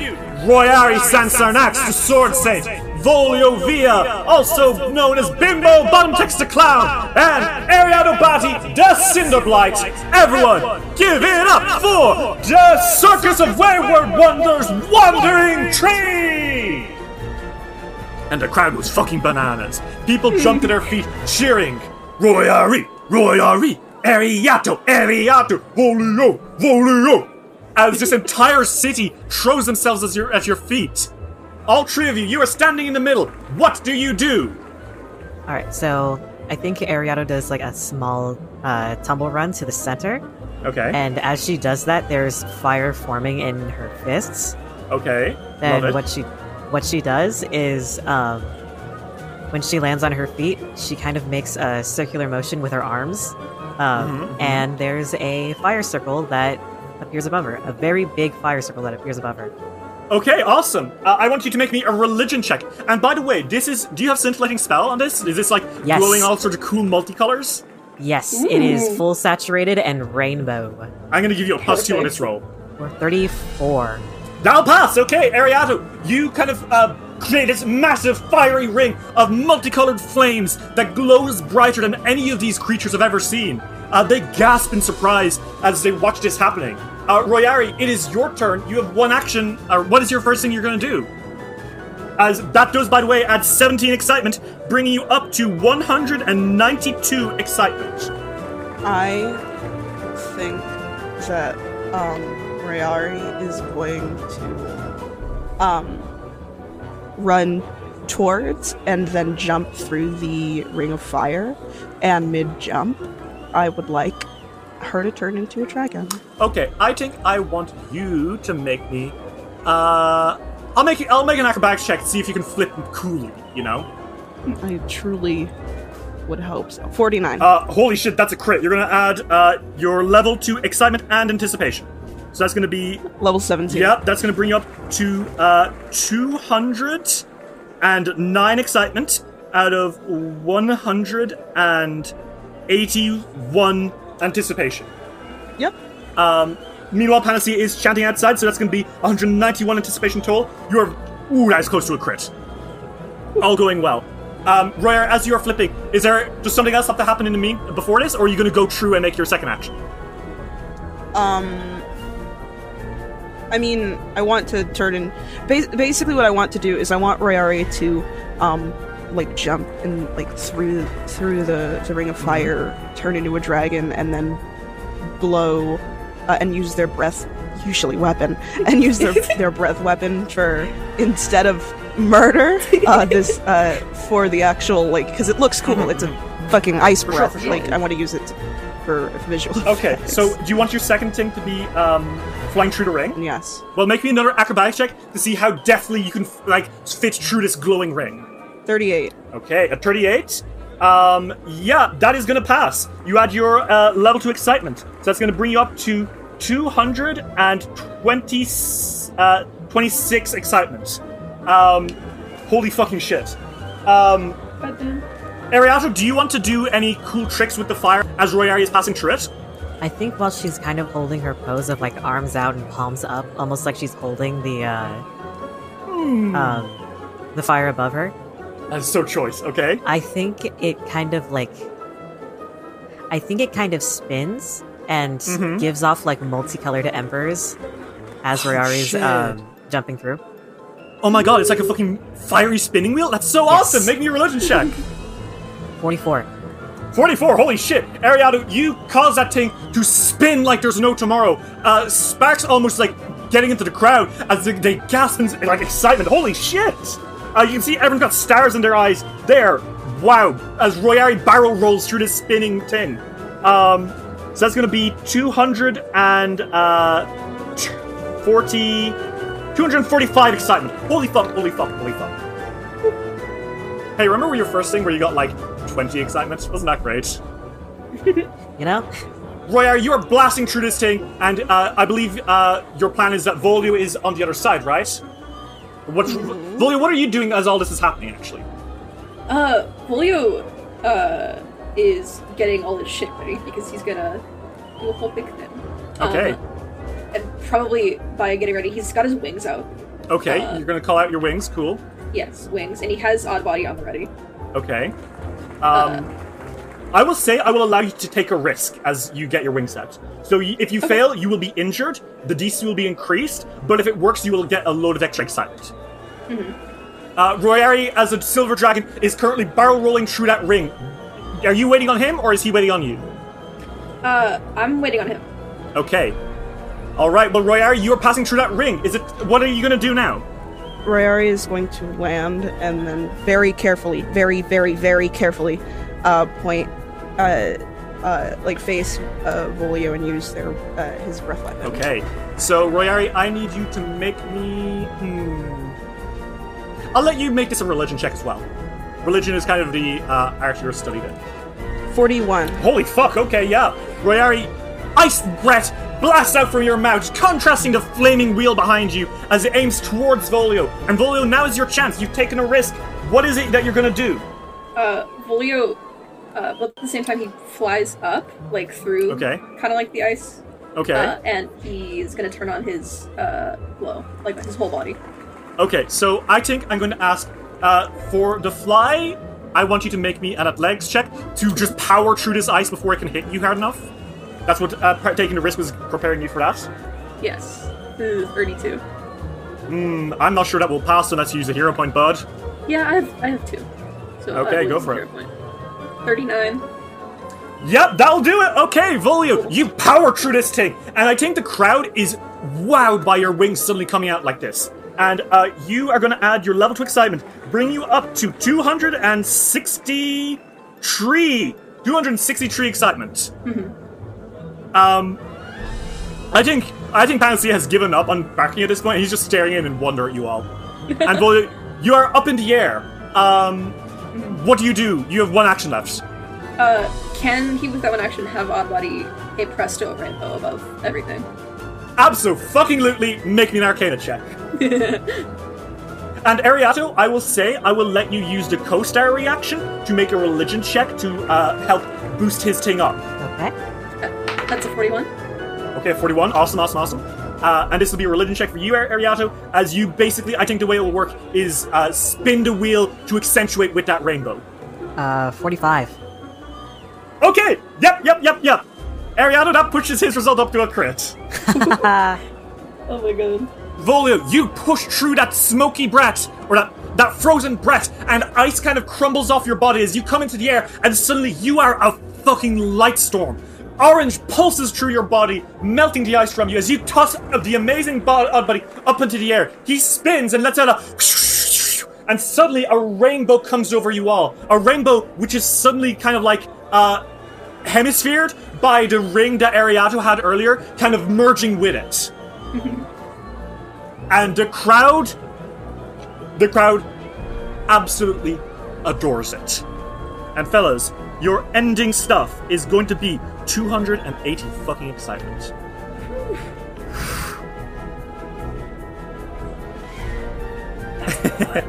Royari Sansarnax, the Sword Saint, Volio Via, also known as Bimbo Buntex the Clown, and Ariato Bati, the Cinderblight. Everyone, give it up for the Circus of Wayward Wonders Wandering Tree! And the crowd was fucking bananas. People jumped to their feet, cheering, Royari, Royari, Ariato, Ariato, Volio, Volio! As this entire city throws themselves at your, at your feet. All three of you, you are standing in the middle. What do you do? All right, so I think Ariato does like a small uh, tumble run to the center, Okay. and as she does that, there's fire forming in her fists. Okay. Then what she what she does is um, when she lands on her feet, she kind of makes a circular motion with her arms, um, Mhm, and there's a fire circle that appears above her, a very big fire circle that appears above her. Okay, awesome. Uh, I want you to make me a religion check. And by the way, this is. Do you have scintillating spell on this? Is this like Yes. glowing all sorts of cool multicolors? Yes, it is full saturated and rainbow. I'm gonna give you a plus two on this roll. Or 34. That'll pass. Okay, Ariato, you kind of uh, create this massive fiery ring of multicolored flames that glows brighter than any of these creatures have ever seen. Uh, they gasp in surprise as they watch this happening. Uh, Royari, it is your turn. You have one action. Or what is your first thing you're going to do? As that does, by the way, add 17 excitement, bringing you up to 192 excitement. I think that um, Royari is going to um, run towards and then jump through the ring of fire. And mid jump, I would like her to turn into a dragon. Okay, I think I want you to make me. Uh, I'll make I'll make an acrobatics check to see if you can flip coolly. You know. I truly would hope so. 49. Uh, holy shit, that's a crit. You're gonna add uh your level to excitement and anticipation. So that's gonna be Level 17. Yep, that's gonna bring you up to uh 209 excitement out of 181 anticipation. Yep. Um, meanwhile, Panacea is chanting outside, so that's going to be 191 anticipation total. You're, ooh, that's close to a crit. All going well. Um, Royer, as you're flipping, is there just something else have to happen in the mean before this, or are you going to go true and make your second action? Um, I mean, I want to turn in. Bas- basically, what I want to do is I want Royari to, um, like jump and like through through the the ring of fire, turn into a dragon, and then blow uh, and use their breath, usually weapon, <laughs> and use their their breath weapon for instead of murder. <laughs> Uh, this uh for the actual like because it looks cool. It's a fucking ice breath. Like I want to use it for visual. Okay, effects. <laughs> so do you want your second thing to be um, flying through the ring? yes, Well, make me another acrobatics check to see how deftly you can like fit through this glowing ring. thirty-eight. Okay, a 38. Um, yeah, that is gonna pass. You add your uh, level to excitement, so that's gonna bring you up to 220, uh, 26 excitement. Um, holy fucking shit. Um, Goddamn. Ariato, do you want to do any cool tricks with the fire as Royari is passing through it? I think while she's kind of holding her pose of like arms out and palms up, almost like she's holding the uh, um, the fire above her. That's so choice, okay? I think it kind of like I think it kind of spins and Mhm. gives off like multicolored embers as Royari's shit. um, jumping through. Oh my god, it's like a fucking fiery spinning wheel? That's so Yes. awesome! Make me a religion check! <laughs> 44. 44, holy shit! Ariato, you cause that thing to spin like there's no tomorrow. Uh, Sparks almost like getting into the crowd as they, they gasp in like excitement. Holy shit! Uh, you can see everyone's got stars in their eyes. There, wow! As Royari barrel rolls through this spinning thing. Um, so that's gonna be 200 and uh, 40, 245 excitement. Holy fuck! Holy fuck! Holy fuck! Hey, remember your first thing where you got like 20 excitement? Wasn't that great? <laughs> You know? Royar, you are blasting through this thing, and uh, I believe uh, your plan is that Volio is on the other side, right? What, Volio, what are you doing as all this is happening, actually? Uh, Julio, uh, is getting all his shit ready because he's gonna do a whole big thing. Okay. Um, and probably by getting ready, he's got his wings out. Okay, Uh, you're gonna call out your wings. Cool. Yes, wings, and he has Oddbody on the ready. Okay. Um, I will say I will allow you to take a risk as you get your wings out. So y- if you fail, you will be injured. The DC will be increased, but if it works, you will get a load of extra excitement. Uh, Royari, as a silver dragon, is currently barrel rolling through that ring. Are you waiting on him, or is he waiting on you? Uh, I'm waiting on him. Okay. All right. Well, Royari, you are passing through that ring. Is it? What are you gonna do now? Royari is going to land and then very carefully, very, very, very carefully, uh, point, uh, uh, like face uh, Volio and use their uh, his breath weapon. Okay. So, Royari, I need you to make me. Hmm. I'll let you make this a religion check as well. Religion is kind of the uh, art you're studied in. Forty-one. Holy fuck, okay, yeah. Royari, ice breath blasts out from your mouth, contrasting the flaming wheel behind you as it aims towards Volio. And Volio, now is your chance. You've taken a risk. What is it that you're gonna do? Uh, Volio, uh, but at the same time he flies up, like through, Okay. kind of like the ice. Okay. Uh, and he's gonna turn on his uh glow, like his whole body. Okay, so I think I'm going to ask uh, for the fly. I want you to make me an athletics check to just power through this ice before it can hit you hard enough. That's what uh, taking the risk was preparing you for that. Yes, Ooh, thirty-two. Hmm, I'm not sure that will pass unless you use a hero point, bud. Yeah, I have I have two. So Okay, go for it. Point. Thirty-nine. Yep, that'll do it. Okay, Volio, you power through this thing, and I think the crowd is wowed by your wings suddenly coming out like this. And uh, you are going to add your level to excitement, bring you up to 263. 263 excitement. Um, I think I think Panacea has given up on backing at this point. He's just staring in in wonder at you all. <laughs> and Volio, you are up in the air. Um, what do you do? You have one action left. Uh, can he with that one action have Oddbody a presto rainbow above everything? Absolutely, Fucking lootly, make me an Arcana check. <laughs> and Ariato, I will say, I will let you use the co-star reaction to make a religion check to uh, help boost his thing up. Okay. That's a forty-one. Okay, 41. Awesome, awesome, awesome. Uh, and this will be a religion check for you, Ariato, as you basically, I think the way it will work is uh, spin the wheel to accentuate with that rainbow. Uh, 45. Okay, yep, yep, yep, yep. Ariato, that pushes his result up to a crit. <laughs> Oh my god. Volio, you push through that smoky breath, or that, that frozen breath, and ice kind of crumbles off your body as you come into the air, and suddenly you are a fucking light storm. Orange pulses through your body, melting the ice from you as you toss the amazing Oddbody up into the air. He spins and lets out a. <sniffs> And suddenly a rainbow comes over you all. A rainbow which is suddenly kind of like uh, hemisphered by the ring that Ariato had earlier, kind of merging with it <laughs> and the crowd the crowd absolutely adores it and fellas your ending stuff is going to be 280 fucking excitement <laughs>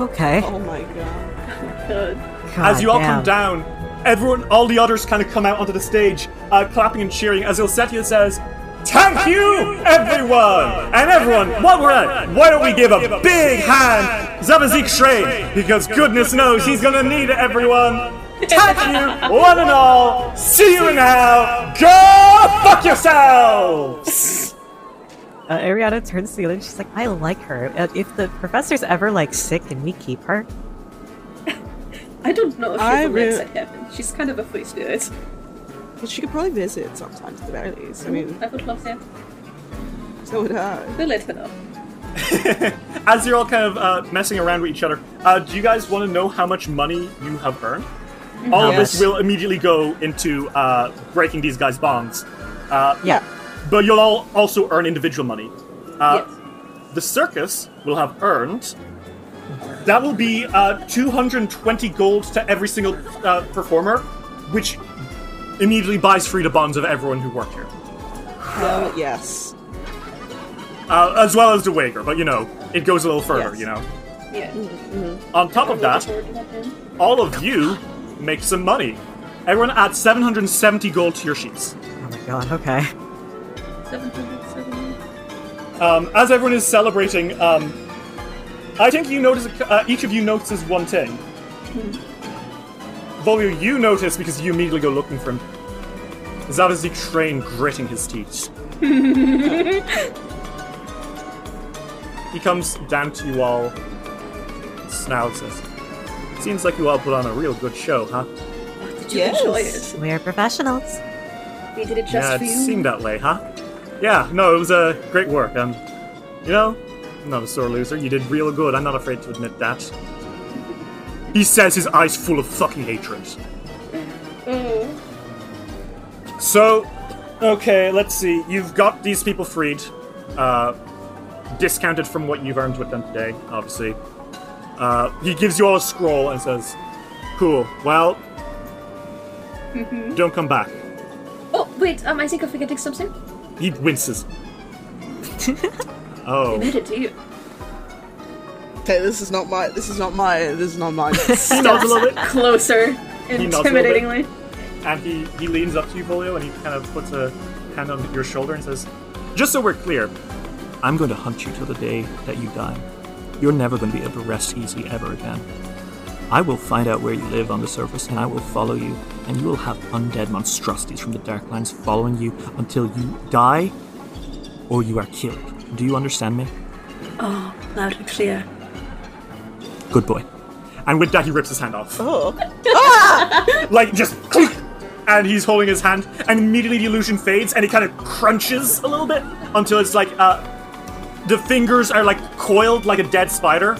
Okay. Oh my god. God. as you all come down everyone all the others kind of come out onto the stage uh, clapping and cheering as Il'setsya says Thank you, everyone! And everyone, while we're at why don't we give a big hand Zabazik Shrey? Because goodness knows he's gonna need it, everyone! Thank you, one and all! See you in hell. Go fuck yourselves! Uh, Ariana turns to the other and she's like, I like her. Uh, if the professor's ever, like, sick, can we keep her? I don't know if she I lives re- at heaven. She's kind of a free spirit. But she could probably visit sometimes at the very least. I mean, I would love that. so would I. We'll let her know. <laughs> As you're all kind of uh, messing around with each other, uh, do you guys want to know how much money you have earned? All of us will immediately go into uh, breaking these guys' bonds. Uh, Yeah. But you'll all also earn individual money. Uh, yes. The circus will have earned. That will be uh, 220 gold to every single uh, performer, which immediately buys free the bonds of everyone who worked here, Well, yes. uh, as well as the wager. But you know, it goes a little further. Yes. You know. Yeah. On top of that, looking forward to that then. all of you make some money. Everyone add 770 gold to your sheets. Oh my god, okay. 770. Um, as everyone is celebrating, um, I think you notice uh, each of you notices one thing. Volio, you notice because you immediately go looking for him. Is obviously Train gritting his teeth. <laughs> He comes down to you all, snouts says, Seems like you all put on a real good show, huh? Did you enjoy it? We're professionals. We did it just yeah, for it you. seemed that way, huh? Yeah, no, it was a uh, great work. Um, you know, I'm not a sore loser. You did real good. I'm not afraid to admit that. He says, his eyes full of fucking hatred. Mm. So, okay, let's see. You've got these people freed. Uh, discounted from what you've earned with them today, obviously. Uh, he gives you all a scroll and says, Cool, well, Mhm. don't come back. Oh, wait, um, I think I'm forgetting something. He winces. <laughs> oh. We made it to you. Okay, this is not my. This is not my. This is not mine. <laughs> He nods a little bit. Closer, He nods a little bit. intimidatingly. And he, he leans up to you, Volio, and he kind of puts a hand on your shoulder and says, Just so we're clear, I'm going to hunt you till the day that you die. You're never going to be able to rest easy ever again. I will find out where you live on the surface and I will follow you, and you will have undead monstrosities from the Darklands following you until you die or you are killed. Do you understand me? Oh, loud and clear. Good boy. and with that, he rips his hand off. Oh. <laughs> like, just clink! And he's holding his hand, and immediately the illusion fades, and it kind of crunches a little bit until it's like, uh, the fingers are like coiled like a dead spider.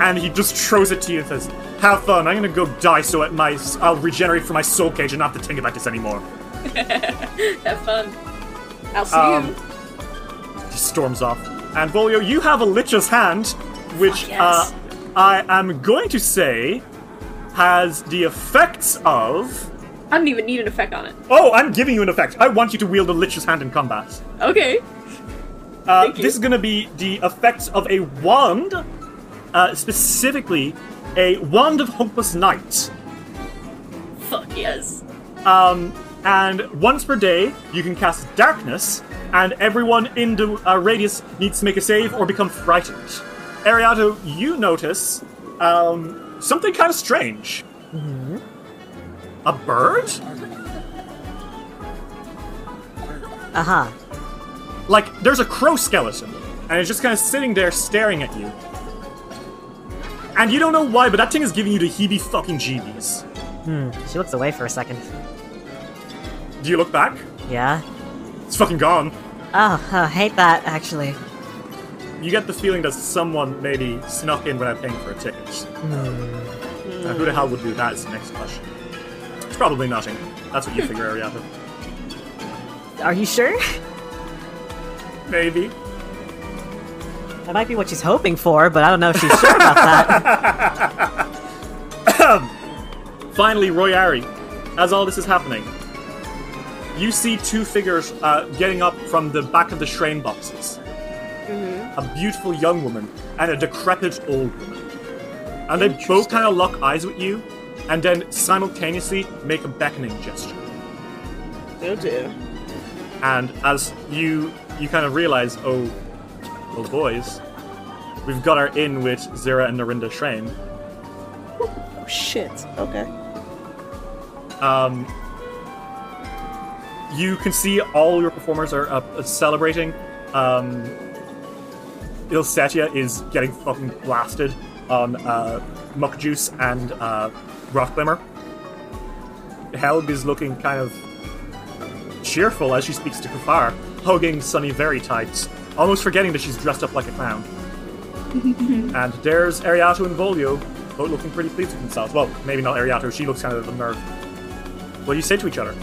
And he just throws it to you and says, Have fun, I'm gonna go die so at my, I'll regenerate from my soul cage and not have to think about this anymore. <laughs> Have fun. I'll see Um, you. He storms off. And Volio, you have a Lich's hand, which Fuck yes. uh, I am going to say has the effects of. I don't even need an effect on it. Oh, I'm giving you an effect. I want you to wield a Lich's hand in combat. Okay. Uh, this is going to be the effects of a wand, uh, specifically a wand of hopeless night. Fuck yes. Um, and once per day, you can cast darkness, and everyone in the uh, radius needs to make a save or become frightened. Ariato, you notice um, something kind of strange. A bird? <laughs> Uh huh. Like, there's a crow skeleton, and it's just kind of sitting there staring at you. And you don't know why, but that thing is giving you the heebie fucking jeebies. Hmm. She looks away for a second. Do you look back? Yeah. It's fucking gone. Oh, I hate that actually. You get the feeling that someone maybe snuck in without paying for a ticket. Now, who the hell would do that is the next question. It's probably nothing. That's what you figure, Ariato. Are you sure? Maybe. That might be what she's hoping for, but I don't know if she's sure about that. <laughs> <coughs> Finally, Royari, as all this is happening, you see two figures uh, getting up from the back of the shrine boxes. A beautiful young woman and a decrepit old woman. And they both kind of lock eyes with you, and then simultaneously make a beckoning gesture. Oh dear. And as you you kind of realize, oh, oh boys, we've got our in with Zira and Narinda Shrine. Oh shit. Okay. Um, you can see all your performers are uh, celebrating. Um, Il'setsya is getting fucking blasted on uh, Muck Juice and uh, Rotglimmer. Helg is looking kind of cheerful as she speaks to Kufar, hugging Sunny very tight, almost forgetting that she's dressed up like a clown. <laughs> and there's Ariato and Volio, both looking pretty pleased with themselves. Well, maybe not Ariato, she looks kind of unnerved. What do you say to each other?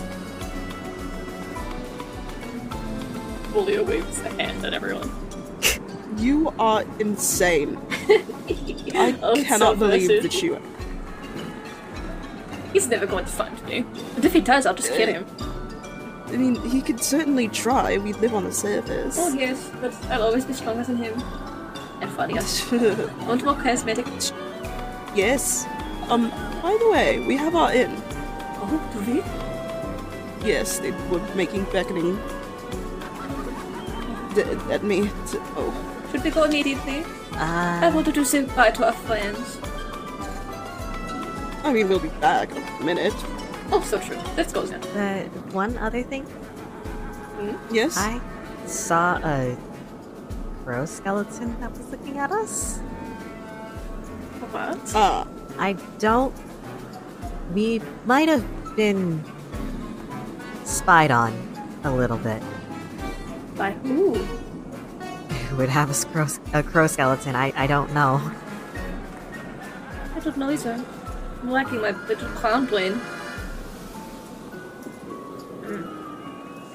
Volio waves a hand at everyone. <laughs> You are insane. <laughs> I Oh, cannot so believe that you. He's never going to find me. And if he does, I'll just kill him. I mean, he could certainly try. We live on the surface. Oh yes, but I'll always be stronger than him. And funnier. and <laughs> more charismatic. yes. Um. By the way, we have our inn. Oh, do we? Yes, they were making beckoning. d- at me. To, oh, Should we go immediately? I wanted to say goodbye to our friends. I mean, we'll be back in a minute. Oh, so true. Let's go then. the one other thing, Yes. I saw a crow skeleton that was looking at us. What? Ah, I don't. We might have been spied on a little bit. By who? Who would have a crow, a crow skeleton? I, I don't know. I don't know either. I'm lacking my little clown brain.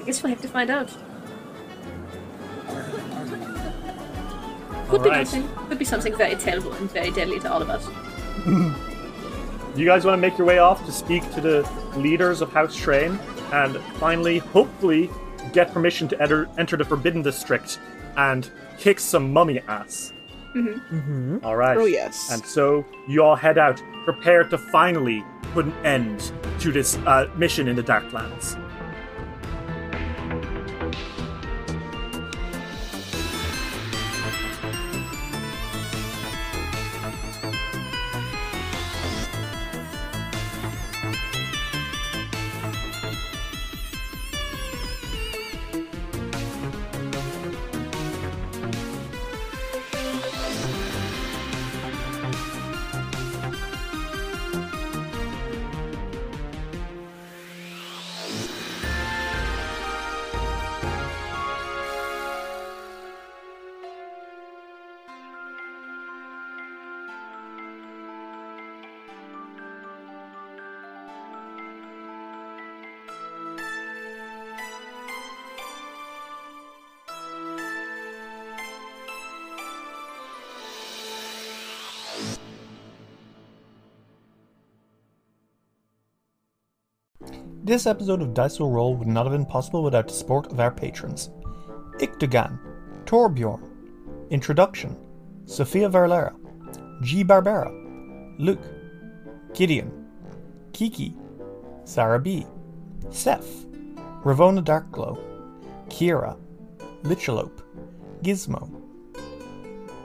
I guess we'll have to find out. <laughs> Could be Alright. something. Could be something very terrible and very deadly to all of us. Do <laughs> you guys want to make your way off to speak to the leaders of House Train and finally, hopefully, get permission to enter, enter the Forbidden District and kick some mummy ass? Mm-hmm. All right. Oh, yes. And so you all head out, prepared to finally put an end to this uh, mission in the Darklands. This episode of Dice Will Roll would not have been possible without the support of our patrons. Iktogan, Torbjorn, Introduction, Sophia Verlera, G. Barbera, Luke, Gideon, Kiki, Sarah B, Seth, Ravona Darkglow, Kira, Lichalope, Gizmo,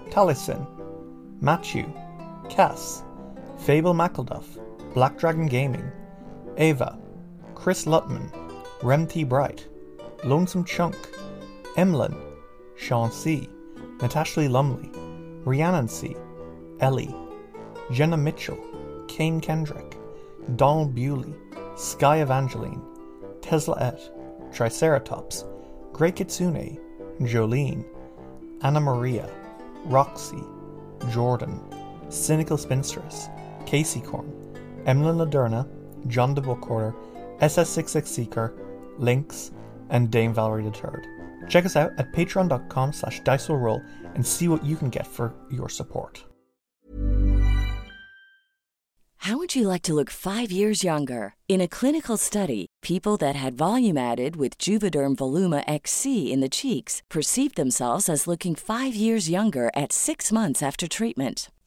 Taliesin, Matthew, Cass, Fable McElduff, Black Dragon Gaming, Ava, Chris Lutman, Rem T. Bright, Lonesome Chunk, Emlyn, Sean C., Natasha Lee Lumley, Rhiannon C., Ellie, Jenna Mitchell, Kane Kendrick, Donald Bewley, Sky Evangeline, Tesla Et, Triceratops, Grey Kitsune, Jolene, Anna Maria, Roxy, Jordan, Cynical Spinstress, Casey Corn, Emlyn Laderna, John de Bookcorder, SS66 Seeker, Lynx, and Dame Valerie III. Check us out at patreon.com slash diceroll and see what you can get for your support. How would you like to look five years younger? In a clinical study, people that had volume added with Juvederm Voluma XC in the cheeks perceived themselves as looking five years younger at six months after treatment.